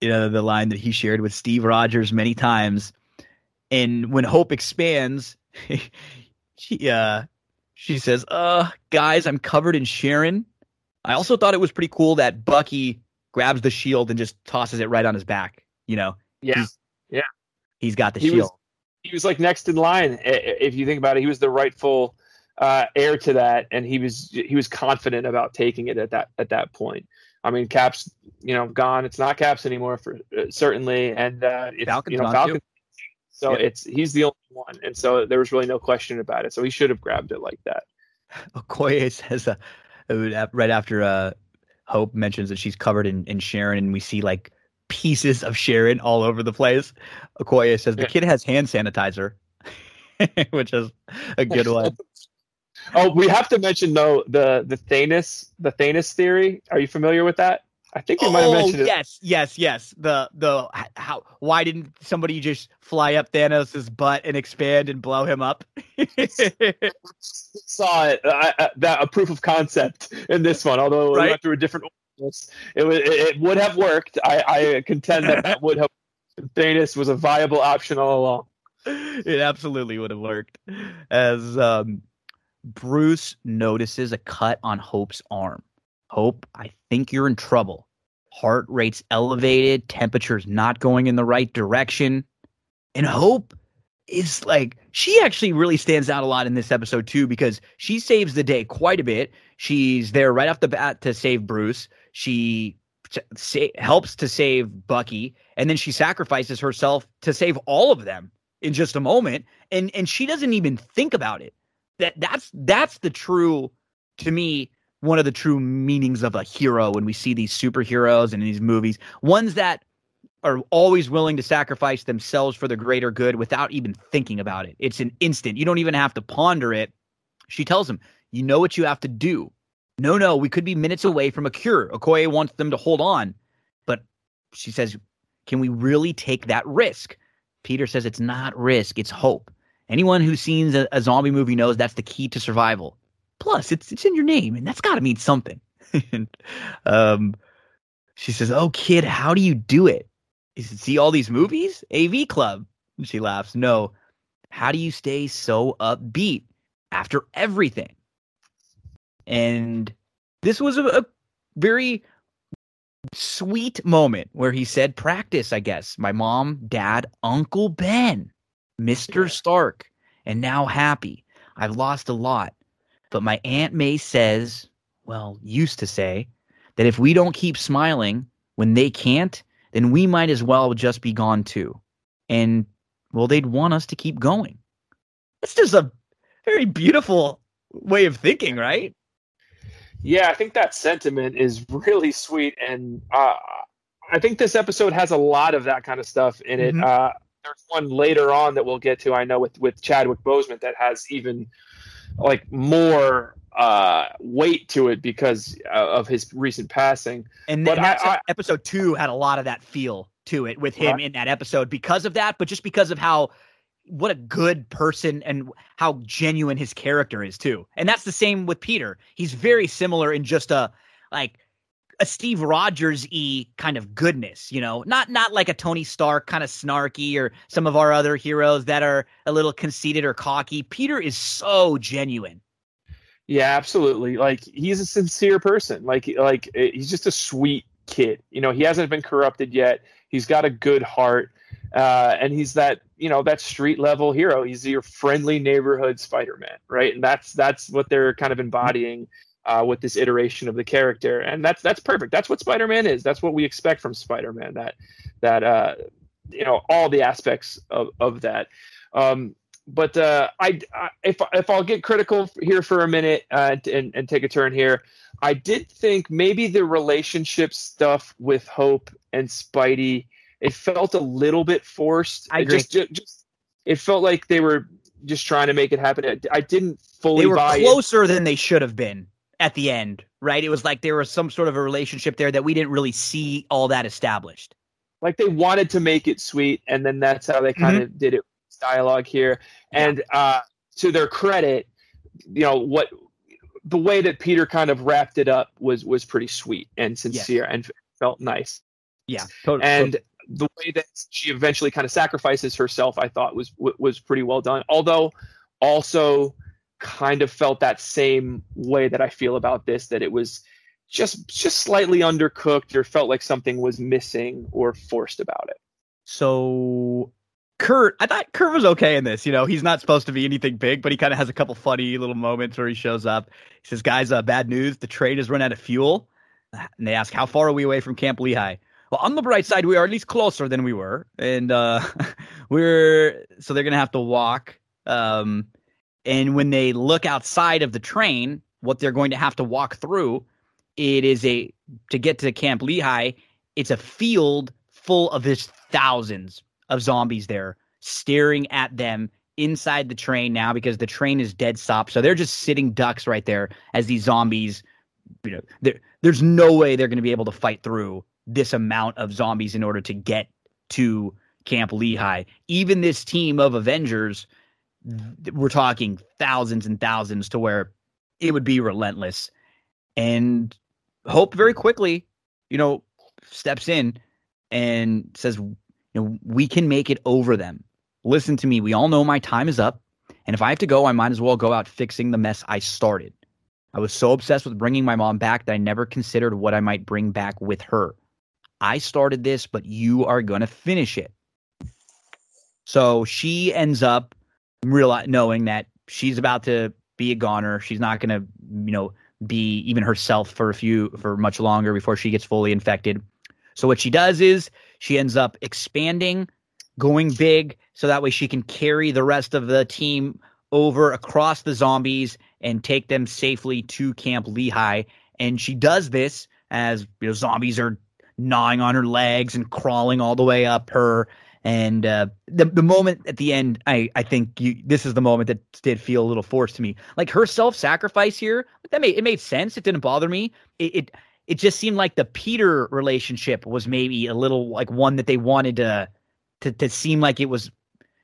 you know the line that he shared with Steve Rogers many times. And when Hope expands, she uh she says, "Uh, guys, I'm covered in Sharon." I also thought it was pretty cool that Bucky grabs the shield and just tosses it right on his back. You know, yeah, he's, yeah, he's got the he shield. Was, he was like next in line. If you think about it, he was the rightful uh, heir to that, and he was he was confident about taking it at that at that point. I mean, Cap's you know gone. It's not Cap's anymore for uh, certainly, and uh, it's, Falcon's you know Falcon. So yeah. it's he's the only one, and so there was really no question about it. So he should have grabbed it like that. Okoye says uh, right after uh, Hope mentions that she's covered in, in Sharon, and we see like pieces of Sharon all over the place. Okoye says the kid has hand sanitizer, which is a good one. Oh, we have to mention though the the Thanos the Thanos theory. Are you familiar with that? I think you might have oh, mentioned it. Yes, yes, yes. The the how why didn't somebody just fly up Thanos's butt and expand and blow him up? Saw it uh, that a proof of concept in this one, although right? we went through a different. It would it would have worked. I, I contend that that would have. Thanos was a viable option all along. It absolutely would have worked. As um, Bruce notices a cut on Hope's arm. Hope, I think you're in trouble. Heart rate's elevated, temperature's not going in the right direction. And Hope is like, she actually really stands out a lot in this episode, too, because she saves the day quite a bit. She's there right off the bat to save Bruce. She sa- helps to save Bucky, and then she sacrifices herself to save all of them in just a moment. And, and she doesn't even think about it that that's that's the true to me one of the true meanings of a hero when we see these superheroes and in these movies ones that are always willing to sacrifice themselves for the greater good without even thinking about it it's an instant you don't even have to ponder it She tells him, You know what you have to do. No, no, we could be minutes away from a cure. Okoye wants them to hold on. But she says, Can we really take that risk? Peter says it's not risk, it's hope. Anyone who's seen a, a zombie movie knows that's the key to survival. Plus, it's it's in your name, and that's got to mean something. um, she says, "Oh, kid, how do you do it? Is it see all these movies? AV Club." And she laughs. No, how do you stay so upbeat after everything? And this was a, a very sweet moment where he said, Practice, I guess. My mom, dad, Uncle Ben, Mr. Stark, and now happy. I've lost a lot. But my Aunt May says, well, used to say, that if we don't keep smiling when they can't, then we might as well just be gone too. And, well, they'd want us to keep going. It's just a very beautiful way of thinking, right? Yeah, I think that sentiment is really sweet, and uh, I think this episode has a lot of that kind of stuff in it. Mm-hmm. Uh, there's one later on that we'll get to. I know with with Chadwick Boseman that has even like more uh, weight to it because uh, of his recent passing. And then I, I, episode two had a lot of that feel to it with him right. in that episode because of that, but just because of how what a good person and how genuine his character is too. And that's the same with Peter. He's very similar in just a like a Steve Rogers e kind of goodness, you know, not not like a Tony Stark kind of snarky or some of our other heroes that are a little conceited or cocky. Peter is so genuine. Yeah, absolutely. Like he's a sincere person. Like like eh, he's just a sweet kid. You know, he hasn't been corrupted yet. He's got a good heart. Uh, and he's that you know that street level hero. He's your friendly neighborhood Spider-Man, right? And that's that's what they're kind of embodying uh, with this iteration of the character, and that's that's perfect. That's what Spider-Man is. That's what we expect from Spider-Man. That that uh, you know all the aspects of of that. Um, but uh, I, I, if if I'll get critical here for a minute uh, and and take a turn here, I did think maybe the relationship stuff with Hope and Spidey it felt a little bit forced. I agree. It just, just, it felt like they were just trying to make it happen. I didn't fully. They were closer it. than they should have been at the end, right? It was like there was some sort of a relationship there that we didn't really see all that established. Like they wanted to make it sweet, and then that's how they kind mm-hmm. of did it. Dialogue here, and yeah. uh, to their credit, you know what the way that Peter kind of wrapped it up was was pretty sweet and sincere yes. and felt nice. Yeah, totally. And the way that she eventually kind of sacrifices herself, I thought was was pretty well done. Although, also kind of felt that same way that I feel about this that it was just just slightly undercooked or felt like something was missing or forced about it. So Kurt, I thought Kurt was okay in this. You know, he's not supposed to be anything big, but he kind of has a couple funny little moments where he shows up. He says, "Guys, uh, bad news. The train has run out of fuel." And they ask, "How far are we away from Camp Lehigh?" Well, on the bright side, we are at least closer than we were, and uh, we're so they're gonna have to walk. Um, and when they look outside of the train, what they're going to have to walk through, it is a to get to Camp Lehigh. It's a field full of just thousands of zombies there, staring at them inside the train now because the train is dead stop. So they're just sitting ducks right there as these zombies. You know, there's no way they're going to be able to fight through this amount of zombies in order to get to Camp Lehigh. Even this team of Avengers, we're talking thousands and thousands to where it would be relentless. And Hope very quickly, you know, steps in and says, you know, we can make it over them. Listen to me. We all know my time is up. And if I have to go, I might as well go out fixing the mess I started. I was so obsessed with bringing my mom back that I never considered what I might bring back with her. I started this, but you are going to finish it. So she ends up real knowing that she's about to be a goner. She's not going to, you know, be even herself for a few for much longer before she gets fully infected. So what she does is she ends up expanding, going big, so that way she can carry the rest of the team over across the zombies and take them safely to Camp Lehigh. And she does this as you know zombies are gnawing on her legs and crawling all the way up her. And uh, the the moment at the end, I I think you this is the moment that did feel a little forced to me. Like her self sacrifice here, that made it made sense. It didn't bother me. It, it it just seemed like the Peter relationship was maybe a little like one that they wanted to to to seem like it was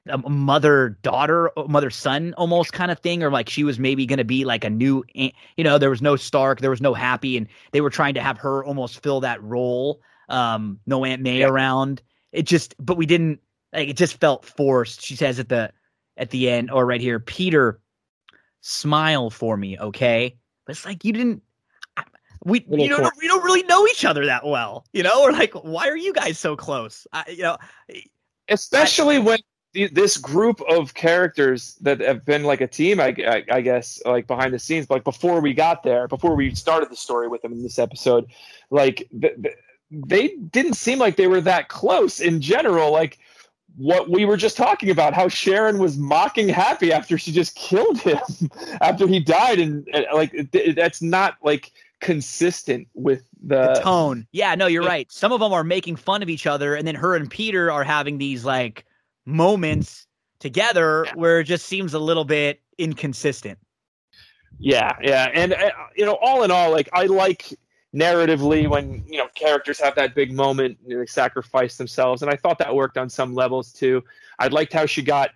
a mother daughter, mother son almost kind of thing, or like she was maybe going to be like a new, you know, there was no Stark, there was no Happy, and they were trying to have her almost fill that role. Um, no Aunt May yeah. around. It just, but we didn't. Like it just felt forced. She says at the at the end, or right here, Peter, smile for me, okay? But it's like you didn't. We you don't we don't really know each other that well, you know. Or like, why are you guys so close? I, you know, especially I, when this group of characters that have been like a team, I, I, I, guess, like behind the scenes, like before we got there, before we started the story with them in this episode, like th- th- they didn't seem like they were that close in general. Like what we were just talking about, how Sharon was mocking Happy after she just killed him after he died, and, and like it, that's not like consistent with the, the tone. Yeah, no, you're right. Some of them are making fun of each other, and then her and Peter are having these like moments together yeah. where it just seems a little bit inconsistent. Yeah, yeah, and uh, you know, all in all, like I like narratively when you know characters have that big moment, they sacrifice themselves, and I thought that worked on some levels too. I liked how she got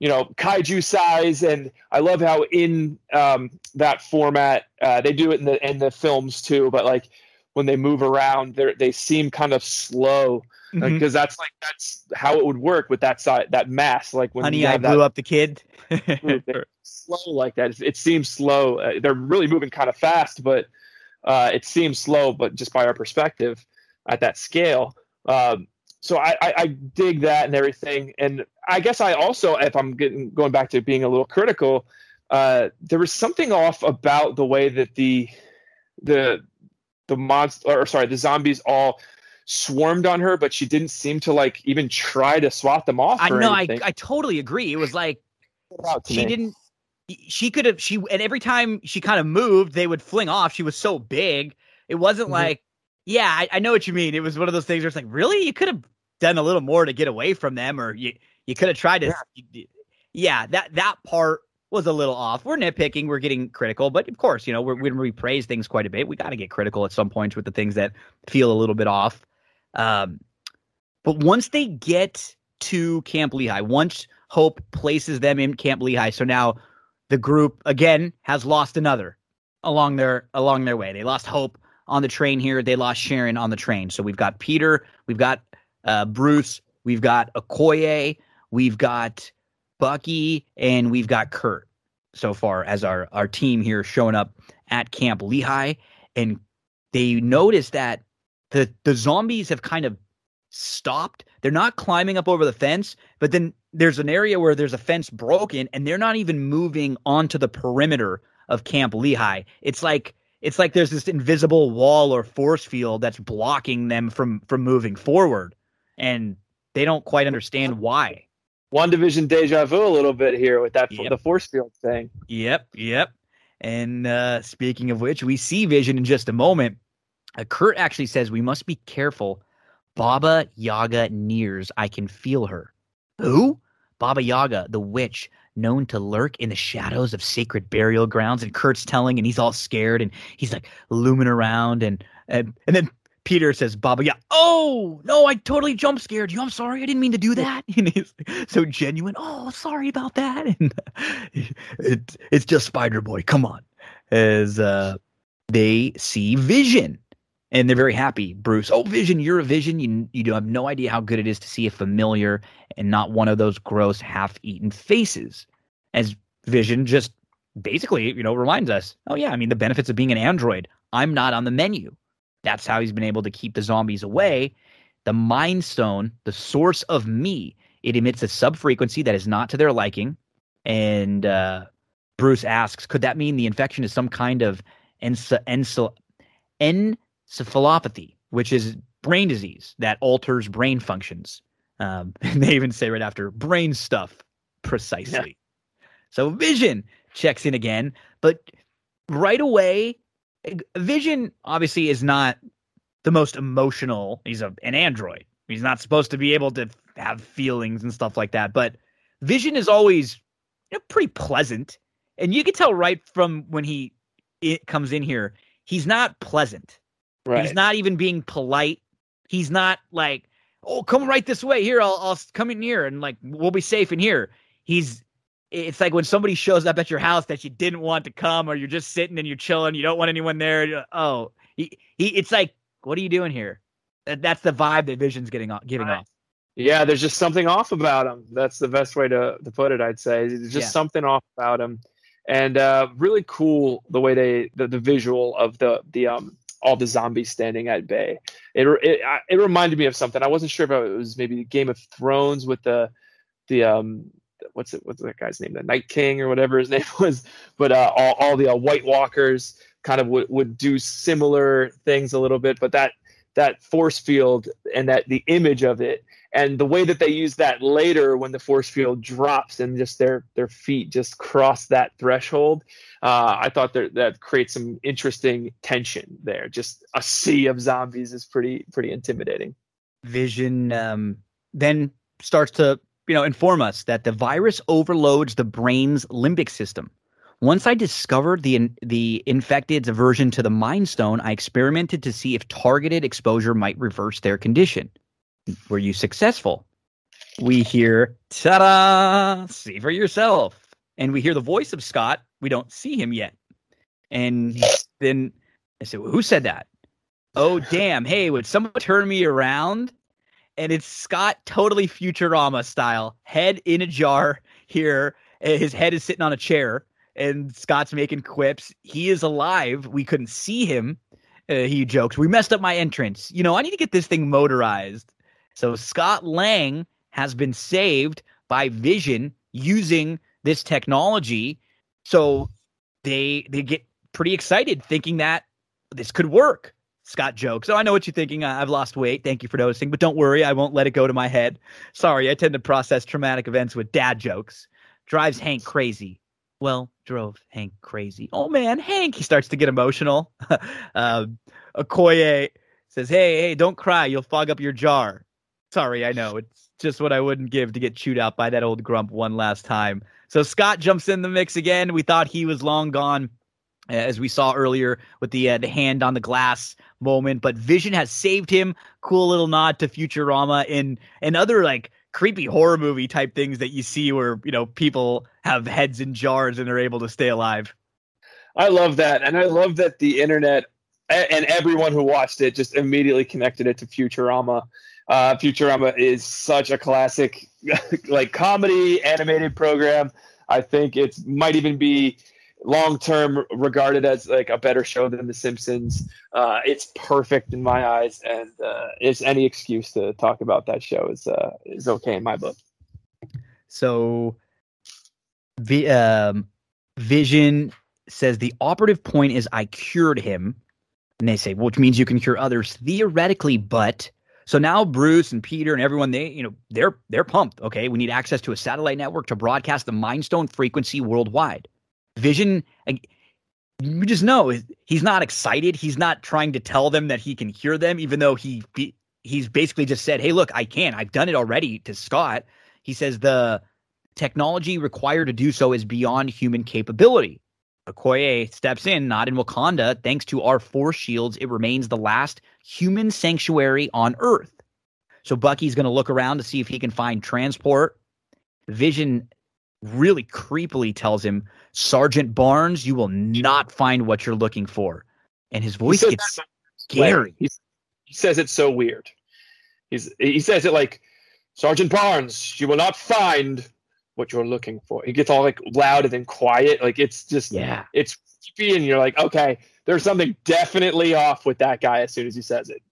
you know kaiju size and i love how in um, that format uh, they do it in the in the films too but like when they move around they they seem kind of slow. Because mm-hmm. that's like that's how it would work with that side that mass like when honey i blew that, up the kid. Slow like that. It, it seems slow. Uh, they're really moving kind of fast but uh, it seems slow but just by our perspective at that scale um, so I, I, I dig that and everything and i guess i also if i'm getting going back to being a little critical uh, there was something off about the way that the the the monster or sorry the zombies all swarmed on her, but she didn't seem to like even try to swat them off. I know. I, I totally agree. It was like she me. didn't. She could have. She and every time she kind of moved, they would fling off. She was so big. It wasn't mm-hmm. like, yeah, I, I, know what you mean. It was one of those things where it's like, really, you could have done a little more to get away from them, or you you could have tried to. Yeah. yeah, that that part was a little off. We're nitpicking, we're getting critical, but of course, you know, we're, when we praise things quite a bit, we got to get critical at some points with the things that feel a little bit off. Um, but once they get to Camp Lehigh, once Hope places them in Camp Lehigh, so now the group again has lost another along their along their way. They lost Hope on the train here. They lost Sharon on the train. So we've got Peter, we've got uh, Bruce, we've got Okoye, we've got Bucky, and we've got Kurt so far as our our team here showing up at Camp Lehigh, and they notice that the the zombies have kind of stopped. They're not climbing up over the fence, but then there's an area where there's a fence broken and they're not even moving onto the perimeter of Camp Lehigh. It's like it's like there's this invisible wall or force field that's blocking them from from moving forward and they don't quite understand why. WandaVision deja vu a little bit here with that yep. the force field thing. Yep, yep. And uh, speaking of which, we see Vision in just a moment. Uh, Kurt actually says we must be careful. Baba Yaga nears. I can feel her. Who? Baba Yaga, the witch, known to lurk in the shadows of sacred burial grounds. And Kurt's telling, and he's all scared, and he's like looming around, and and, and then Peter says, Baba Yaga. Oh no, I totally jump scared you. I'm sorry, I didn't mean to do that. And he's so genuine. Oh, sorry about that. And it, it's just Spider Boy. Come on, as uh, they see Vision and they're very happy. Bruce, oh, Vision, you're a Vision. You you do have no idea how good it is to see a familiar and not one of those gross, half-eaten faces. As Vision just basically, you know, reminds us, oh yeah, I mean the benefits of being an android. I'm not on the menu. That's how he's been able to keep the zombies away. The Mind Stone, the source of me, it emits a subfrequency that is not to their liking. And uh, Bruce asks, could that mean the infection is some kind of ens- ens- en- encephalopathy, which is brain disease that alters brain functions. Um, and they even say right after brain stuff precisely. Yeah. So Vision checks in again, but right away, Vision obviously is not the most emotional. He's a, an android. He's not supposed to be able to have feelings and stuff like that. But Vision is always you know, pretty pleasant, and you can tell right from when he it comes in here, he's not pleasant. Right. He's not even being polite. He's not like, oh, come right this way. Here, I'll, I'll come in here and like we'll be safe in here. He's it's like when somebody shows up at your house that you didn't want to come, or you're just sitting and you're chilling, you don't want anyone there. Oh, he, he it's like, what are you doing here? That's the vibe that Vision's getting off, giving right. off. Yeah, there's just something off about him. That's the best way to, to put it. I'd say there's just yeah. something off about him, and uh, really cool the way they the, the visual of the the um all the zombies standing at bay. It it it reminded me of something. I wasn't sure if it was maybe Game of Thrones with the the um what's it what's that guy's name the Night King or whatever his name was, but uh, all all the uh, White Walkers kind of would, would do similar things a little bit, but that that force field and that the image of it. And the way that they use that later when the force field drops and just their their feet just cross that threshold uh, i thought that that creates some interesting tension there. Just a sea of zombies is pretty pretty intimidating. Vision um, then starts to you know inform us that the virus overloads the brain's limbic system once I discovered the the infected's aversion to the Mind Stone, I experimented to see if targeted exposure might reverse their condition. Were you successful? We hear ta-da, see for yourself, and we hear the voice of Scott. We don't see him yet, and then I said, well, "Who said that?" Oh damn! Hey, would someone turn me around? And it's Scott, totally Futurama style, head in a jar here. His head is sitting on a chair and Scott's making quips. He is alive. We couldn't see him. Uh, he jokes, "We messed up my entrance. You know, I need to get this thing motorized." So Scott Lang has been saved by Vision using this technology. So they they get pretty excited, thinking that this could work. Scott jokes. So I know what you're thinking. I've lost weight. Thank you for noticing. But don't worry, I won't let it go to my head. Sorry, I tend to process traumatic events with dad jokes. Drives Hank crazy well, drove Hank crazy. Oh man, Hank! He starts to get emotional. uh, Okoye says, "Hey, hey, don't cry. You'll fog up your jar." Sorry, I know it's just what I wouldn't give to get chewed out by that old grump one last time. So Scott jumps in the mix again. We thought he was long gone, as we saw earlier with the uh, the hand on the glass moment, but Vision has saved him. Cool little nod to Futurama and and other like creepy horror movie type things that you see where you know people have heads in jars and are able to stay alive. I love that, and I love that the internet and everyone who watched it just immediately connected it to Futurama. Uh, Futurama is such a classic, like comedy animated program. I think it might even be long term regarded as like a better show than The Simpsons. Uh, it's perfect in my eyes, and uh, it's any excuse to talk about that show is uh, is okay in my book. So, the um, Vision says the operative point is I cured him, and they say, which means you can cure others theoretically, but. So now Bruce and Peter and everyone they you know they're they're pumped. Okay, we need access to a satellite network to broadcast the Mind Stone frequency worldwide. Vision, you just know he's not excited. He's not trying to tell them that he can hear them, even though he he's basically just said, "Hey, look, I can. I've done it already." To Scott, he says the technology required to do so is beyond human capability. Okoye steps in, not in Wakanda. Thanks to our force shields, it remains the last human sanctuary on Earth. So Bucky's going to look around to see if he can find transport. Vision really creepily tells him, Sergeant Barnes, you will not find what you're looking for. And his voice gets scary. he says it's so weird. He's he says it like, Sergeant Barnes, you will not find what you're looking for. He gets all like loud and then quiet. Like it's just yeah, it's creepy, and you're like, okay, there's something definitely off with that guy as soon as he says it.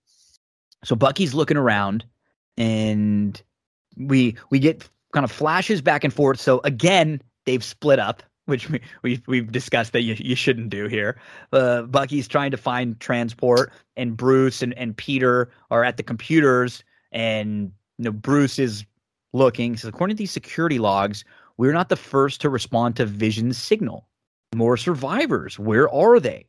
So Bucky's looking around, and we we get kind of flashes back and forth. So again, they've split up, which we, we we've discussed that you, you shouldn't do here. Uh, Bucky's trying to find transport, and Bruce and, and Peter are at the computers, and you know Bruce is looking. So according to these security logs, we're not the first to respond to Vision's signal. More survivors. Where are they?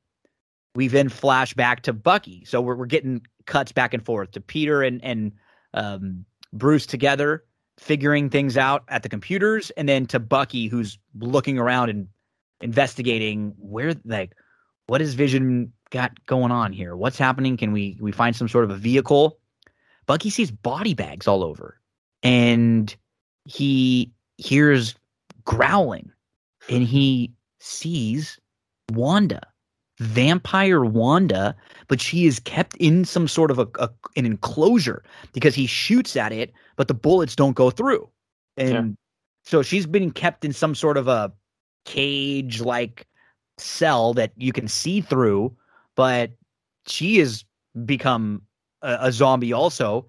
We then flash back to Bucky. So we're, we're getting cuts back and forth to Peter and and um, Bruce together, figuring things out at the computers, and then to Bucky, who's looking around and investigating where, like, what is Vision got going on here? What's happening? Can we we find some sort of a vehicle? Bucky sees body bags all over, and he hears growling, and he sees Wanda vampire Wanda, but she is kept in some sort of a, a, an enclosure because he shoots at it, but the bullets don't go through. And yeah. so she's been kept in some sort of a cage like cell that you can see through, but she has become a, a zombie also.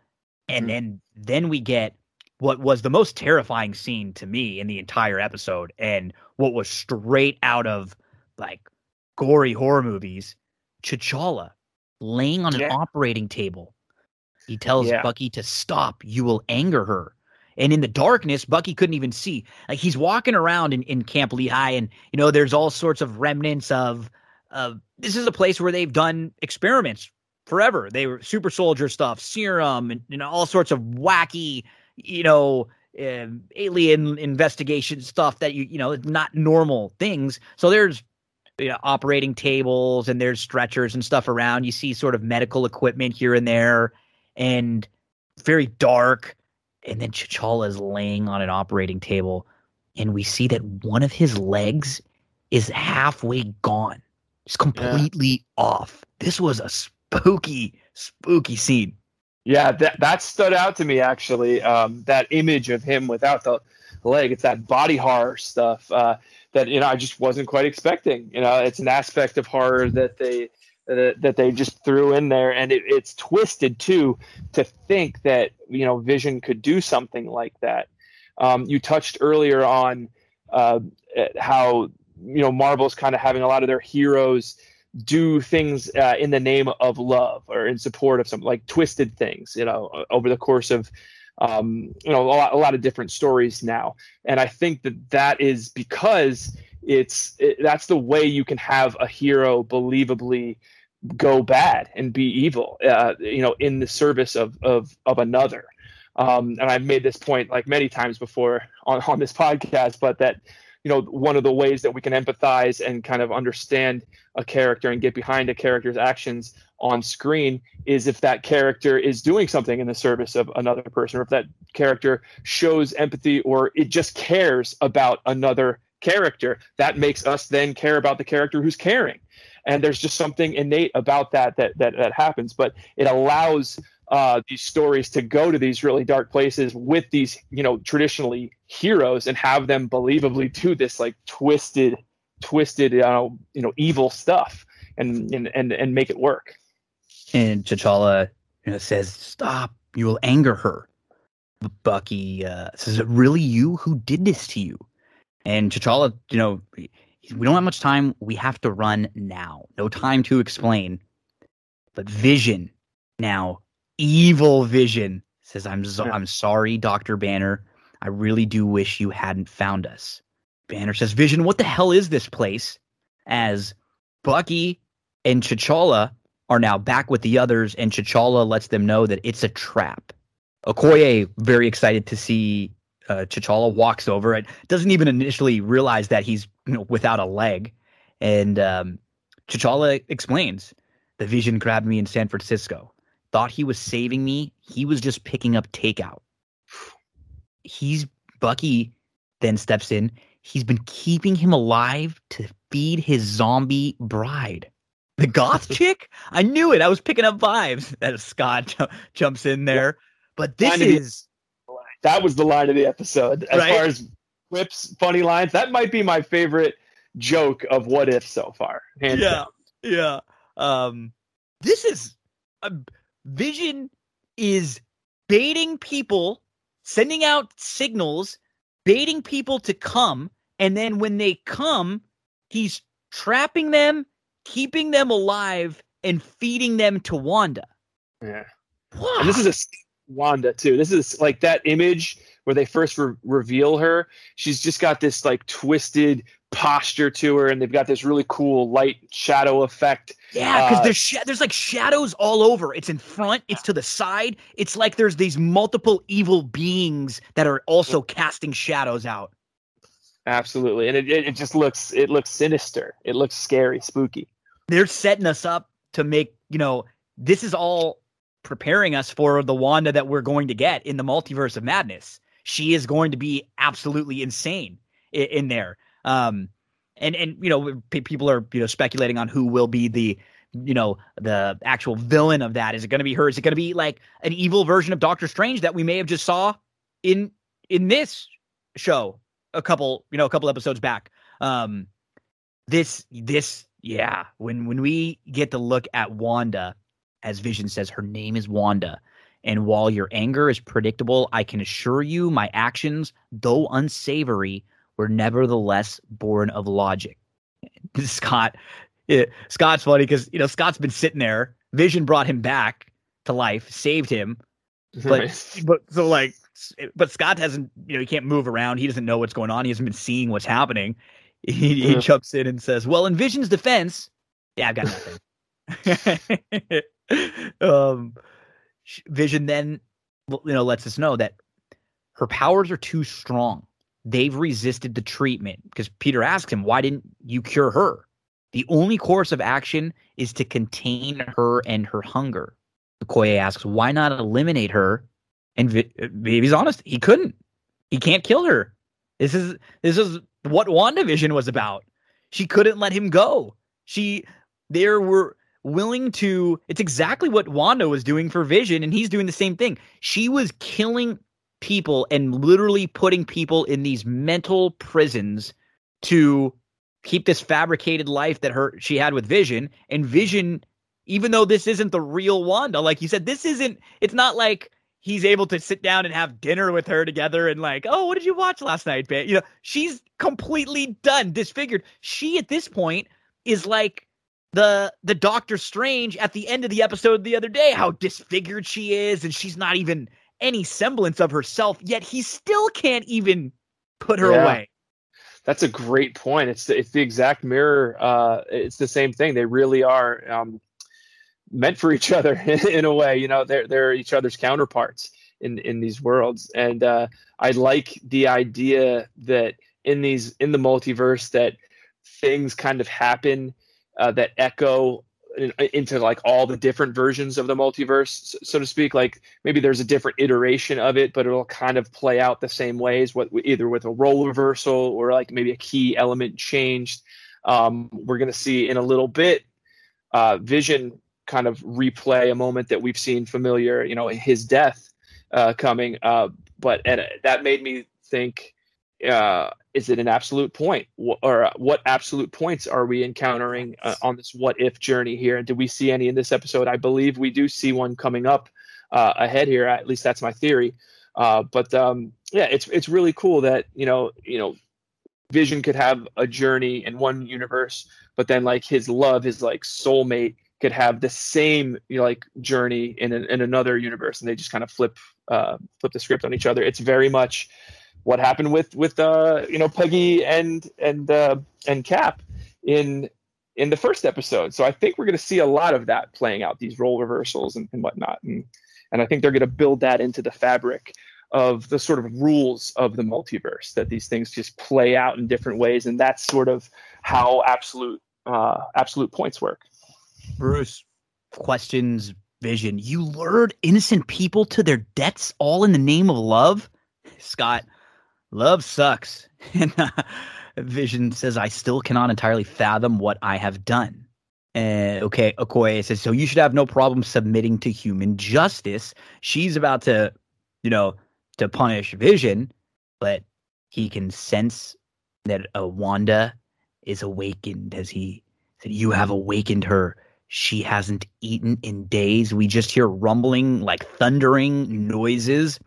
And mm-hmm. then then we get what was the most terrifying scene to me in the entire episode and what was straight out of like gory horror movies, T'Challa laying on an operating table. He tells yeah. Bucky to stop. You will anger her. And in the darkness, Bucky couldn't even see. Like he's walking around in, in Camp Lehigh, and you know, there's all sorts of remnants of uh, this is a place where they've done experiments forever. They were super soldier stuff, serum, and all sorts of wacky, you know, uh, alien investigation stuff that you you know, not normal things. So there's you know, operating tables and there's stretchers and stuff around. You see sort of medical equipment here and there, and very dark. And then T'Challa is laying on an operating table, and we see that one of his legs is halfway gone. It's completely yeah. off. This was a spooky, spooky scene. Yeah, that that stood out to me actually. Um, that image of him without the leg. It's that body horror stuff. Uh, that you know I just wasn't quite expecting. You know, it's an aspect of horror that they that, that they just threw in there, and it, it's twisted too to think that you know Vision could do something like that. Um, you touched earlier on uh, how you know Marvel's kind of having a lot of their heroes do things uh, in the name of love or in support of something like twisted things you know over the course of um, you know a lot, a lot of different stories now. And i think that that is because it's it, that's the way you can have a hero believably go bad and be evil uh, you know in the service of of of another. Um, and i've made this point like many times before on on this podcast but that you know one of the ways that we can empathize and kind of understand a character and get behind a character's actions on screen is if that character is doing something in the service of another person or if that character shows empathy or it just cares about another character. That makes us then care about the character who's caring. And there's just something innate about that that that, that happens. But it allows uh, these stories to go to these really dark places with these, you know, traditionally heroes and have them believably do this like twisted, twisted, uh, you know, evil stuff and and and, and make it work. And T'Challa you know, says, "Stop! You will anger her." Bucky uh, says, "Is it really you who did this to you?" And T'Challa, you know, we don't have much time. We have to run now. No time to explain. But Vision now evil vision says i'm so, i'm sorry dr banner i really do wish you hadn't found us banner says vision what the hell is this place as bucky and T'Challa are now back with the others and T'Challa lets them know that it's a trap okoye very excited to see uh, T'Challa walks over it doesn't even initially realize that he's you know, without a leg and um, T'Challa explains the vision grabbed me in san francisco thought he was saving me. He was just picking up takeout. He's Bucky then steps in. He's been keeping him alive to feed his zombie bride. The goth chick? I knew it. I was picking up vibes. That Scott jumps in there. But this is that was the line of the episode. As right? far as whips, funny lines, that might be my favorite joke of what if so far. yeah. Down. Yeah. Um this is a Vision is baiting people, sending out signals, baiting people to come. And then when they come, he's trapping them, keeping them alive, and feeding them to Wanda. Yeah. And this is a Wanda too. This is like that image where they first re- reveal her. She's just got this like twisted posture to her, and they've got this really cool light shadow effect. Yeah, because uh, there's sh- there's like shadows all over. It's in front. It's to the side. It's like there's these multiple evil beings that are also casting shadows out. Absolutely, and it, it just looks it looks sinister. It looks scary, spooky. They're setting us up to make you know this is all preparing us for the Wanda that we're going to get in the multiverse of madness. She is going to be absolutely insane in, in there. Um, and and you know people are you know speculating on who will be the you know the actual villain of that. Is it going to be her? Is it going to be like an evil version of Doctor Strange that we may have just saw in in this show a couple you know a couple episodes back? Um, this this yeah when when we get to look at Wanda as Vision says, her name is Wanda. And while your anger is predictable, I can assure you my actions, though unsavory, were nevertheless born of logic. Scott, yeah, Scott's funny because you know Scott's been sitting there. Vision brought him back to life, saved him, but right. but so like, but Scott hasn't. You know, he can't move around. He doesn't know what's going on. He hasn't been seeing what's happening. He, he mm-hmm. jumps in and says, "Well, in Vision's defense, yeah, I've got nothing." um, Vision then, you know, lets us know that her powers are too strong. They've resisted the treatment because Peter asks him, "Why didn't you cure her?" The only course of action is to contain her and her hunger. Okoye asks, "Why not eliminate her?" And v- Baby's honest, he couldn't. He can't kill her. This is this is what WandaVision was about. She couldn't let him go. She there were willing to it's exactly what Wanda was doing for Vision and he's doing the same thing. She was killing people and literally putting people in these mental prisons to keep this fabricated life that her she had with Vision and Vision even though this isn't the real Wanda like you said this isn't it's not like he's able to sit down and have dinner with her together and like oh what did you watch last night babe you know she's completely done disfigured she at this point is like the the Doctor Strange at the end of the episode the other day, how disfigured she is, and she's not even any semblance of herself, yet he still can't even put her yeah. away. That's a great point. It's the, it's the exact mirror. Uh, it's the same thing. They really are um, meant for each other in, a way. You know, they're they're each other's counterparts in in these worlds. And uh, I like the idea that in these in the multiverse that things kind of happen uh, that echo in, into like all the different versions of the multiverse, so to speak. Like maybe there's a different iteration of it, but it'll kind of play out the same ways. What either with a role reversal or like maybe a key element changed. Um, we're going to see in a little bit. Uh, Vision kind of replay a moment that we've seen familiar, you know, his death uh, coming. Uh, but and that made me think uh, is it an absolute point? Or what absolute points are we encountering uh, on this what if journey here? And do we see any in this episode? I believe we do see one coming up uh, ahead here. At least that's my theory. Uh, but um, yeah it's it's really cool that you know you know vision could have a journey in one universe but then like his love his like soulmate could have the same you know, like journey in, an, in another universe and they just kind of flip uh, flip the script on each other it's very much what happened with with uh, you know Peggy and and uh, and Cap in in the first episode. So I think we're going to see a lot of that playing out, these role reversals and, and whatnot, and and I think they're going to build that into the fabric of the sort of rules of the multiverse that these things just play out in different ways, and that's sort of how absolute uh, absolute points work. Bruce, questions, vision. You lured innocent people to their deaths all in the name of love. Scott, Love sucks. And uh, Vision says, I still cannot entirely fathom what I have done. Uh, okay, Okoye says, so you should have no problem submitting to human justice. She's about to, you know, to punish Vision, but he can sense that a Wanda is awakened as he said, You have awakened her. She hasn't eaten in days. We just hear rumbling, like thundering noises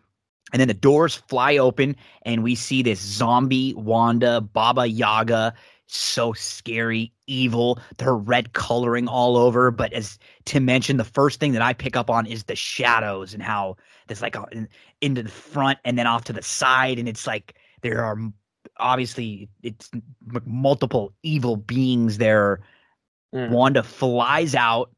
and then the doors fly open, and we see this zombie Wanda, Baba Yaga, so scary, evil, her red coloring all over. But as Tim mentioned, the first thing that I pick up on is the shadows and how there's like uh, a, into the front and then off to the side. And it's like there are obviously it's multiple evil beings there. Mm. Wanda flies out.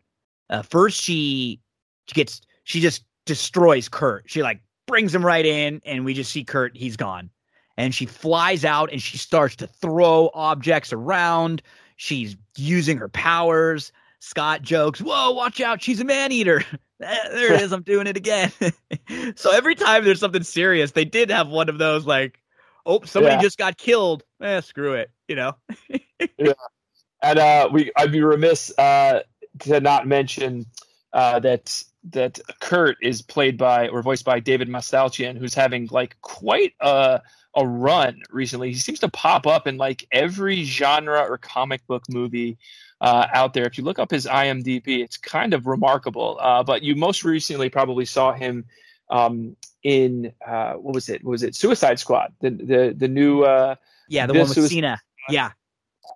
Uh, first, she gets she just destroys Kurt. She like brings him right in, and we just see Kurt. He's gone. And she flies out and she starts to throw objects around. She's using her powers. Scott jokes, Whoa, watch out. She's a man eater. there it is. I'm doing it again. so every time there's something serious, they did have one of those like, oh, somebody yeah. just got killed. Eh, screw it. You know? yeah. And uh, we, I'd be remiss uh, to not mention uh, that that Kurt is played by or voiced by David Dastmalchian, who's having like quite a a run recently. He seems to pop up in like every genre or comic book movie uh, out there. If you look up his IMDb, it's kind of remarkable. Uh, but you most recently probably saw him um, in uh, what was it? What was it Suicide Squad? The the the new uh, yeah, the one with Cena. Yeah,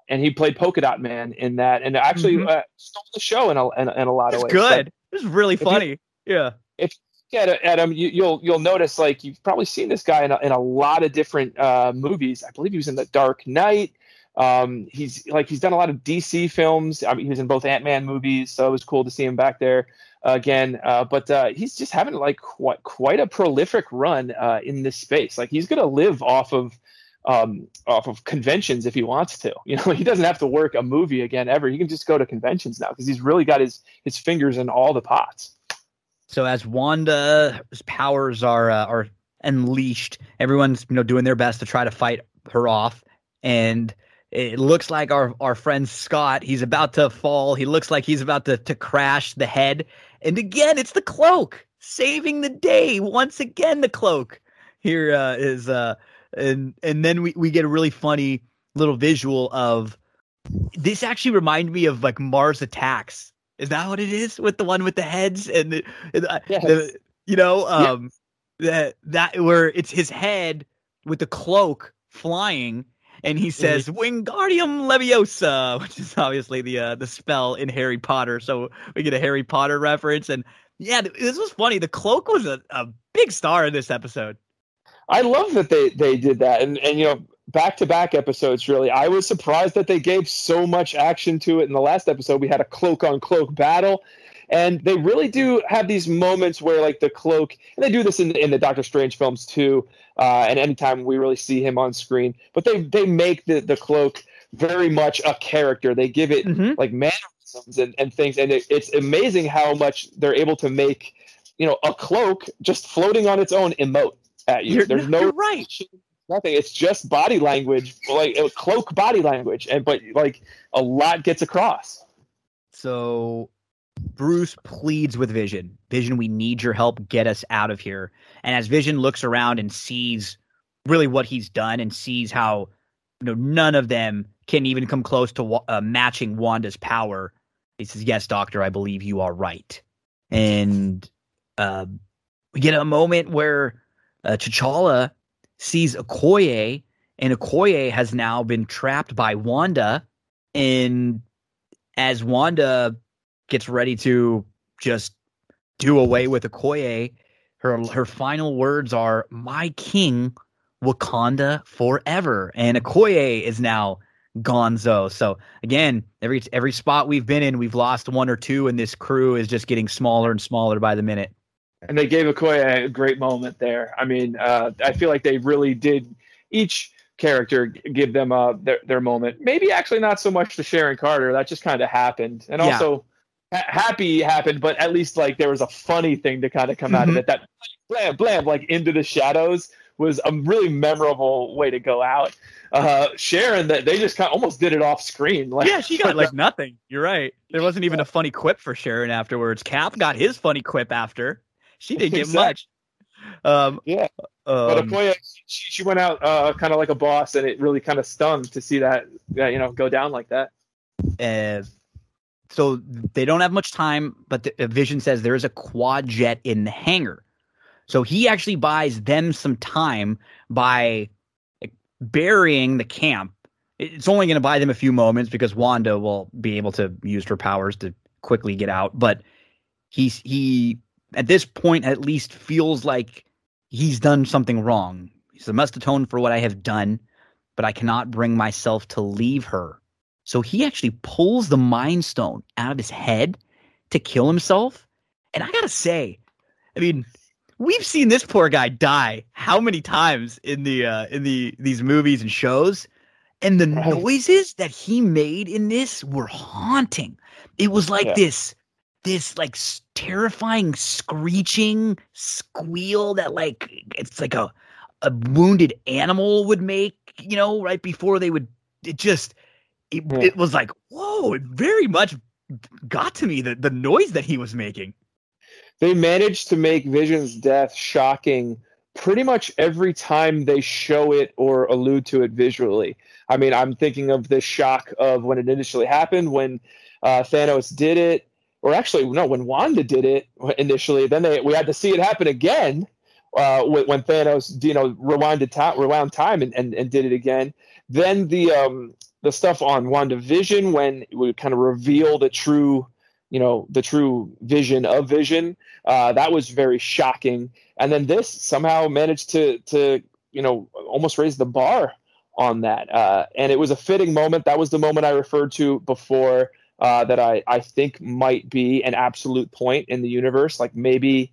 and he played Polka Dot Man in that, and actually mm-hmm. uh, stole the show in a in, in a lot it's of ways. Good. But it was really funny. You, yeah. If you at, at him, you, will you'll, you'll notice like you've probably seen this guy in a, in a lot of different uh, movies. I believe he was in The Dark Knight. Um, he's like he's done a lot of DC films. I mean, he was in both Ant Man movies, so it was cool to see him back there again. Uh, but uh, he's just having like quite quite a prolific run uh, in this space. Like he's gonna live off of um, off of conventions if he wants to. You know, he doesn't have to work a movie again ever. He can just go to conventions now because he's really got his his fingers in all the pots. So as Wanda's powers are uh, are unleashed, everyone's you know doing their best to try to fight her off, and it looks like our our friend Scott, he's about to fall. He looks like he's about to to crash the head. And again, it's the cloak saving the day. Once again, the cloak here uh, is uh and and then we we get a really funny little visual of this actually reminded me of like Mars Attacks. Is that what it is with the one with the heads and the, the, yes. the you know um yes. that that where it's his head with the cloak flying and he mm-hmm. says. Wingardium Leviosa, which is obviously the uh, the spell in Harry Potter. So we get a Harry Potter reference, and yeah, this was funny. The cloak was a, a big star in this episode. I love that they they did that, and and you know back to back episodes. Really, I was surprised that they gave so much action to it. In the last episode, we had a cloak on cloak battle, and they really do have these moments where like the cloak and they do this in, in the doctor strange films too uh, and anytime we really see him on screen but they they make the, the cloak very much a character they give it mm-hmm. like mannerisms and, and things and it, it's amazing how much they're able to make you know a cloak just floating on its own emote at you you're, there's no right nothing it's just body language like cloak body language and but like a lot gets across so Bruce pleads with Vision. Vision, we need your help. Get us out of here. And as Vision looks around and sees really what he's done and sees how you know none of them can even come close to uh, matching Wanda's power, he says, "Yes, Doctor, I believe you are right." And uh, we get a moment where uh, T'Challa sees Okoye, and Okoye has now been trapped by Wanda. And as Wanda gets ready to just do away with Okoye. Her her final words are "My king, Wakanda forever," and Okoye is now Gonzo. So again, every every spot we've been in, we've lost one or two, and this crew is just getting smaller and smaller by the minute. And they gave Okoye a great moment there. I mean, uh, I feel like they really did each character give them uh, their their moment. Maybe actually not so much to Sharon Carter. That just kind of happened, and yeah. also happy happened, but at least like there was a funny thing to kind of come mm-hmm. out of mm-hmm. it. That blam blam like into the shadows was a really memorable way to go out. Uh, Sharon, that they just kind of almost did it off screen. Like, yeah, she got like nothing. You're right. There wasn't even a funny quip for Sharon afterwards. Cap got his funny quip after. She didn't get exactly. much. Um, yeah, um, but Okoye, she, she went out uh, kind of like a boss, and it really kind of stung to see that, that you know go down like that. And so they don't have much time, but the, Vision says there is a Quinjet in the hangar. So he actually buys them some time by burying the camp. It's only going to buy them a few moments because Wanda will be able to use her powers to quickly get out. But he's he at this point at least feels like he's done something wrong. He "Must atone for what I have done." but I cannot bring myself to leave her. So he actually pulls the Mind Stone out of his head to kill himself. And I gotta say, I mean, we've seen this poor guy die how many times in the uh, in the these movies and shows, and the right. noises that he made in this were haunting. It was like yeah. this this like terrifying screeching squeal that like it's like a a wounded animal would make, you know, right before they would it just it, yeah. it was like, whoa, it very much got to me the, the noise that he was making. They managed to make Vision's death shocking pretty much every time they show it or allude to it visually. I mean, I'm thinking of the shock of when it initially happened, when uh, Thanos did it, or actually, no, when Wanda did it initially. Then they we had to see it happen again uh, when, Thanos, you know, rewinded time, rewound time, and, and, and did it again. Then the um, the stuff on WandaVision when we kind of reveal the true, you know, the true vision of Vision. Uh, that was very shocking. And then this somehow managed to to you know almost raise the bar on that. Uh, and it was a fitting moment. That was the moment I referred to before. Uh, that I, I think might be an absolute point in the universe. Like maybe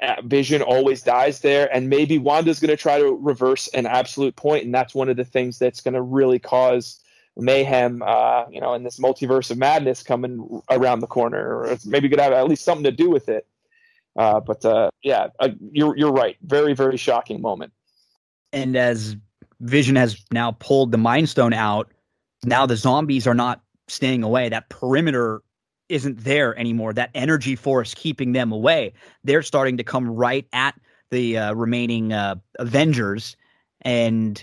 uh, Vision always dies there, and maybe Wanda's going to try to reverse an absolute point, and that's one of the things that's going to really cause mayhem, uh, you know, in this multiverse of madness coming around the corner, or maybe could have at least something to do with it. Uh, but uh, yeah, uh, you're you're right. Very very shocking moment. And as Vision has now pulled the Mind Stone out, now the zombies are not staying away. That perimeter isn't there anymore. That energy force keeping them away. They're starting to come right at the uh, remaining uh, Avengers, and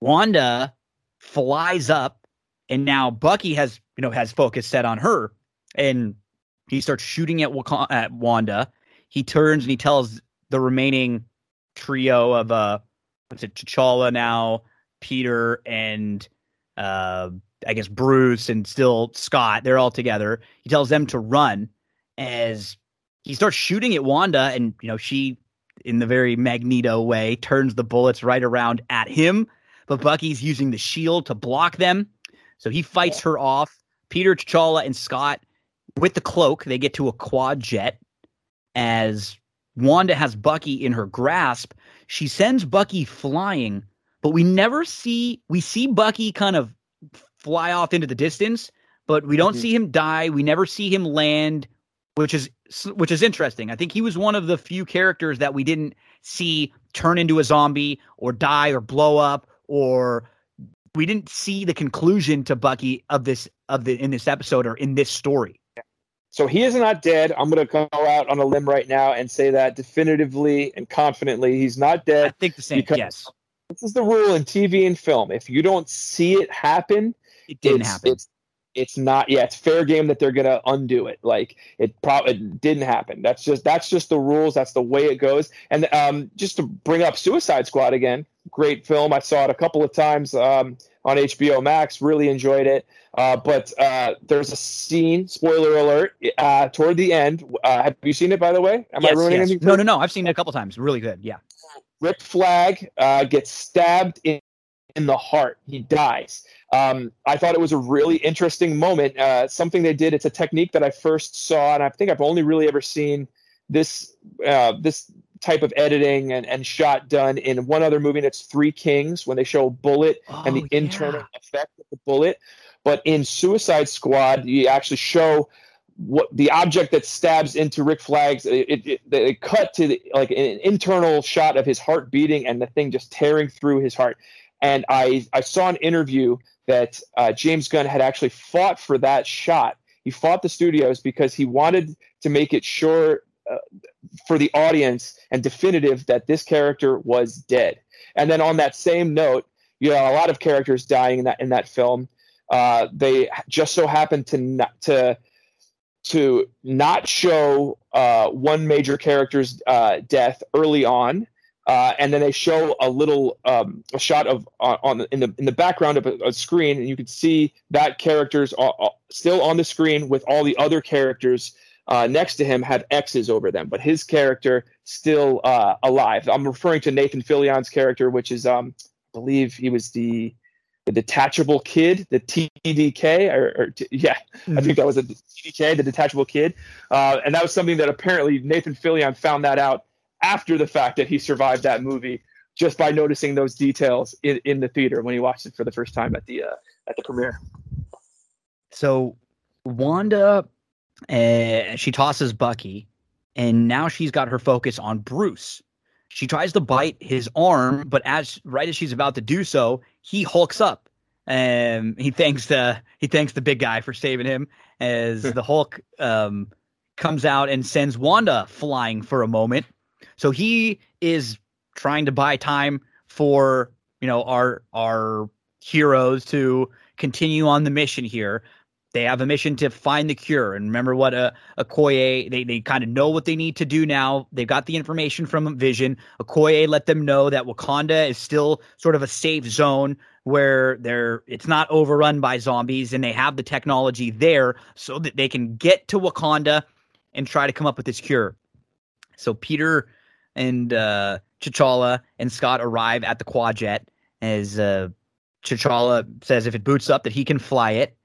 Wanda flies up and now Bucky has you know has focus set on her, and he starts shooting at, Wak- at Wanda. He turns and he tells the remaining trio of uh, what's it, T'Challa now, Peter, and uh, I guess Bruce and still Scott. They're all together. He tells them to run as he starts shooting at Wanda, and you know she, in the very Magneto way, turns the bullets right around at him. But Bucky's using the shield to block them. So he fights her off. Peter T'Challa and Scott with the cloak, they get to a quad jet as Wanda has Bucky in her grasp. She sends Bucky flying, but we never see we see Bucky kind of fly off into the distance, but we don't mm-hmm. see him die. We never see him land, which is which is interesting. I think he was one of the few characters that we didn't see turn into a zombie or die or blow up or we didn't see the conclusion to Bucky of this of the in this episode or in this story. So he is not dead. I'm going to go out on a limb right now and say that definitively and confidently he's not dead. I think the same. Yes. This is the rule in TV and film. If you don't see it happen, it didn't it's, happen. It's, it's not. Yeah, it's fair game that they're going to undo it. Like it probably didn't happen. That's just that's just the rules. That's the way it goes. And um, just to bring up Suicide Squad again, great film. I saw it a couple of times um, on HBO Max. Really enjoyed it. Uh, but uh, there's a scene, spoiler alert, uh, toward the end. Uh, have you seen it, by the way? Am yes, I ruining yes. anything? No, no, no. I've seen it a couple times. Really good. Yeah. Rick Flag uh, gets stabbed in, in the heart. He dies. Um, I thought it was a really interesting moment. Uh, something they did. It's a technique that I first saw, and I think I've only really ever seen this this type of editing and, and shot done in one other movie, and it's Three Kings when they show a bullet oh, and the yeah. internal effect of the bullet. But in Suicide Squad, you actually show what the object that stabs into Rick Flag's it, it, it cut to the, like an internal shot of his heart beating and the thing just tearing through his heart. And I I saw an interview that uh, James Gunn had actually fought for that shot. He fought the studios because he wanted to make it sure uh, for the audience and definitive that this character was dead. And then on that same note, you know, a lot of characters dying in that in that film. Uh, they just so happened to not, to to not show uh, one major character's uh, death early on, uh, and then they show a little um, a shot of uh, on the, in the in the background of a, a screen, and you can see that character's still on the screen with all the other characters uh, next to him had X's over them, but his character still alive. I'm referring to Nathan Fillion's character, which is um, I believe he was the the detachable kid, the TDK, or, or yeah, mm-hmm. I think that was a TDK, the detachable kid, uh, and that was something that apparently Nathan Fillion found that out after the fact that he survived that movie just by noticing those details in, in the theater when he watched it for the first time at the uh, at the premiere. So Wanda, uh, she tosses Bucky, and now she's got her focus on Bruce. She tries to bite his arm, but as right as she's about to do so, he hulks up. and he thanks the he thanks the big guy for saving him as the Hulk um, comes out and sends Wanda flying for a moment. So he is trying to buy time for you know our our heroes to continue on the mission here. They have a mission to find the cure. And remember what a Okoye, they, they kind of know what they need to do now. They've got the information from Vision. Okoye let them know that Wakanda is still sort of a safe zone where they're it's not overrun by zombies and they have the technology there so that they can get to Wakanda and try to come up with this cure. So Peter and uh T'Challa and Scott arrive at the Quadjet as uh T'Challa says if it boots up that he can fly it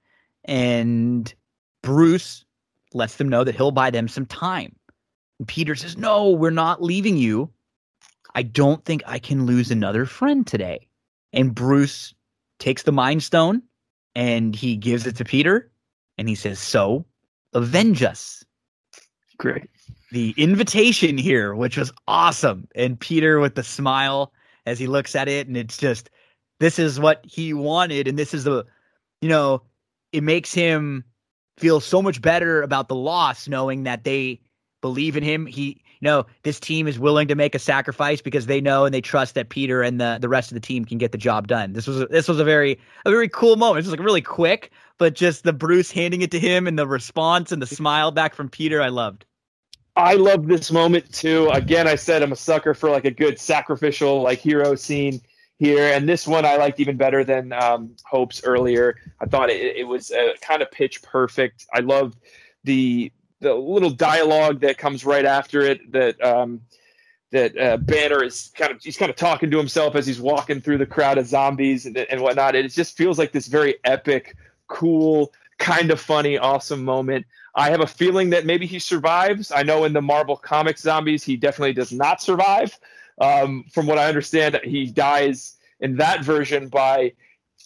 and Bruce lets them know that he'll buy them some time. And Peter says, No, we're not leaving you. I don't think I can lose another friend today. And Bruce takes the Mind Stone and he gives it to Peter and he says, So avenge us. Great. The invitation here, which was awesome. And Peter with the smile as he looks at it, and it's just, this is what he wanted. And this is the, you know, it makes him feel so much better about the loss knowing that they believe in him. He you know, this team is willing to make a sacrifice because they know and they trust that Peter and the, the rest of the team can get the job done. This was a, this was a very a very cool moment. It's like really quick, but just the Bruce handing it to him and the response and the smile back from Peter, I loved. I love this moment too. Again, I said I'm a sucker for like a good sacrificial like hero scene here. And this one I liked even better than um, Hope's earlier. I thought it, it was uh, kind of pitch perfect. I love the the little dialogue that comes right after it. That um, that uh, Banner is kind of he's kind of talking to himself as he's walking through the crowd of zombies and, and whatnot. it just feels like this very epic, cool, kind of funny, awesome moment. I have a feeling that maybe he survives. I know in the Marvel Comics zombies, he definitely does not survive. Um, from what I understand, he dies in that version by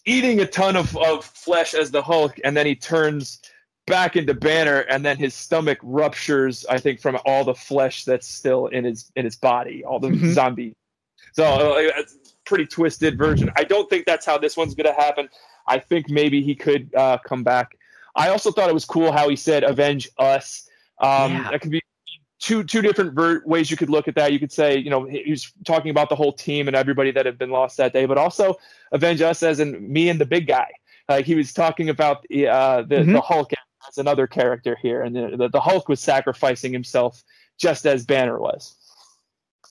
eating a ton of, of flesh as the Hulk, and then he turns back into Banner, and then his stomach ruptures. I think from all the flesh that's still in his in his body, all the mm-hmm. zombie. So uh, it's pretty twisted version. I don't think that's how this one's going to happen. I think maybe he could uh, come back. I also thought it was cool how he said "avenge us." Um, yeah. That could be two two different ver- ways you could look at that. You could say, you know, he's talking about the whole team and everybody that had been lost that day, but also avenge us as in me and the big guy. Like he was talking about uh, the mm-hmm. the Hulk as another character here, and the, the, the Hulk was sacrificing himself just as Banner was.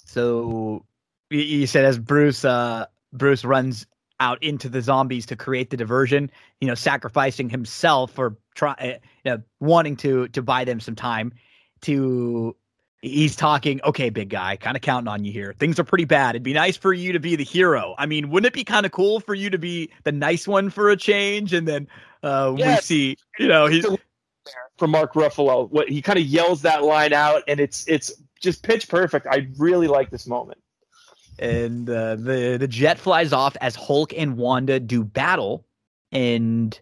So you said as Bruce uh, Bruce runs out into the zombies to create the diversion, you know, sacrificing himself or try, uh, you know, wanting to to buy them some time to he's talking, okay, big guy, kind of counting on you here. Things are pretty bad. It'd be nice for you to be the hero. I mean, wouldn't it be kind of cool for you to be the nice one for a change? And then uh, yes. we see, you know, he's from Mark Ruffalo. What he kind of yells that line out, and it's it's just pitch perfect. I really like this moment. And uh, the the jet flies off as Hulk and Wanda do battle, and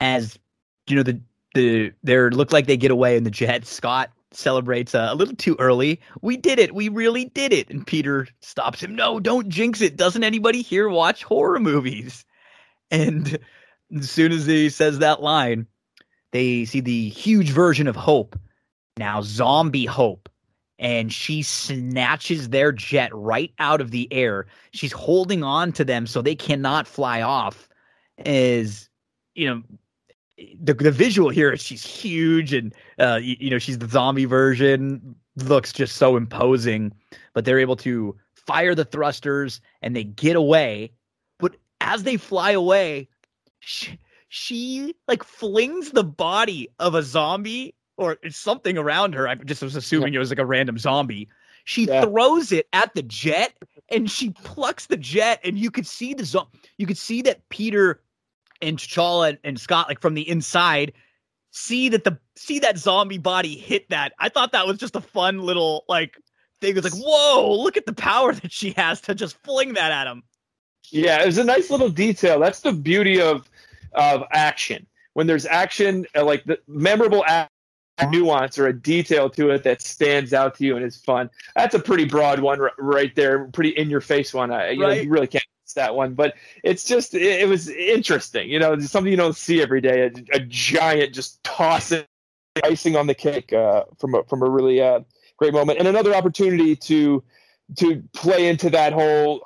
as you know the the they look like they get away in the jet. Scott celebrates uh, a little too early. We did it. We really did it. And Peter stops him. No, don't jinx it. Doesn't anybody here watch horror movies? And as soon as he says that line, they see the huge version of Hope, now zombie Hope. And she snatches their jet right out of the air. She's holding on to them so they cannot fly off. Is you know, the the visual here is she's huge and uh you, you, know she's the zombie version looks just so imposing but they're able to fire the thrusters and they get away but as they fly away she, she like flings the body of a zombie or something around her i just was assuming yeah. it was like a random zombie she yeah. throws it at the jet and she plucks the jet, and you could see the zo- you could see that Peter and T'Challa and, and Scott, like from the inside, see that the see that zombie body hit that. I thought that was just a fun little like thing. It was like, whoa, look at the power that she has to just fling that at him. Yeah, it was a nice little detail. That's the beauty of of action. When there's action, uh, like the memorable nuance or a detail to it that stands out to you and is fun. That's a pretty broad one r- right there, pretty in your face one. I, you, know, you really can't miss that one, but it's just it, it was interesting. You know, something you don't see every day. A, a giant just tossing icing on the cake uh, from a, from a really uh, great moment and another opportunity to to play into that whole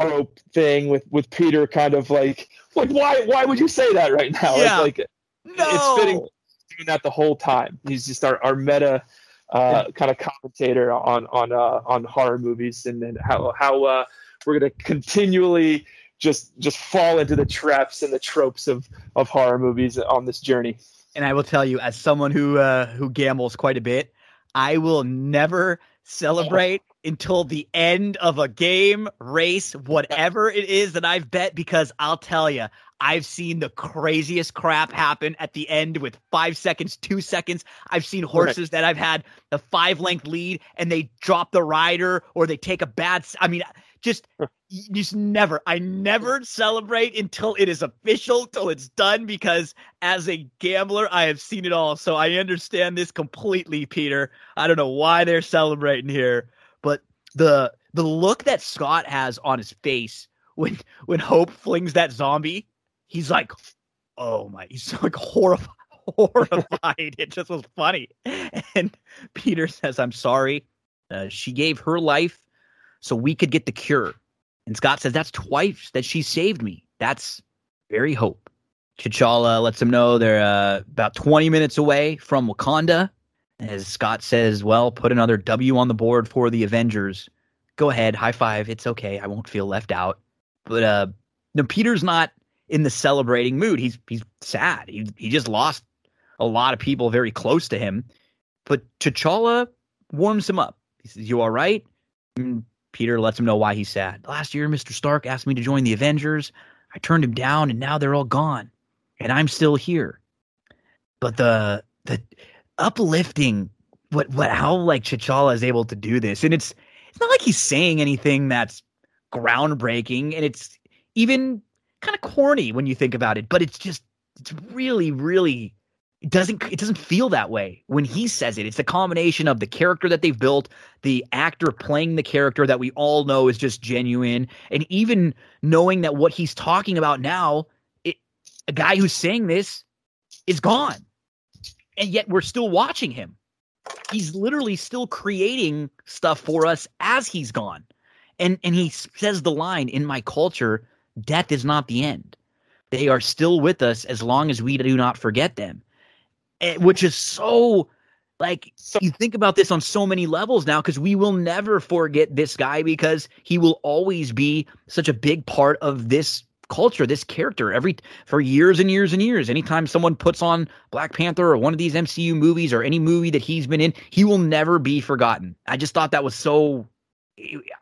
hope thing with with Peter kind of like like why why would you say that right now Yeah. it's like No, it's fitting doing that the whole time. He's just our, our meta uh, kind of commentator on on uh, on horror movies and then how how uh, we're gonna continually just just fall into the traps and the tropes of of horror movies on this journey. And I will tell you, as someone who uh, who gambles quite a bit, I will never celebrate until the end of a game, race, whatever it is that I've bet, because I'll tell you, I've seen the craziest crap happen at the end with five seconds, two seconds. I've seen horses that I've had the five length lead and they drop the rider or they take a bad. I mean, just just never. I never celebrate until it is official, till it's done, because as a gambler, I have seen it all. So I understand this completely, Peter. I don't know why they're celebrating here, but the the look that Scott has on his face when when Hope flings that zombie, he's like, "Oh my!" He's like horrified. Horrified. it just was funny. And Peter says, "I'm sorry. Uh, she gave her life so we could get the cure." And Scott says, "That's twice that she saved me. That's very hope." T'Challa lets them know they're uh, about 20 minutes away from Wakanda. As Scott says, well, put another W on the board for the Avengers. Go ahead, high five. It's okay. I won't feel left out. But uh, no, Peter's not in the celebrating mood. He's he's sad. He he just lost a lot of people very close to him. But T'Challa warms him up. He says, "You all right?" And Peter lets him know why he's sad. Last year, Mr. Stark asked me to join the Avengers. I turned him down, and now they're all gone, and I'm still here. But the the uplifting what what how like T'Challa is able to do this, and it's it's not like he's saying anything that's groundbreaking, and it's even kind of corny when you think about it. But it's just it's really really it doesn't it doesn't feel that way when he says it. It's the combination of the character that they've built, the actor playing the character that we all know is just genuine, and even knowing that what he's talking about now, it, a guy who's saying this is gone, and yet we're still watching him. He's literally still creating stuff for us as he's gone, and and he says the line in my culture, death is not the end. They are still with us as long as we do not forget them. And, which is so like you think about this on so many levels now because we will never forget this guy because he will always be such a big part of this culture this character every for years and years and years. Anytime someone puts on black panther or one of these mcu movies or any movie that he's been in he will never be forgotten. I just thought that was so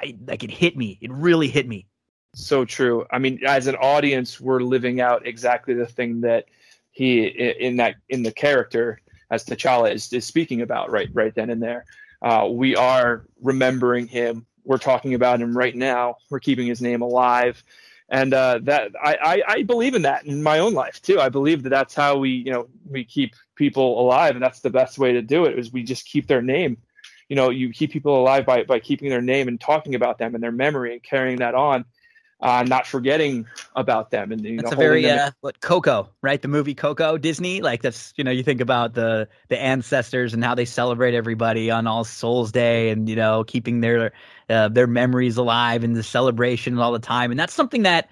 I, like it hit me. It really hit me so true. I mean, as an audience, we're living out exactly the thing that he in that in the character as T'Challa is, is speaking about right right then and there. Uh, we are remembering him. We're talking about him right now. We're keeping his name alive, and uh, that I, I I believe in that in my own life too. I believe that that's how we you know we keep people alive, and that's the best way to do it. Is we just keep their name. You know, you keep people alive by by keeping their name and talking about them and their memory and carrying that on uh, not forgetting about them and you That's know a very uh, what Coco, right? The movie Coco, Disney. Like that's you know you think about the the ancestors and how they celebrate everybody on All Souls Day, and you know keeping their uh, their memories alive and the celebration all the time. And that's something that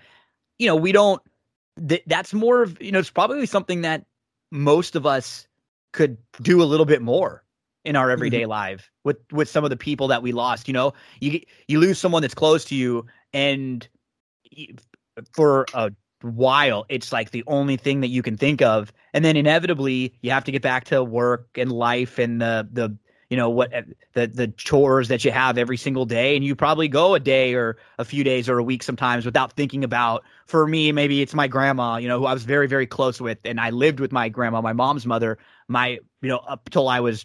you know we don't. Th- that's more of you know it's probably something that most of us could do a little bit more in our everyday life with with some of the people that we lost. You know, you you lose someone that's close to you, and for a while it's like the only thing that you can think of and then inevitably you have to get back to work and life and the the you know what the the chores that you have every single day and you probably go a day or a few days or a week sometimes without thinking about for me maybe it's my grandma you know who I was very very close with and I lived with my grandma my mom's mother my you know up till I was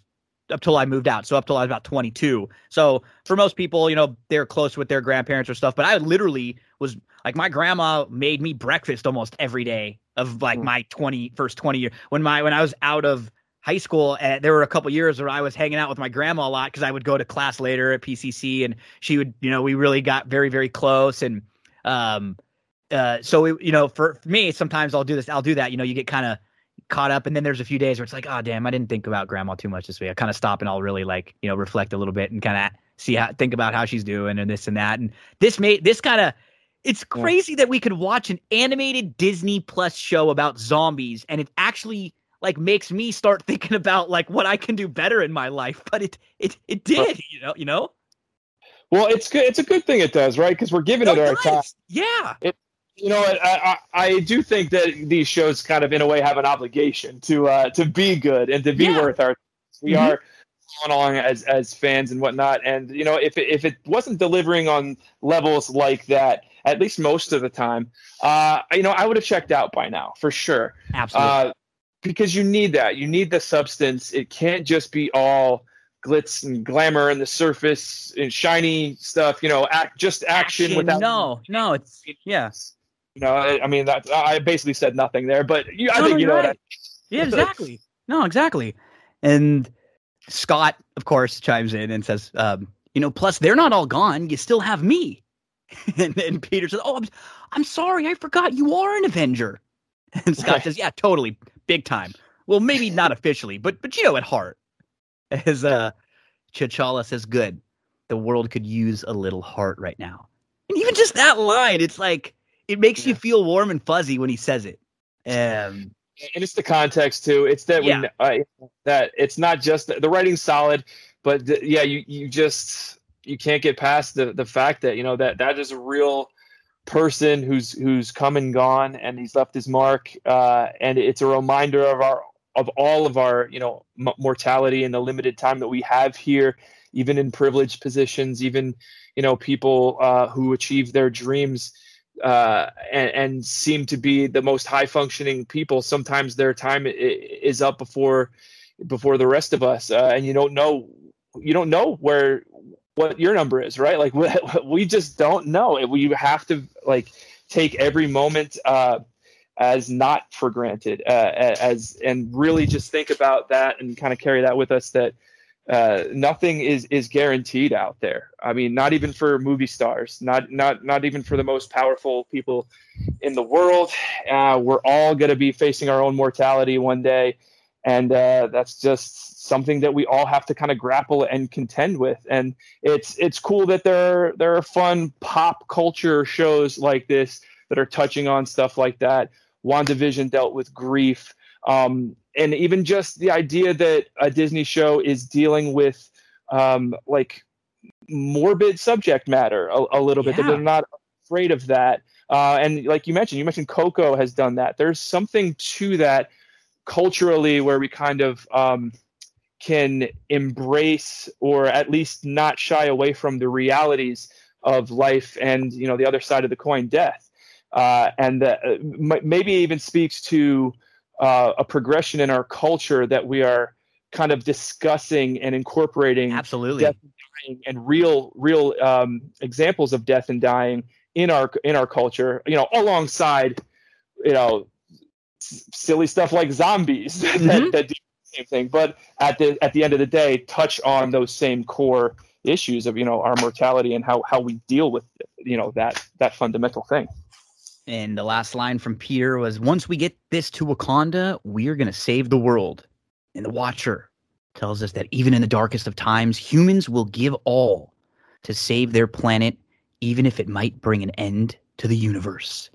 up till I moved out so up till I was about 22 so for most people you know they're close with their grandparents or stuff but I literally was like my grandma made me breakfast almost every day of like mm. my 20 first 20 years when my when I was out of high school, and there were a couple years where I was hanging out with my grandma a lot because I would go to class later at PCC, and she would, you know, we really got very, very close, and um, uh, so it, you know, for, for me, sometimes I'll do this, I'll do that. You know, you get kind of caught up, and then there's a few days where it's like, oh damn, I didn't think about grandma too much this week. I kind of stop and I'll really like, you know, reflect a little bit and kind of see how think about how she's doing and this and that, and this made this kind of. It's crazy yeah. that we could watch an animated Disney Plus show about zombies and it actually like makes me start thinking about like what I can do better in my life. But it it it did, you know, you know. Well, it's good. It's a good thing it does, right? Because we're giving it, it our time. Yeah. It, you know, I, I, I do think that these shows kind of, in a way, have an obligation to uh, to be good and to be yeah. worth our. We mm-hmm. are going along as as fans and whatnot, and you know, if it, if it wasn't delivering on levels like that, at least most of the time, uh, you know, I would have checked out by now for sure. Absolutely. Uh, because you need that. You need the substance. It can't just be all glitz and glamour and the surface and shiny stuff. You know, act just action, action without. No, no, it's yeah. You know, I, I mean that I basically said nothing there, but you, I no, think you know right. what I. Yeah, exactly. no, exactly. And Scott, of course, chimes in and says, um, "You know, plus they're not all gone. You still have me." and, and Peter says, "Oh, I'm, I'm sorry, I forgot you are an Avenger." And Scott says, "Yeah, totally big time. Well, maybe not officially, but but you know, at heart, as uh, T'Challa says, "Good, the world could use a little heart right now." And even just that line, it's like it makes yeah. you feel warm and fuzzy when he says it. Um, and it's the context too. It's that yeah. we uh, that it's not just the, the writing's solid, but the, yeah, you you just you can't get past the the fact that you know that that is a real person who's who's come and gone and he's left his mark uh, and it's a reminder of our of all of our you know m- mortality and the limited time that we have here even in privileged positions even you know people uh, who achieve their dreams uh, and, and, seem to be the most high functioning people. Sometimes their time is up before before the rest of us uh, and you don't know you don't know where what your number is, right? Like we, we just don't know. We have to like take every moment uh, as not for granted, uh, as and really just think about that and kind of carry that with us. That uh, nothing is is guaranteed out there. I mean, not even for movie stars, not not not even for the most powerful people in the world. Uh, we're all going to be facing our own mortality one day, and uh, that's just something that we all have to kind of grapple and contend with. And it's it's cool that there are, there are fun pop culture shows like this that are touching on stuff like that. WandaVision dealt with grief. Um, and even just the idea that a Disney show is dealing with um, like morbid subject matter a, a little bit, that they're not afraid of that. Uh, and like you mentioned, you mentioned Coco has done that. There's something to that culturally where we kind of um, can embrace or at least not shy away from the realities of life and you know the other side of the coin death uh, and that uh, maybe even speaks to uh, a progression in our culture that we are kind of discussing and incorporating absolutely death and, dying and real real um, examples of death and dying in our in our culture you know alongside you know silly stuff like zombies mm-hmm. that, that same thing, but at the at the end of the day, touch on those same core issues of you know our mortality and how how we deal with you know that that fundamental thing. And the last line from Peter was, "Once we get this to Wakanda, we are going to save the world." And the Watcher tells us that even in the darkest of times, humans will give all to save their planet, even if it might bring an end to the universe.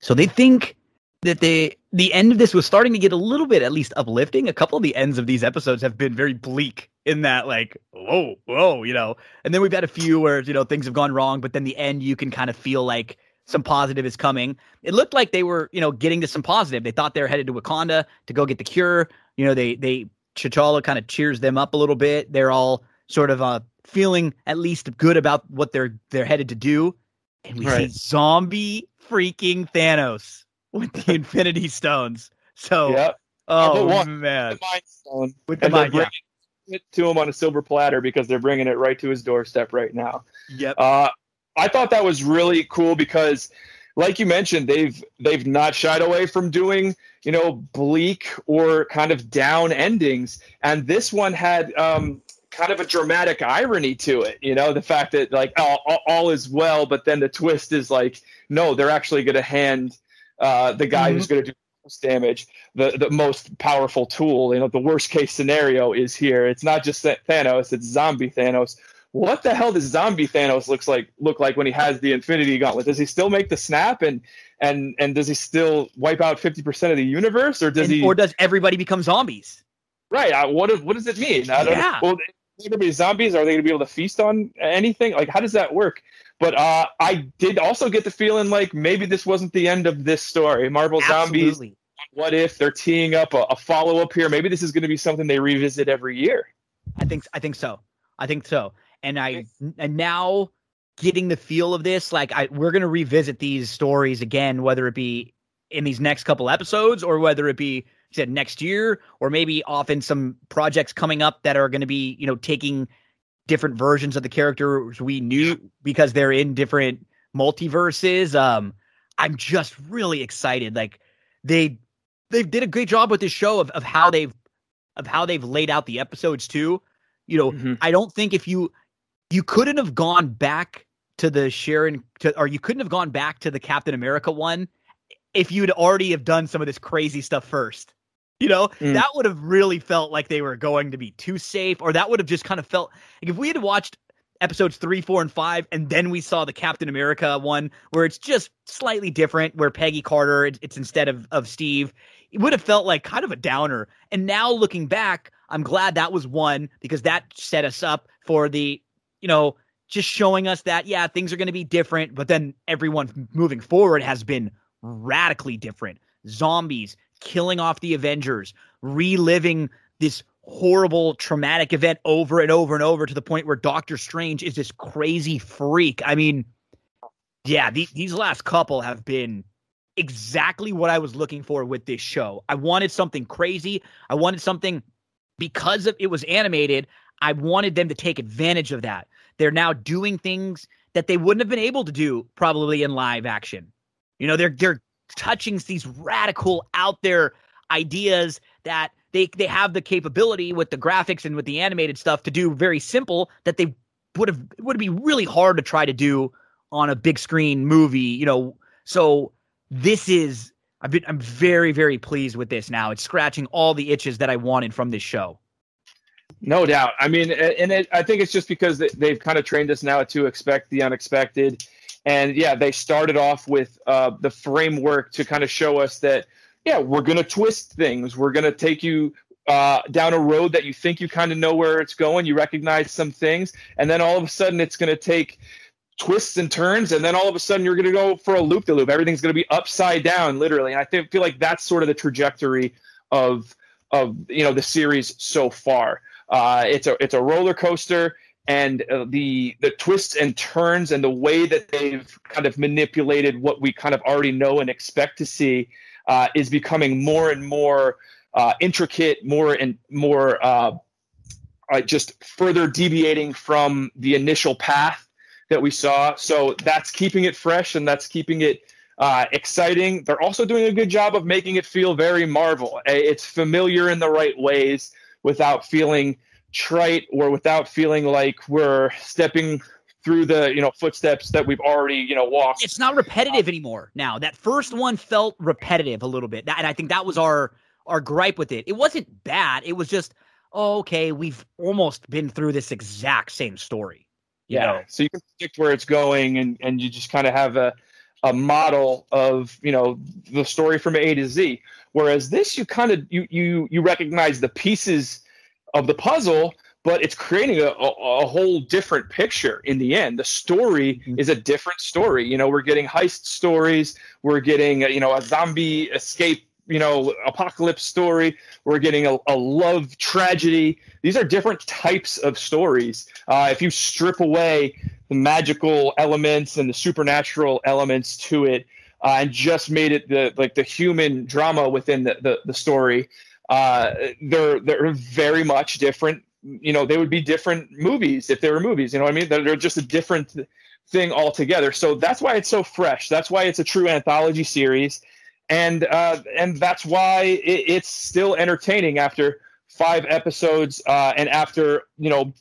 So they think that they the end of this was starting to get a little bit at least uplifting. A couple of the ends of these episodes have been very bleak in that like whoa whoa you know, and then we've had a few where you know things have gone wrong, but then the end you can kind of feel like some positive is coming. It looked like they were you know getting to some positive. They thought they were headed to Wakanda to go get the cure. You know they they T'Challa kind of cheers them up a little bit. They're all sort of uh, feeling at least good about what they're they're headed to do, and we right. see zombie freaking Thanos with the Infinity Stones. So, yep. oh man, the Mind Stone with the mind, yeah. it to him on a silver platter because they're bringing it right to his doorstep right now. Yep. Uh, I thought that was really cool because like you mentioned, they've they've not shied away from doing you know bleak or kind of down endings, and this one had um, kind of a dramatic irony to it. You know, the fact that like all, all is well, but then the twist is like, no, they're actually going to hand uh, the guy mm-hmm. who's going to do most damage the the most powerful tool. You know, the worst case scenario is here. It's not just Thanos; it's zombie Thanos what the hell does zombie Thanos looks like look like when he has the Infinity Gauntlet? Does he still make the snap and and and does he still wipe out fifty percent of the universe, or does and, he? Or does everybody become zombies? Right. Uh, what what does it mean? I yeah. Well, going to be zombies? Are they going to be able to feast on anything? Like, how does that work? But uh, I did also get the feeling like maybe this wasn't the end of this story. Marvel Absolutely. Zombies. What if they're teeing up a, a follow up here? Maybe this is going to be something they revisit every year. I think I think so. I think so and I and now getting the feel of this, like I we're gonna revisit these stories again, whether it be in these next couple episodes or whether it be said next year or maybe often some projects coming up that are going to be you know taking different versions of the characters we knew because they're in different multiverses um i'm just really excited like they they did a great job with this show of, of how they've of how they've laid out the episodes too you know mm-hmm. i don't think if you you couldn't have gone back to the Sharon to, or you couldn't have gone back to the Captain America one if you'd already have done some of this crazy stuff first. You know, mm. that would have really felt like they were going to be too safe, or that would have just kind of felt like if we had watched episodes three, four, and five, and then we saw the Captain America one where it's just slightly different, where Peggy Carter, it's instead of, of Steve, it would have felt like kind of a downer. And now looking back, I'm glad that was one because that set us up for the you know, just showing us that, yeah, things are going to be different, but then everyone moving forward has been radically different. Zombies killing off the Avengers, reliving this horrible traumatic event over and over and over to the point where Doctor Strange is this crazy freak. I mean, yeah, the, these last couple have been exactly what I was looking for with this show. I wanted something crazy. I wanted something because of it was animated. I wanted them to take advantage of that. They're now doing things that they wouldn't have been able to do probably in live action. You know, they're they're touching these radical out there ideas that they they have the capability with the graphics and with the animated stuff to do very simple that they would have would be really hard to try to do on a big screen movie, you know. So this is I've been I'm very very pleased with this now. It's scratching all the itches that I wanted from this show. No doubt. I mean, and it, I think it's just because they've kind of trained us now to expect the unexpected. And yeah, they started off with uh, the framework to kind of show us that, yeah, we're going to twist things. We're going to take you uh, down a road that you think you kind of know where it's going. You recognize some things. And then all of a sudden, it's going to take twists and turns. And then all of a sudden, you're going to go for a loop de loop. Everything's going to be upside down, literally. And I think, feel like that's sort of the trajectory of of you know the series so far. Uh, it's a it's a roller coaster, and uh, the the twists and turns and the way that they've kind of manipulated what we kind of already know and expect to see uh, is becoming more and more uh, intricate, more and more uh, uh, just further deviating from the initial path that we saw. So that's keeping it fresh and that's keeping it uh, exciting. They're also doing a good job of making it feel very Marvel. It's familiar in the right ways without feeling trite or without feeling like we're stepping through the you know footsteps that we've already you know walked. It's not repetitive anymore. Now that first one felt repetitive a little bit, and I think that was our our gripe with it. It wasn't bad. It was just oh, okay. We've almost been through this exact same story. yeah. Know? So you can predict where it's going, and and you just kind of have a a model of you know the story from A to Z. Whereas this, you kind of you you you recognize the pieces of the puzzle, but it's creating a, a, a whole different picture in the end. The story mm-hmm. is a different story. You know, we're getting heist stories, we're getting you know a zombie escape you know apocalypse story. We're getting a, a love tragedy. These are different types of stories. Uh, if you strip away the magical elements and the supernatural elements to it, uh, and just made it the like the human drama within the the, the story, uh, they're they're very much different. You know, they would be different movies if they were movies. You know what I mean? They're, they're just a different thing altogether. So that's why it's so fresh. That's why it's a true anthology series, and uh, and that's why it, it's still entertaining after five episodes uh, and after you know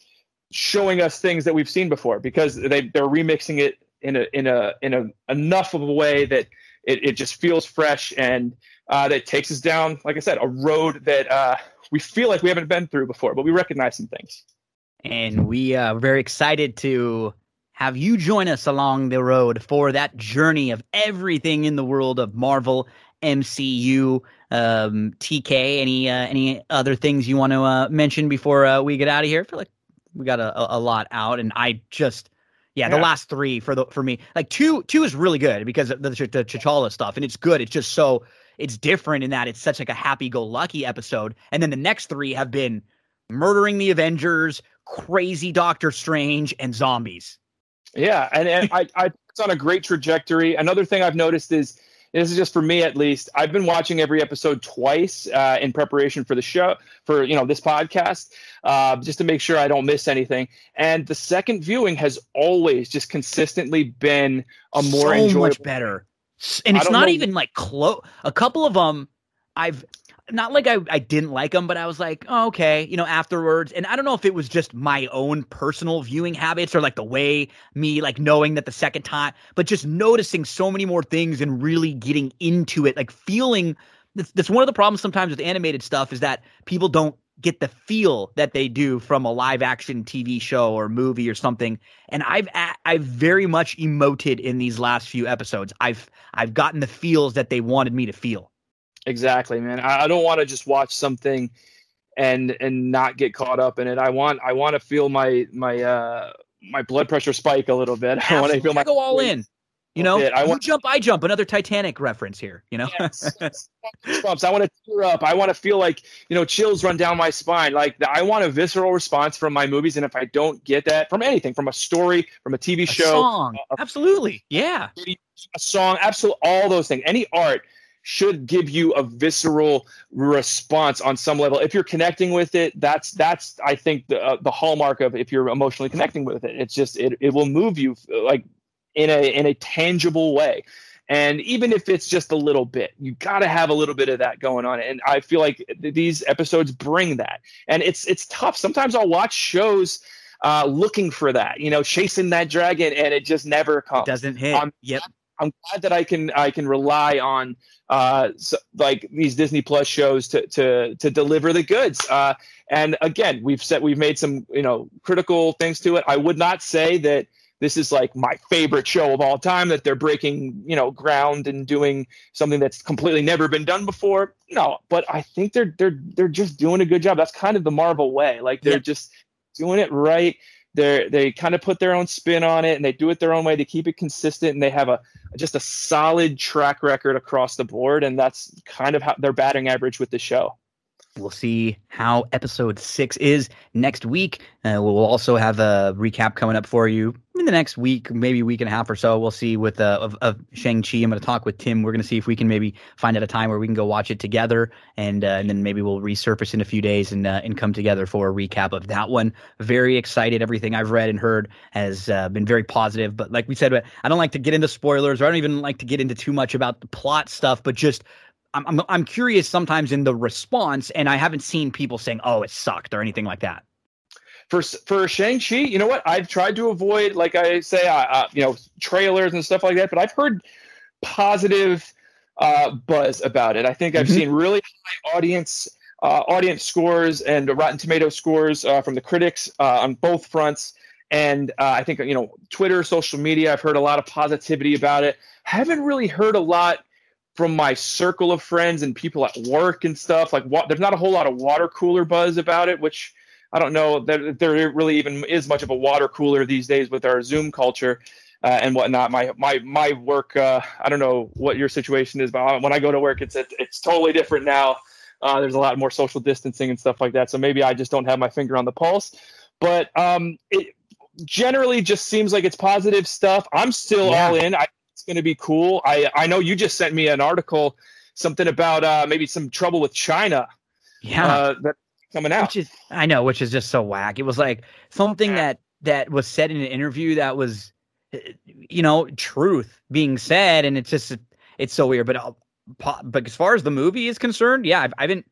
showing us things that we've seen before because they they're remixing it in a in a in a enough of a way that it, it just feels fresh and uh, that takes us down, like I said, a road that uh, we feel like we haven't been through before, but we recognize some things. And we uh, are very excited to have you join us along the road for that journey of everything in the world of Marvel, MCU, um, TK. Any uh, any other things you want to uh, mention before uh, we get out of here? I feel like we got a, a lot out, and I just yeah, yeah, the last three for the for me, like two two is really good because of the, the T'Challa stuff, and it's good. It's just so it's different in that it's such like a happy go lucky episode, and then the next three have been murdering the Avengers, crazy Doctor Strange, and zombies. Yeah, and, and I, I it's on a great trajectory. Another thing I've noticed is this is just for me at least. I've been watching every episode twice uh, in preparation for the show, for you know this podcast, uh, just to make sure I don't miss anything. And the second viewing has always just consistently been a more so enjoyable, much better. And it's not know. even like close. A couple of them, I've not like I, I didn't like them, but I was like, oh, okay, you know, afterwards. And I don't know if it was just my own personal viewing habits or like the way me like knowing that the second time, but just noticing so many more things and really getting into it, like feeling that's, that's one of the problems sometimes with animated stuff is that people don't get the feel that they do from a live action TV show or movie or something. And I've I've very much emoted in these last few episodes. I've I've gotten the feels that they wanted me to feel. Exactly, man. I, I don't want to just watch something and and not get caught up in it. I want I want to feel my my uh my blood pressure spike a little bit. Absolutely. I want to feel my go all in. You know, I want, you jump, I jump. Another Titanic reference here. You know, yes. I want to tear up. I want to feel like you know chills run down my spine. Like I want a visceral response from my movies, and if I don't get that from anything, from a story, from a TV a show, song, a, absolutely, yeah, a song, absolutely, all those things. Any art should give you a visceral response on some level. If you're connecting with it, that's that's I think the uh, the hallmark of if you're emotionally connecting with it. It's just it it will move you like in a in a tangible way. And even if it's just a little bit, you got to have a little bit of that going on. And I feel like these episodes bring that. And it's it's tough. Sometimes I'll watch shows uh, looking for that, you know, chasing that dragon, and it just never comes. It doesn't hit. Um, yep. I'm glad that I can I can rely on uh, so, like these Disney Plus shows to to to deliver the goods. Uh, and again, we've said we've made some you know critical things to it. I would not say that this is like my favorite show of all time. That they're breaking you know ground and doing something that's completely never been done before. No, but I think they're they're they're just doing a good job. That's kind of the Marvel way. Like they're yeah. just doing it right they they kind of put their own spin on it and they do it their own way. They keep it consistent and they have a just a solid track record across the board, and that's kind of how their batting average with the show. We'll see how episode six is next week. Uh, we'll also have a recap coming up for you in the next week, maybe week and a half or so. We'll see with uh, of, of Shang-Chi. I'm going to talk with Tim. We're going to see if we can maybe find out a time where we can go watch it together. And, uh, and then maybe we'll resurface in a few days and, uh, and come together for a recap of that one. Very excited. Everything I've read and heard has uh, been very positive. But like we said, I don't like to get into spoilers or I don't even like to get into too much about the plot stuff, but just I'm, I'm I'm curious sometimes in the response, and I haven't seen people saying, "Oh, it sucked" or anything like that. For for Shang Chi, you know what? I've tried to avoid, like I say, uh, uh, you know, trailers and stuff like that. But I've heard positive uh, buzz about it. I think I've mm-hmm. seen really high audience uh, audience scores and Rotten Tomato scores uh, from the critics uh, on both fronts. And I think you know, Twitter, social media. I've heard a lot of positivity about it. Haven't really heard a lot from my circle of friends and people at work and stuff. Like, what, there's not a whole lot of water cooler buzz about it, which I don't know that there really even is much of a water cooler these days with our Zoom culture. uh, and whatnot. My my my work. Uh, I don't know what your situation is, but when I go to work, it's it's totally different now. Uh, there's a lot more social distancing and stuff like that. So maybe I just don't have my finger on the pulse. But um, it generally just seems like it's positive stuff. I'm still yeah. all in. I, it's going to be cool. I I know you just sent me an article, something about uh, maybe some trouble with China. Yeah, uh, that coming out. Which is I know, which is just so whack. It was like something that that was said in an interview that was you know, truth being said, and it's just it's so weird. But uh, but as far as the movie is concerned, yeah, I've, I haven't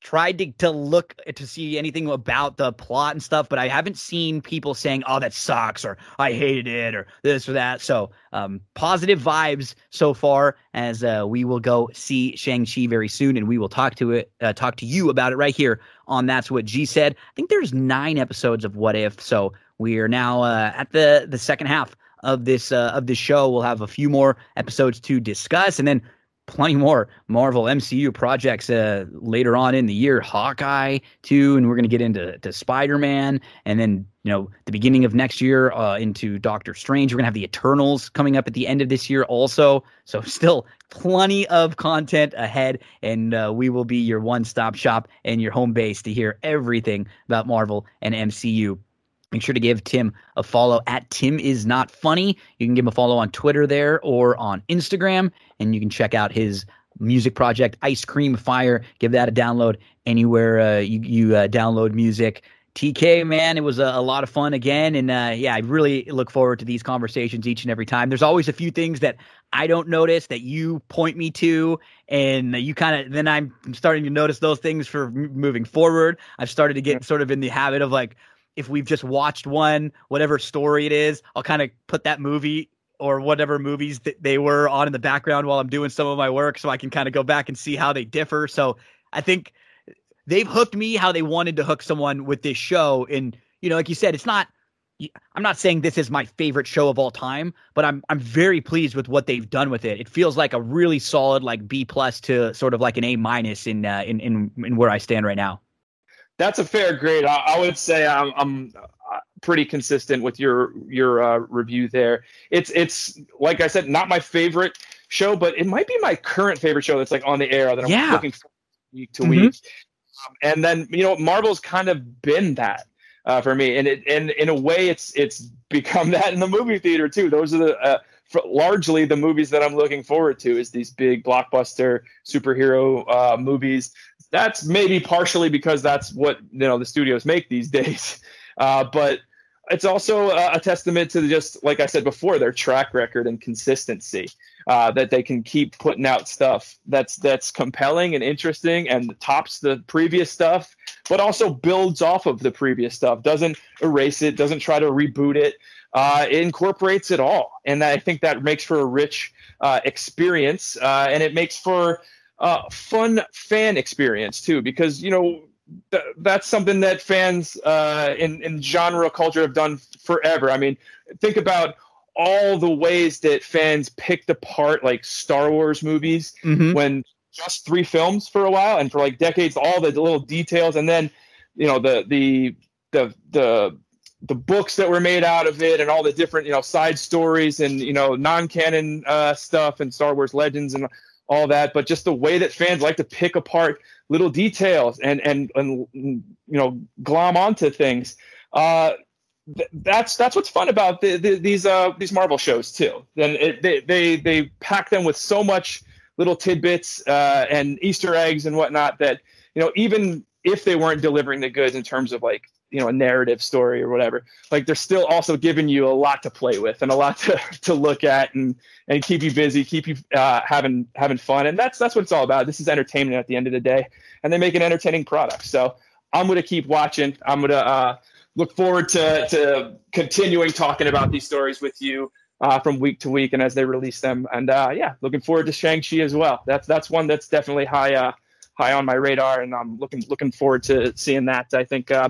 tried to, to look to see anything about the plot and stuff, but I haven't seen people saying, "Oh, that sucks," or "I hated it," or this or that. So, um, positive vibes so far. As uh, we will go see Shang Chi very soon, and we will talk to it, uh, talk to you about it right here on That's What G Said. I think there's nine episodes of What If, so we are now uh, at the the second half of this uh, of this show. We'll have a few more episodes to discuss, and then plenty more Marvel MCU projects uh, later on in the year. Hawkeye too, and we're going to get into to Spider Man, and then you know the beginning of next year uh, into Doctor Strange. We're going to have the Eternals coming up at the end of this year also. So still plenty of content ahead, and uh, we will be your one stop shop and your home base to hear everything about Marvel and MCU. Make sure to give Tim a follow at Tim is not funny. You can give him a follow on Twitter there or on Instagram, and you can check out his music project Ice Cream Fire. Give that a download anywhere uh, you you uh, download music. TK, man, it was a, a lot of fun again, and uh, yeah, I really look forward to these conversations each and every time. There's always a few things that I don't notice that you point me to, and you kind of then I'm starting to notice those things for moving forward. I've started to get sort of in the habit of like if we've just watched one, whatever story it is, I'll kind of put that movie or whatever movies that they were on in the background while I'm doing some of my work so I can kind of go back and see how they differ. So I think they've hooked me how they wanted to hook someone with this show. And, you know, like you said, it's not I'm not saying this is my favorite show of all time, but I'm I'm very pleased with what they've done with it. It feels like a really solid like B plus to sort of like an A minus in, uh, in in in where I stand right now. That's a fair grade. I, I would say I'm, I'm uh, pretty consistent with your your uh, review there. It's it's like I said, not my favorite show, but it might be my current favorite show that's like on the air that I'm yeah. looking for week to mm-hmm. week. Um, and then you know, Marvel's kind of been that uh, for me, and it and in a way, it's it's become that in the movie theater too. Those are the uh, largely the movies that I'm looking forward to is these big blockbuster superhero uh, movies that's maybe partially because that's what you know the studios make these days. Uh, but it's also a, testament to just like I said before, their track record and consistency. Uh, that they can keep putting out stuff that's that's compelling and interesting and tops the previous stuff, but also builds off of the previous stuff. Doesn't erase it. Doesn't try to reboot it. Uh, it incorporates it all, and I think that makes for a rich uh, experience, uh, and it makes for uh, fun fan experience too, because you know th- that's something that fans uh, in in genre culture have done forever. I mean, think about all the ways that fans picked apart like Star Wars movies mm-hmm. when just three films for a while and for like decades, all the little details, and then you know the the the the the books that were made out of it and all the different you know side stories and you know non-canon uh, stuff and Star Wars Legends and all that, but just the way that fans like to pick apart little details and and and you know glom onto things. Uh, th- that's that's what's fun about the, the, these uh, these Marvel shows too. It, they they they pack them with so much little tidbits uh, and Easter eggs and whatnot that you know even if they weren't delivering the goods in terms of like you know a narrative story or whatever like they're still also giving you a lot to play with and a lot to, to look at and and keep you busy keep you uh, having having fun. And that's that's what it's all about. This is entertainment at the end of the day and they make an entertaining product. So i'm going to keep watching. I'm going to uh, look forward to to continuing talking about these stories with you uh, from week to week and as they release them. And uh, yeah looking forward to shang-chi as well. That's that's one that's definitely high uh, high on my radar and i'm looking looking forward to seeing that. I think uh,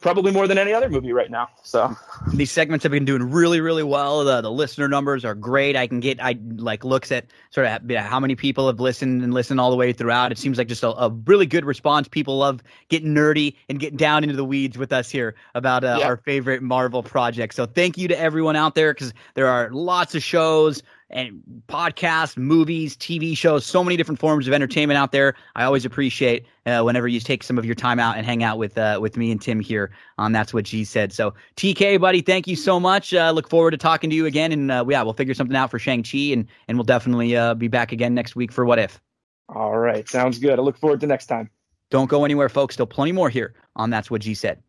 probably more than any other movie right now. So these segments have been doing really, really well. The, the listener numbers are great. I can get I like looks at sort of how many people have listened and listened all the way throughout. It seems like just a, a really good response. People love getting nerdy and getting down into the weeds with us here about uh, yeah. our favorite Marvel project. So thank you to everyone out there because there are lots of shows and podcasts, movies, TV shows, so many different forms of entertainment out there. I always appreciate uh, whenever you take some of your time out and hang out with uh, with me and Tim here on That's What G Said. So TK, buddy, thank you so much. Uh, look forward to talking to you again, and uh, yeah, we'll figure something out for Shang Chi, and and we'll definitely uh, be back again next week for What If. All right, sounds good. I look forward to next time. Don't go anywhere, folks. Still plenty more here on That's What G Said.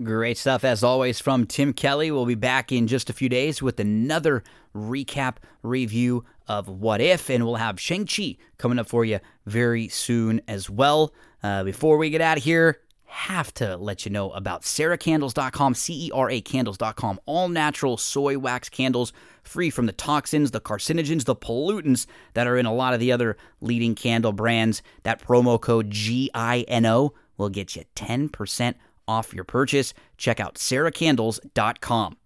Great stuff as always from Tim Kelly. We'll be back in just a few days with another recap review of What If, and we'll have Shang-Chi coming up for you very soon as well. Uh, before we get out of here, have to let you know about ceracandles.com, C E R A candles.com. All natural soy wax candles, free from the toxins, the carcinogens, the pollutants that are in a lot of the other leading candle brands. That promo code GINO will get you 10% off your purchase. Check out ceracandles.com.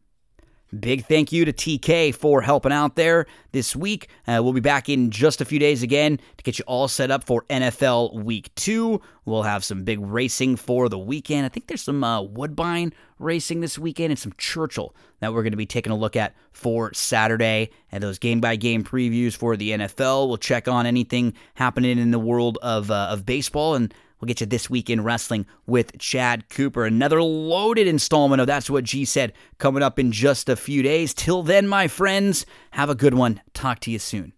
Big thank you to TK for helping out there this week. Uh, we'll be back in just a few days again to get you all set up for NFL Week 2. We'll have some big racing for the weekend. I think there's some uh, Woodbine racing this weekend and some Churchill that we're going to be taking a look at for Saturday. And those game by game previews for the NFL. We'll check on anything happening in the world of, uh, of baseball and We'll get you this week in wrestling with Chad Cooper. Another loaded installment of That's What G Said coming up in just a few days. Till then, my friends, have a good one. Talk to you soon.